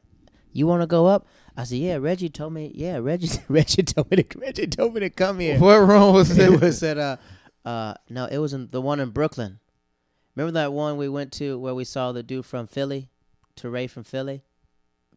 A: You want to go up? I said, yeah. Reggie told me, yeah. Reggie, Reggie told me to, Reggie told me to come here.
B: What room was
A: it was at uh, uh, no, it was in the one in Brooklyn. Remember that one we went to where we saw the dude from Philly, Teray from Philly,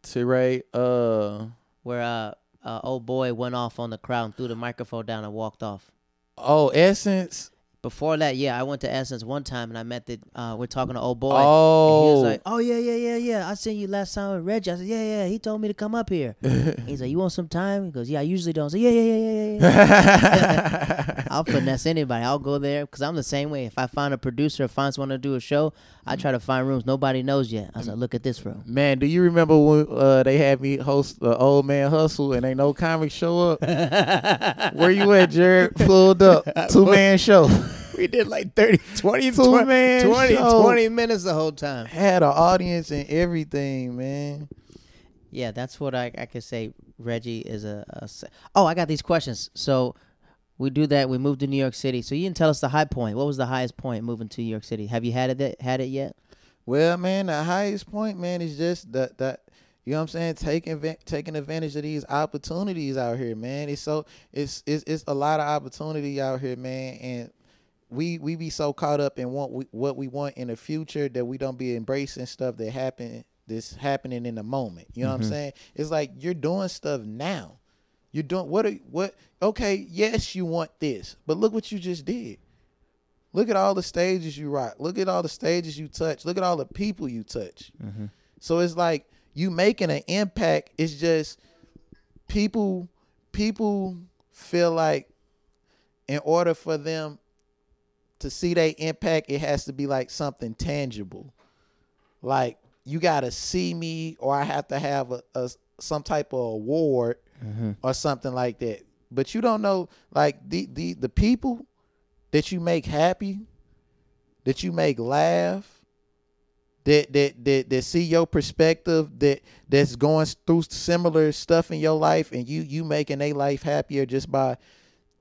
B: Teray, uh,
A: where uh, uh, old boy went off on the crowd and threw the microphone down and walked off.
B: oh, Essence.
A: Before that, yeah, I went to Essence one time and I met the. Uh, we're talking to old boy.
B: Oh,
A: he was like, "Oh yeah, yeah, yeah, yeah. I seen you last time with Reggie." I said, "Yeah, yeah." He told me to come up here. He's like, "You want some time?" He goes, "Yeah, I usually don't." I said, "Yeah, yeah, yeah, yeah, yeah." I'll finesse anybody. I'll go there because I'm the same way. If I find a producer or find someone to do a show, I try to find rooms nobody knows yet. I said, "Look at this room."
B: Man, do you remember when uh, they had me host the Old Man Hustle and ain't no comics show up? Where you at, Jared? Pulled up. Two man show.
A: We did like 30, 20, 20,
B: man
A: 20,
B: show.
A: 20 minutes the whole time.
B: Had an audience and everything, man.
A: Yeah, that's what I I could say. Reggie is a. oh, I got these questions. So we do that. We moved to New York City. So you didn't tell us the high point. What was the highest point moving to New York City? Have you had it had it yet?
B: Well, man, the highest point, man, is just that that You know what I'm saying? Taking taking advantage of these opportunities out here, man. It's so it's it's it's a lot of opportunity out here, man. And we we be so caught up in what we what we want in the future that we don't be embracing stuff that happen that's happening in the moment. You know what I'm
A: Mhm.
B: saying? It's like you're doing stuff now. You're doing what are what okay, yes, you want this, but look what you just did. Look at all the stages you rock. Look at all the stages you touch. Look at all the people you touch.
A: Mm-hmm.
B: So it's like you making an impact. It's just people people feel like in order for them to see their impact, it has to be like something tangible. Like you gotta see me or I have to have a, a some type of award
A: Mm-hmm.
B: or something like that. But you don't know like the the the people that you make happy, that you make laugh, that that that that see your perspective, that that's going through similar stuff in your life, and you you making a life happier just by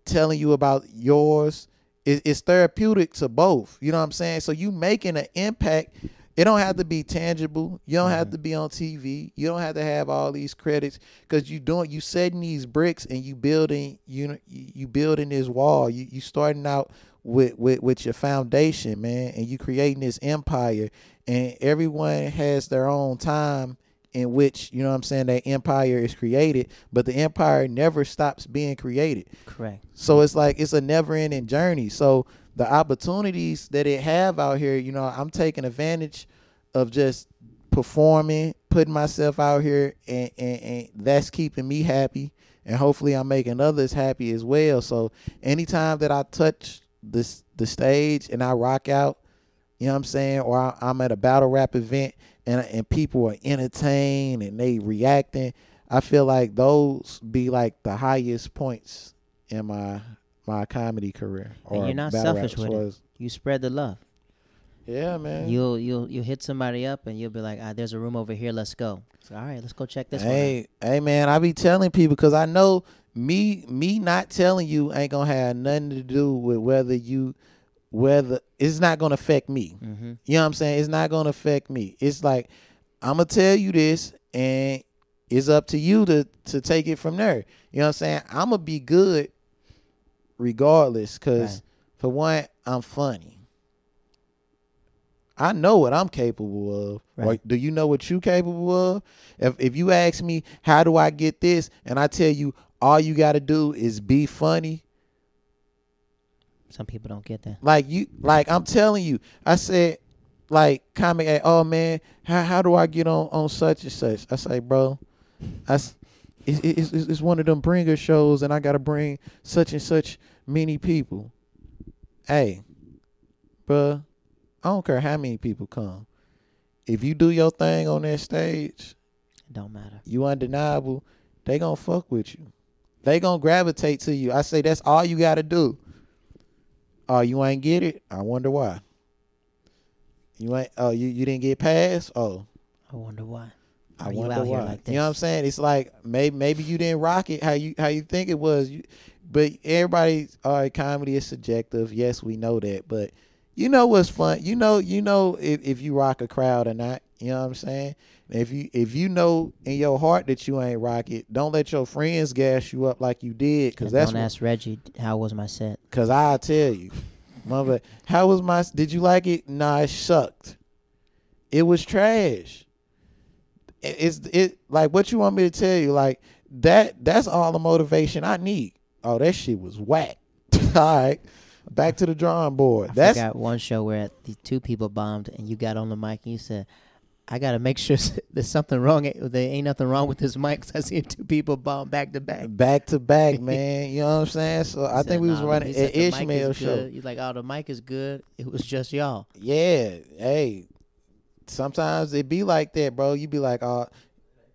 B: telling you about yours. It, it's therapeutic to both. You know what I'm saying? So you making an impact. It don't have to be tangible. You don't have mm-hmm. to be on TV. You don't have to have all these credits because you doing you setting these bricks and you building you you building this wall. You you starting out with with with your foundation, man, and you creating this empire. And everyone has their own time in which you know what I'm saying that empire is created, but the empire never stops being created.
A: Correct.
B: So it's like it's a never ending journey. So the opportunities that it have out here, you know, I'm taking advantage of just performing, putting myself out here and, and, and that's keeping me happy. And hopefully I'm making others happy as well. So anytime that I touch this the stage and I rock out, you know what I'm saying, or I, I'm at a battle rap event and and people are entertained and they reacting, I feel like those be like the highest points in my my comedy career.
A: And you're not selfish with it. You spread the love.
B: Yeah, man.
A: You'll you'll you'll hit somebody up and you'll be like, ah, there's a room over here. Let's go. So, all right, let's go check this one. out."
B: hey, hey, man, I be telling people because I know me me not telling you ain't gonna have nothing to do with whether you whether it's not gonna affect me.
A: Mm-hmm.
B: You know what I'm saying? It's not gonna affect me. It's like I'm gonna tell you this, and it's up to you to to take it from there. You know what I'm saying? I'm gonna be good regardless, cause
A: Right.
B: for one, I'm funny. I know what I'm capable of. Or
A: Right.
B: do you know what you capable of? If if you ask me how do I get this, and I tell you all you got to do is be funny,
A: Some people don't get that.
B: like you, like I'm telling you, I said, like comment, at, oh man, how how do I get on on such and such? I say, bro, I, s- it, it- it's it's it's one of them bringer shows, and I gotta bring such and such many people. Hey, bruh, I don't care how many people come. If you do your thing on that stage,
A: It don't matter.
B: you undeniable. They gonna fuck with you. They gonna gravitate to you. I say that's all you gotta do. Oh, you ain't get it? I wonder why. You ain't oh you, you didn't get past? Oh.
A: I wonder why.
B: I
A: you
B: wonder
A: out here
B: why.
A: like
B: You know what I'm saying? It's like maybe maybe you didn't rock it how you how you think it was. You, but everybody all right, comedy is subjective. Yes, we know that. But you know what's fun? You know, you know if, if you rock a crowd or not. You know what I'm saying? If you if you know in your heart that you ain't rock it, don't let your friends gas you up like you did, because that's
A: don't
B: what,
A: ask Reggie how was my set.
B: Cause I tell you, mother, how was my? Did you like it? Nah, it sucked. It was trash. It- It's it like what you want me to tell you? Like that. That's all the motivation I need. Oh, that shit was whack. all right, back to the drawing board.
A: I
B: that's
A: forgot one show where the two people bombed and you got on the mic and you said, I got to make sure there's something wrong. There ain't nothing wrong with this mic 'cause I see two people bomb back to back.
B: back to back, man. You know what I'm saying? So I
A: He
B: think
A: said,
B: we was running an Ishmael
A: is
B: show.
A: good." He's like, oh, the mic is good. It was just y'all.
B: Yeah, hey. Sometimes it be like that, bro. You be like, oh,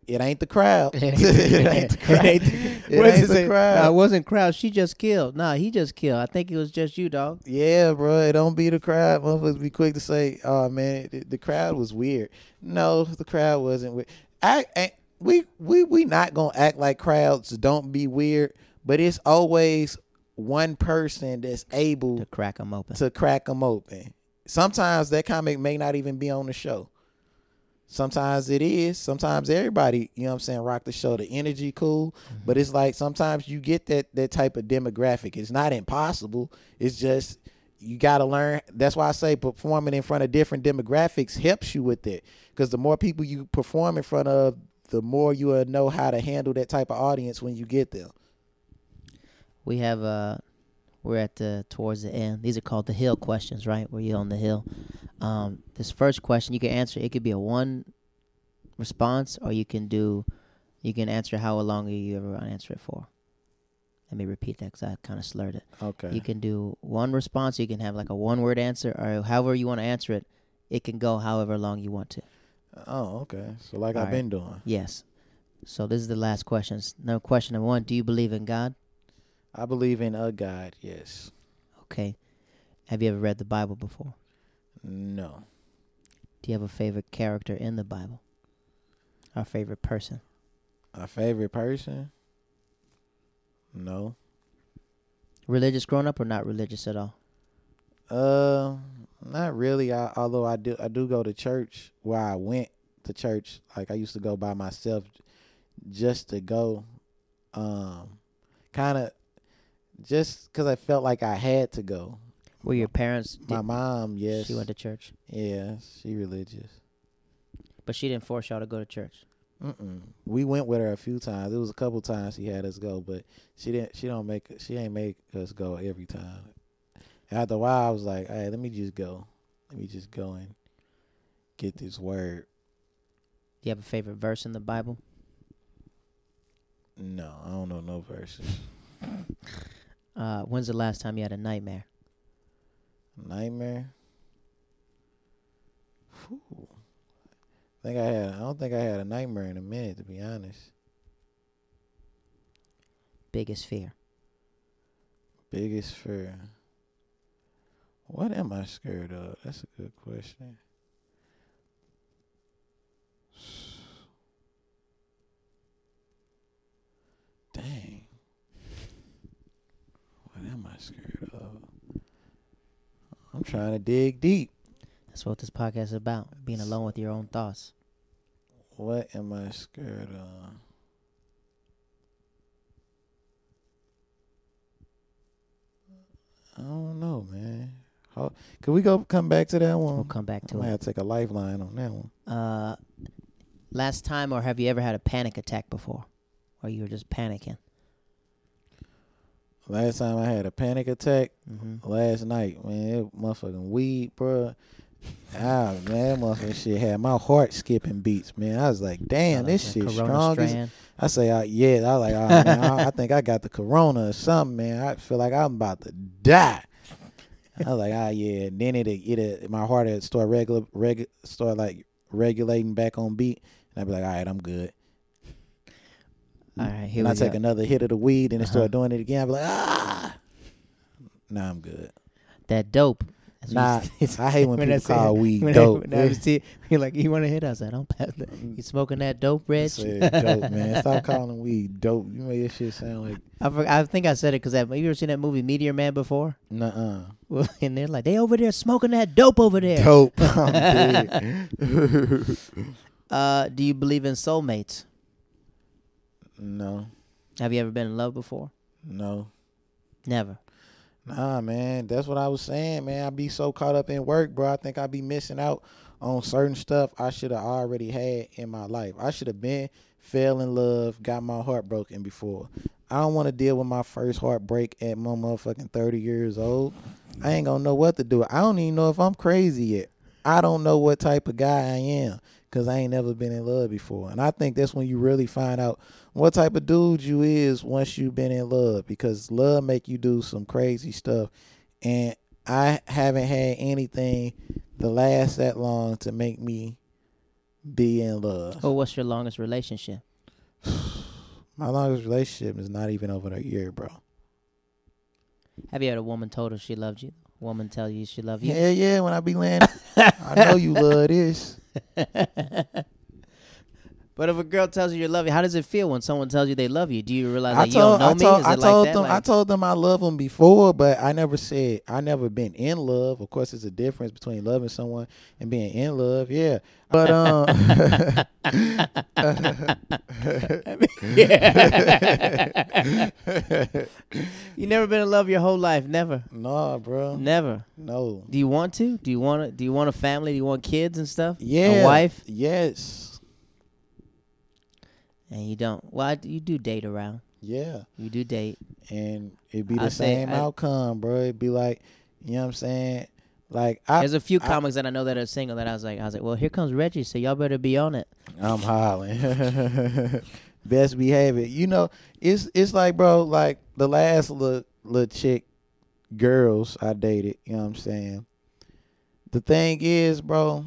B: it ain't the crowd. it ain't the crowd.
A: It ain't-
B: It ain't the crowd.
A: Nah, it wasn't crowd. She just killed. Nah, he just killed. I think it was just you, dog.
B: Yeah, bro. It don't be the crowd. Motherfuckers be quick to say, "Oh man, the, the crowd was weird." No, the crowd wasn't weird. I, I we we we not gonna act like crowds don't be weird, but it's always one person that's able
A: To crack them open.
B: to crack them open. Sometimes that comic may not even be on the show. Sometimes it is. Sometimes everybody, you know what I'm saying, rock the show. The energy cool. But it's like sometimes you get that that type of demographic. It's not impossible. It's just you gotta learn. That's why I say performing in front of different demographics helps you with it. Because the more people you perform in front of, the more you will know how to handle that type of audience when you get there.
A: We have uh we're at the towards the end. These are called the hill questions, right? Where you're on the hill. Um, this first question you can answer. It could be a one response, or you can do you can answer how long you ever want to answer it for. Let me repeat that because I kind of slurred it.
B: Okay.
A: You can do one response. You can have like a one word answer, or however you want to answer it. It can go however long you want to.
B: oh, okay. So like
A: All
B: I've
A: right.
B: been doing.
A: Yes. So this is the last questions. No question number one. Do you believe in God?
B: I believe in a God. Yes.
A: Okay. Have you ever read the Bible before?
B: No.
A: Do you have a favorite character in the Bible? Our favorite person?
B: A favorite person? No.
A: Religious growing up or not religious at all?
B: Uh, not really. I, although I do, I do go to church where I went to church. Like I used to go by myself, just to go. Um, kind of, just because I felt like I had to go.
A: Were your parents? Did,
B: My mom, yes,
A: She went to church,
B: yeah, she religious.
A: but she didn't force y'all to go to church.
B: Mm-mm. We went with her a few times. It was a couple times she had us go, but she didn't. She don't make. She ain't make us go every time. After a while, I was like, "Hey, let me just go. Let me just go and get this word."
A: Do you have a favorite verse in the Bible?
B: No, I don't know no verses.
A: Uh, when's the last time you had a nightmare?
B: Nightmare. Whew. I think I had. I don't think I had a nightmare in a minute, to be honest.
A: Biggest fear?
B: Biggest fear. What am I scared of? That's a good question. Dang. What am I scared of? I'm trying to dig deep.
A: That's what this podcast is about. Being alone with your own thoughts.
B: What am I scared of? I don't know, man. How, can we go come back to that one?
A: We'll come back
B: I
A: to
B: might
A: it.
B: have to take a lifeline on that one.
A: Uh, last time, or have you ever had a panic attack before, or you were just panicking?
B: Last time I had a panic attack
A: Mm-hmm.
B: last night, man, it motherfucking weed, bro. Ah, man, that motherfucking shit had my heart skipping beats, man. I was like, damn, this shit strong. I say, uh, yeah, I was like, oh, man, I, I think I got the corona or something, man. I feel like I'm about to die. I was like, ah, yeah. Then it, it, my heart had start regular, regu- start like regulating back on beat, and I'd be like, all right, I'm good.
A: All right, here
B: And I take
A: go.
B: another hit of the weed, and
A: Uh-huh.
B: start doing it again. Be like, ah. Nah, I'm good.
A: That dope. That's
B: Nah. I hate when
A: I
B: people call weed
A: when I-
B: dope.
A: when I see, you're like, you want to hit us? I don't pass that. You smoking that dope?
B: Say dope, man. Stop calling weed dope. You make this shit sound like
A: I, for, I think I said it because have you ever seen that movie Meteor Man before?
B: nuh-uh.
A: Well, and they're like, they over there smoking that dope over there.
B: Dope.
A: Uh, do you believe in soulmates?
B: No,
A: Have you ever been in love before?
B: no.
A: Never.
B: Nah, man. That's what I was saying, man. I be so caught up in work, bro. I think I be missing out on certain stuff I should have already had in my life. I should have been fell in love, got my heart broken before. I don't want to deal with my first heartbreak at my motherfucking 30 years old. I ain't gonna know what to do. I don't even know if I'm crazy yet. I don't know what type of guy I am because I ain't never been in love before. And I think that's when you really find out what type of dude you is once you've been in love because love make you do some crazy stuff. And I haven't had anything to last that long to make me be in love.
A: Or what's your longest relationship?
B: My longest relationship is not even over a year, bro.
A: Have you had a woman told her she loved you? Woman tell you she loved you?
B: Yeah, yeah. When I be laying, I know you love this.
A: but if a girl tells you you love you, how does it feel when someone tells you they love you? Do you realize
B: I
A: like, you don't know
B: I
A: me?
B: told,
A: Is
B: I told
A: like
B: them,
A: that?
B: I
A: Like-
B: told them I love them before, but I never said I never been in love. Of course, there's a difference between loving someone and being in love. Yeah, but um, yeah.
A: you never been in love your whole life, never,
B: nah, bro,
A: never.
B: no.
A: Do you want to? Do you want to? Do you want a family? Do you want kids and stuff?
B: Yeah,
A: a wife,
B: Yes,
A: and you don't. Well, I- you do date around.
B: yeah,
A: You do date.
B: and it'd be the
A: I say
B: same
A: I-
B: outcome, bro. It'd be like, you know what I'm saying? Like I,
A: There's a few
B: I-
A: comics that I know that are single that I was like, I was like, well, here comes Reggie, so y'all better be on it.
B: I'm hollering. Best behavior. You know, it's it's like, bro, like the last little little chick girls I dated, you know what I'm saying? The thing is, bro,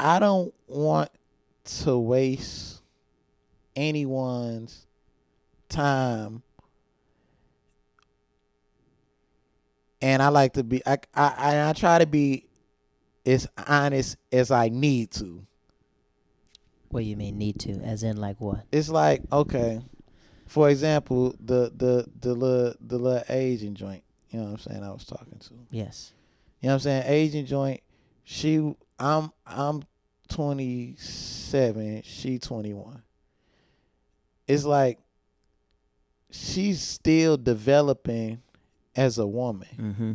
B: I don't want to waste anyone's time. And I like to be I I I, try to be as honest as I need to.
A: What do you mean need to? As in like what?
B: It's like okay, for example, the the the little the little Asian joint. You know what I'm saying? I was talking to.
A: Yes.
B: You know what I'm saying? Asian joint. She I'm I'm 27. She 21. It's like she's still developing as a woman.
A: Mm-hmm.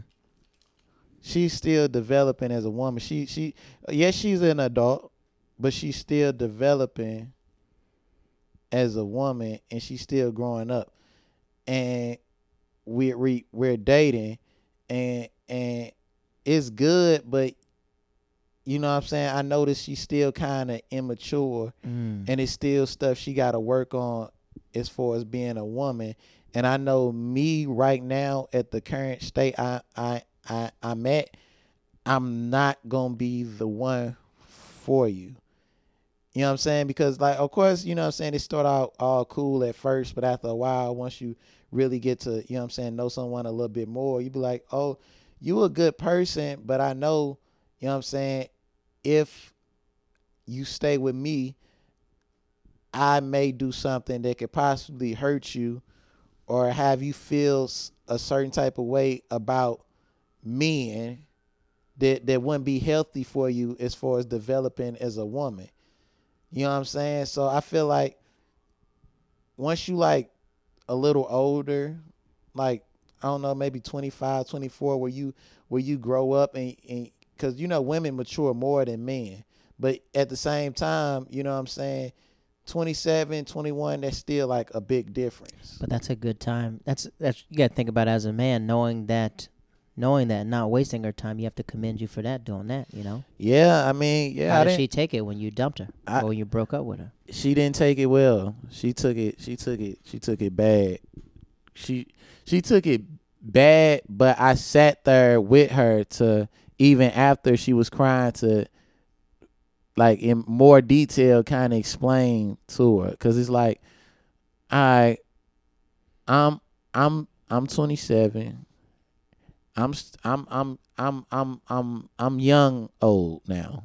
B: she's still developing as a woman. She she yes, she's an adult, but she's still developing as a woman and she's still growing up. And we we we're dating and and it's good, but you know what I'm saying? I notice she's still kind of immature
A: Mm.
B: and it's still stuff she got to work on as far as being a woman. And I know me right now at the current state I I I I'm at, I'm not gonna be the one for you. You know what I'm saying? Because like of course, you know what I'm saying, it start out all cool at first, but after a while, once you really get to, you know what I'm saying, know someone a little bit more, you be like, Oh, you a good person, but I know, you know what I'm saying, if you stay with me, I may do something that could possibly hurt you or have you feel a certain type of way about men that that wouldn't be healthy for you as far as developing as a woman. You know what I'm saying? So I feel like once you like a little older, like I don't know, maybe 25, 24 where you where you grow up and, and cuz you know women mature more than men. But at the same time, you know what I'm saying? 27, 21, that's still like a big difference.
A: But that's a good time. That's that's you got to think about it as a man, knowing that, knowing that, not wasting her time. You have to commend you for that, doing that. You know.
B: Yeah, I mean, yeah,
A: How
B: I
A: did she take it when you dumped her
B: I-
A: or when you broke up with her?
B: she didn't take it well. She took it. She took it. She took it bad. She she took it bad. But I sat there with her to even after she was crying to like in more detail kind of explain to her because it's like I I'm I'm I'm 27. I'm I'm I'm I'm I'm I'm I'm young old now.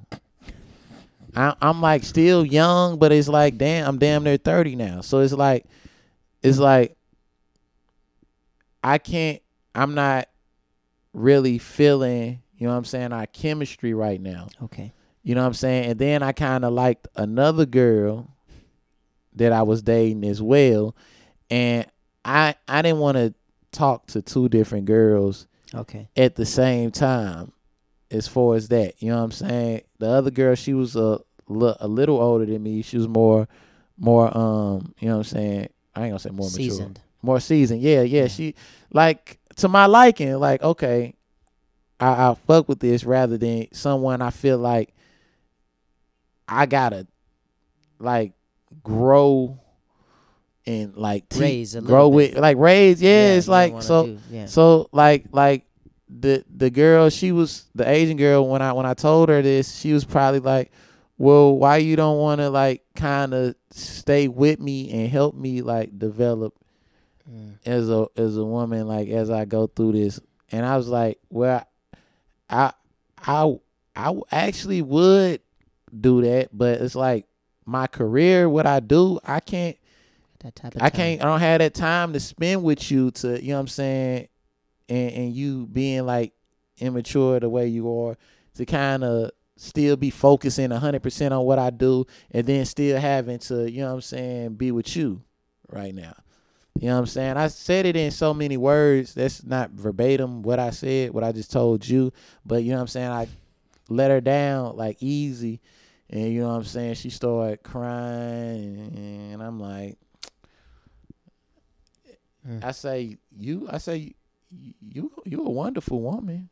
B: I, I'm like still young, but it's like damn, I'm damn near thirty now. So it's like, it's like, I can't. I'm not really feeling. You know what I'm saying? Our chemistry right now.
A: Okay.
B: You know what I'm saying? And then I kind of liked another girl that I was dating as well, and I I didn't want to talk to two different girls
A: Okay.
B: at the same time as far as that. You know what I'm saying? The other girl, she was a a little older than me. She was more more um, you know what I'm saying? I ain't gonna say more mature.
A: Seasoned.
B: More seasoned. Yeah, yeah,
A: Yeah.
B: She like to my liking, like, okay, I I'll fuck with this rather than someone I feel like I gotta like grow and like te-
A: Raise a
B: grow
A: little bit.
B: with like raise yeah, it's like so
A: yeah.
B: so like like the the girl she was the Asian girl when I when I told her this she was probably like well why you don't want to like kind of stay with me and help me like develop
A: Mm.
B: as a as a woman like as I go through this and I was like well I I I actually would do that, but it's like my career, what I do, I can't
A: That type of
B: I
A: time.
B: can't I don't have that time to spend with you to you know what I'm saying and and you being like immature the way you are to kind of still be focusing 100% on what I do and then still having to you know what I'm saying be with you right now. You know what I'm saying? I said it in so many words. That's not verbatim what I said, what I just told you, but you know what I'm saying? I let her down like easy and you know what I'm saying? She started crying and I'm like
A: Mm.
B: I say you. I say you. You a wonderful woman.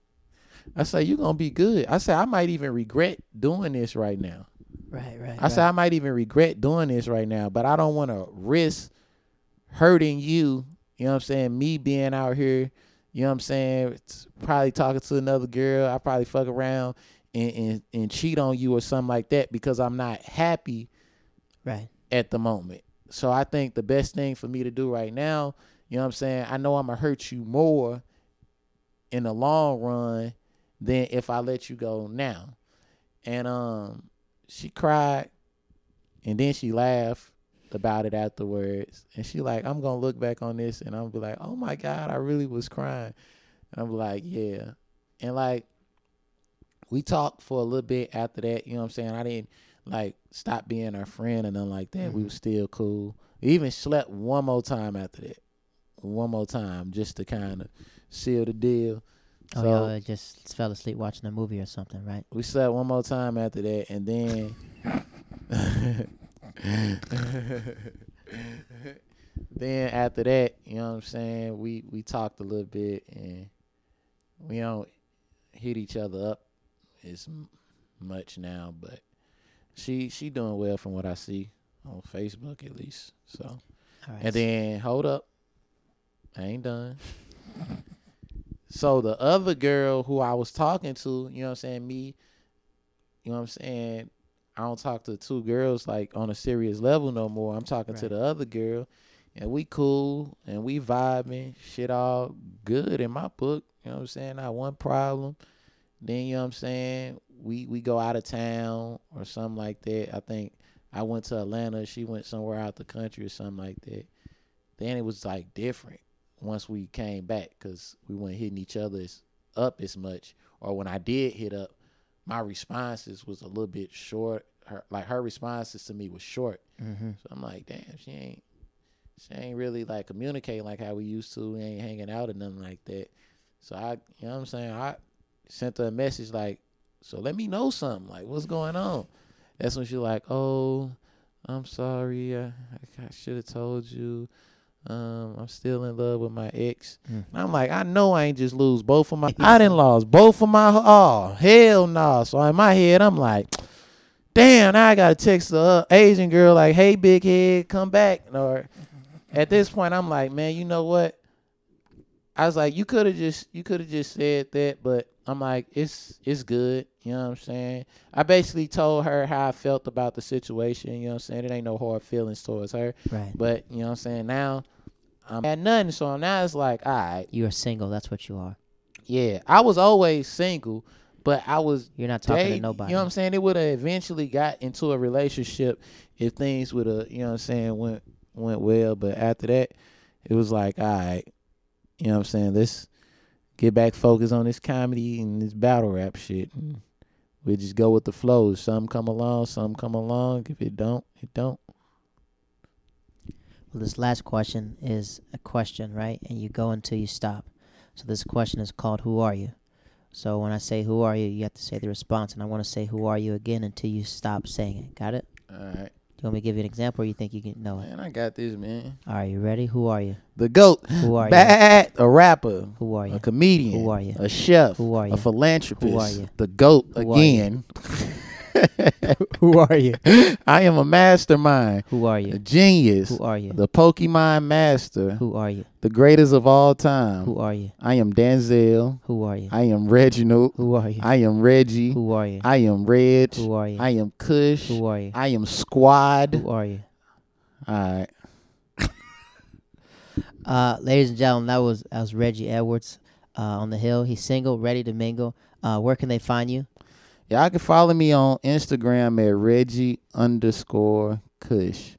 B: I say you're gonna be good. I say I might even regret doing this right now.
A: Right, right.
B: I say I might even regret doing this right now, but I don't want to risk hurting you. You know what I'm saying? Me being out here. You know what I'm saying? It's probably talking to another girl. I probably fuck around and, and and cheat on you or something like that because I'm not happy
A: right.
B: at the moment. So I think the best thing for me to do right now, you know what I'm saying? I know I'm gonna hurt you more in the long run than if I let you go now. And um she cried and then she laughed about it afterwards. And she like, I'm gonna look back on this and I'm be like, Oh my God, I really was crying. And I'm like, Yeah. And like we talked for a little bit after that, you know what I'm saying? I didn't like stop being her friend or nothing like that. We mm-hmm. were still cool. We even slept one more time after that. One more time just to kind of seal the deal.
A: Oh,
B: So-
A: y'all just fell asleep watching a movie or something, right?
B: We slept one more time after that, and then then after that, you know what I'm saying? We we talked a little bit, and we don't hit each other up as much now, but she she doing well from what I see on Facebook at least. So
A: right.
B: and then hold up, I ain't done. so the other girl who I was talking to, you know what I'm saying, me, you know what I'm saying, I don't talk to two girls like on a serious level no more. I'm talking to the other girl, and we cool and we vibing, shit all good in my book. You know what I'm saying? Not one problem. Then you know what I'm saying, we we go out of town or something like that. I think I went to Atlanta, she went somewhere out the country or something like that. Then it was like different once we came back because we weren't hitting each other as, up as much. Or when I did hit up, my responses was a little bit short. Her like her responses to me was short.
A: mm-hmm.
B: So I'm like, damn, she ain't she ain't really like communicating like how we used to. We ain't hanging out or nothing like that. So I you know what I'm saying? I sent her a message like, so let me know something. Like what's going on? That's when she like, oh, I'm sorry. I, I should have told you. Um, I'm still in love with my ex.
A: Mm.
B: I'm like, I know I ain't just lose both of my. I didn't lost both of my. Oh hell no! So in my head, I'm like, damn. Now I gotta text the uh, Asian girl like, hey big head, come back. Or at this point, I'm like, man, you know what? I was like, you could have just you could have just said that, but I'm like, it's it's good. You know what I'm saying? I basically told her how I felt about the situation. You know what I'm saying? It ain't no hard feelings towards her,
A: Right.
B: but you know what I'm saying. Now I'm at nothing, so now it's like, all right,
A: You are single. That's what you are.
B: yeah. I was always single, but I was
A: You're not talking
B: dating,
A: to nobody.
B: You know what I'm saying? It would have eventually got into a relationship if things would have, you know what I'm saying, went went well. But after that, it was like, all right, you know what I'm saying? Let's get back focused on this comedy and this battle rap shit. And we just go with the flow. Some come along, some come along. If it don't, it don't.
A: This last question is a question, right? And you go until you stop. So this question is called "Who are you?" So when I say "Who are you?" you have to say the response, and I want to say "Who are you?" again until you stop saying it. Got it?
B: All right,
A: Do you want me to give you an example, or you think you can know it?
B: man, I got this, man.
A: All right, you ready? Who are you?
B: The goat,
A: Who are you?
B: bad, a rapper,
A: Who are you?
B: a comedian,
A: Who are you?
B: a chef,
A: Who are you?
B: a philanthropist,
A: Who are you?
B: the goat
A: Who you?
B: again.
A: Who are you?
B: I am a mastermind,
A: Who are
B: a
A: you?
B: genius,
A: Who are you?
B: the Pokemon master,
A: Who are you?
B: the greatest of all time.
A: Who are you?
B: I am Denzel.
A: Who are you?
B: I am Reginald.
A: Who are you?
B: I am Reggie.
A: Who are you?
B: I am Reg.
A: Who are you?
B: I am Kush.
A: Who are you?
B: I am Squad.
A: Who are you?
B: All right.
A: Uh, ladies and gentlemen, that was that was Reggie Edwards uh, on the hill. He's single, ready to mingle. Uh, where can they find you?
B: Y'all can follow me on Instagram at Reggie underscore Kush.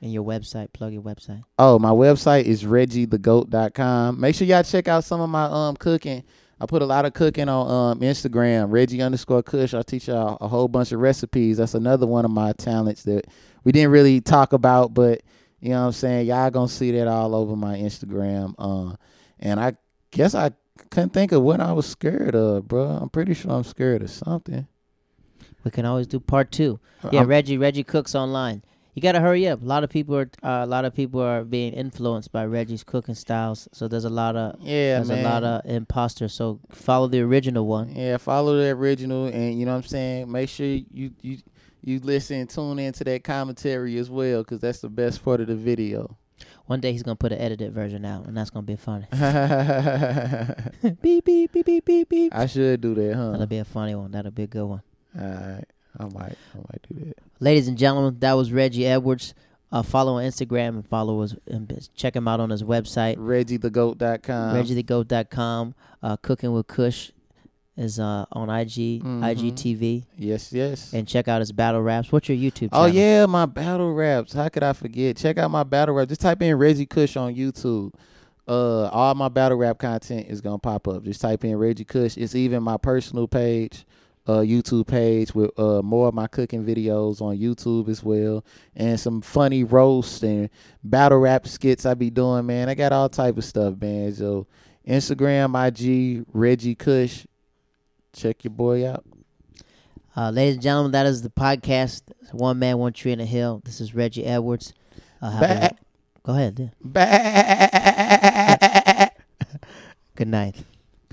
A: And your website, plug your website.
B: Oh, my website is reggiethegoat.com. Make sure y'all check out some of my um cooking. I put a lot of cooking on um Instagram, Reggie underscore Kush. I teach y'all a whole bunch of recipes. That's another one of my talents that we didn't really talk about, but you know what I'm saying? Y'all gonna see that all over my Instagram. Uh, and I guess I couldn't think of what I was scared of, bro. I'm pretty sure I'm scared of something.
A: We can always do part two. Yeah,
B: I'm-
A: Reggie. Reggie cooks online. You gotta hurry up. A lot of people are uh, a lot of people are being influenced by Reggie's cooking styles. So there's a lot of
B: yeah,
A: there's
B: man.
A: a lot of imposters. So follow the original one.
B: Yeah, follow the original, and you know what I'm saying. Make sure you you you listen, tune into that commentary as well, because that's the best part of the video.
A: One day he's gonna put an edited version out, and that's gonna be funny.
B: I
A: beep beep beep beep beep beep.
B: should do that, huh?
A: That'll be a funny one. That'll be a good one.
B: All right, I might, I might do that.
A: Ladies and gentlemen, that was Reggie Edwards. Uh, follow on Instagram and follow us and check him out on his website,
B: ReggieTheGoat.com.
A: ReggieTheGoat.com. Uh, Cooking with Kush is uh, on IG,
B: Mhm.
A: IGTV,
B: Yes, yes.
A: and check out his battle raps. What's your YouTube channel?
B: Oh yeah, my battle raps. How could I forget? Check out my battle rap. Just type in Reggie Kush on YouTube. Uh, all my battle rap content is gonna pop up. Just type in Reggie Kush. It's even my personal page, uh, YouTube page with uh more of my cooking videos on YouTube as well, and some funny roasts and battle rap skits I be doing. Man, I got all type of stuff, man. So Instagram, IG, Reggie Kush. Check your boy out.
A: Uh, ladies and gentlemen, that is the podcast. One man, one tree in a hill. This is Reggie Edwards. Uh, have a-
B: Back.
A: go ahead. yeah.
B: Back.
A: Good night.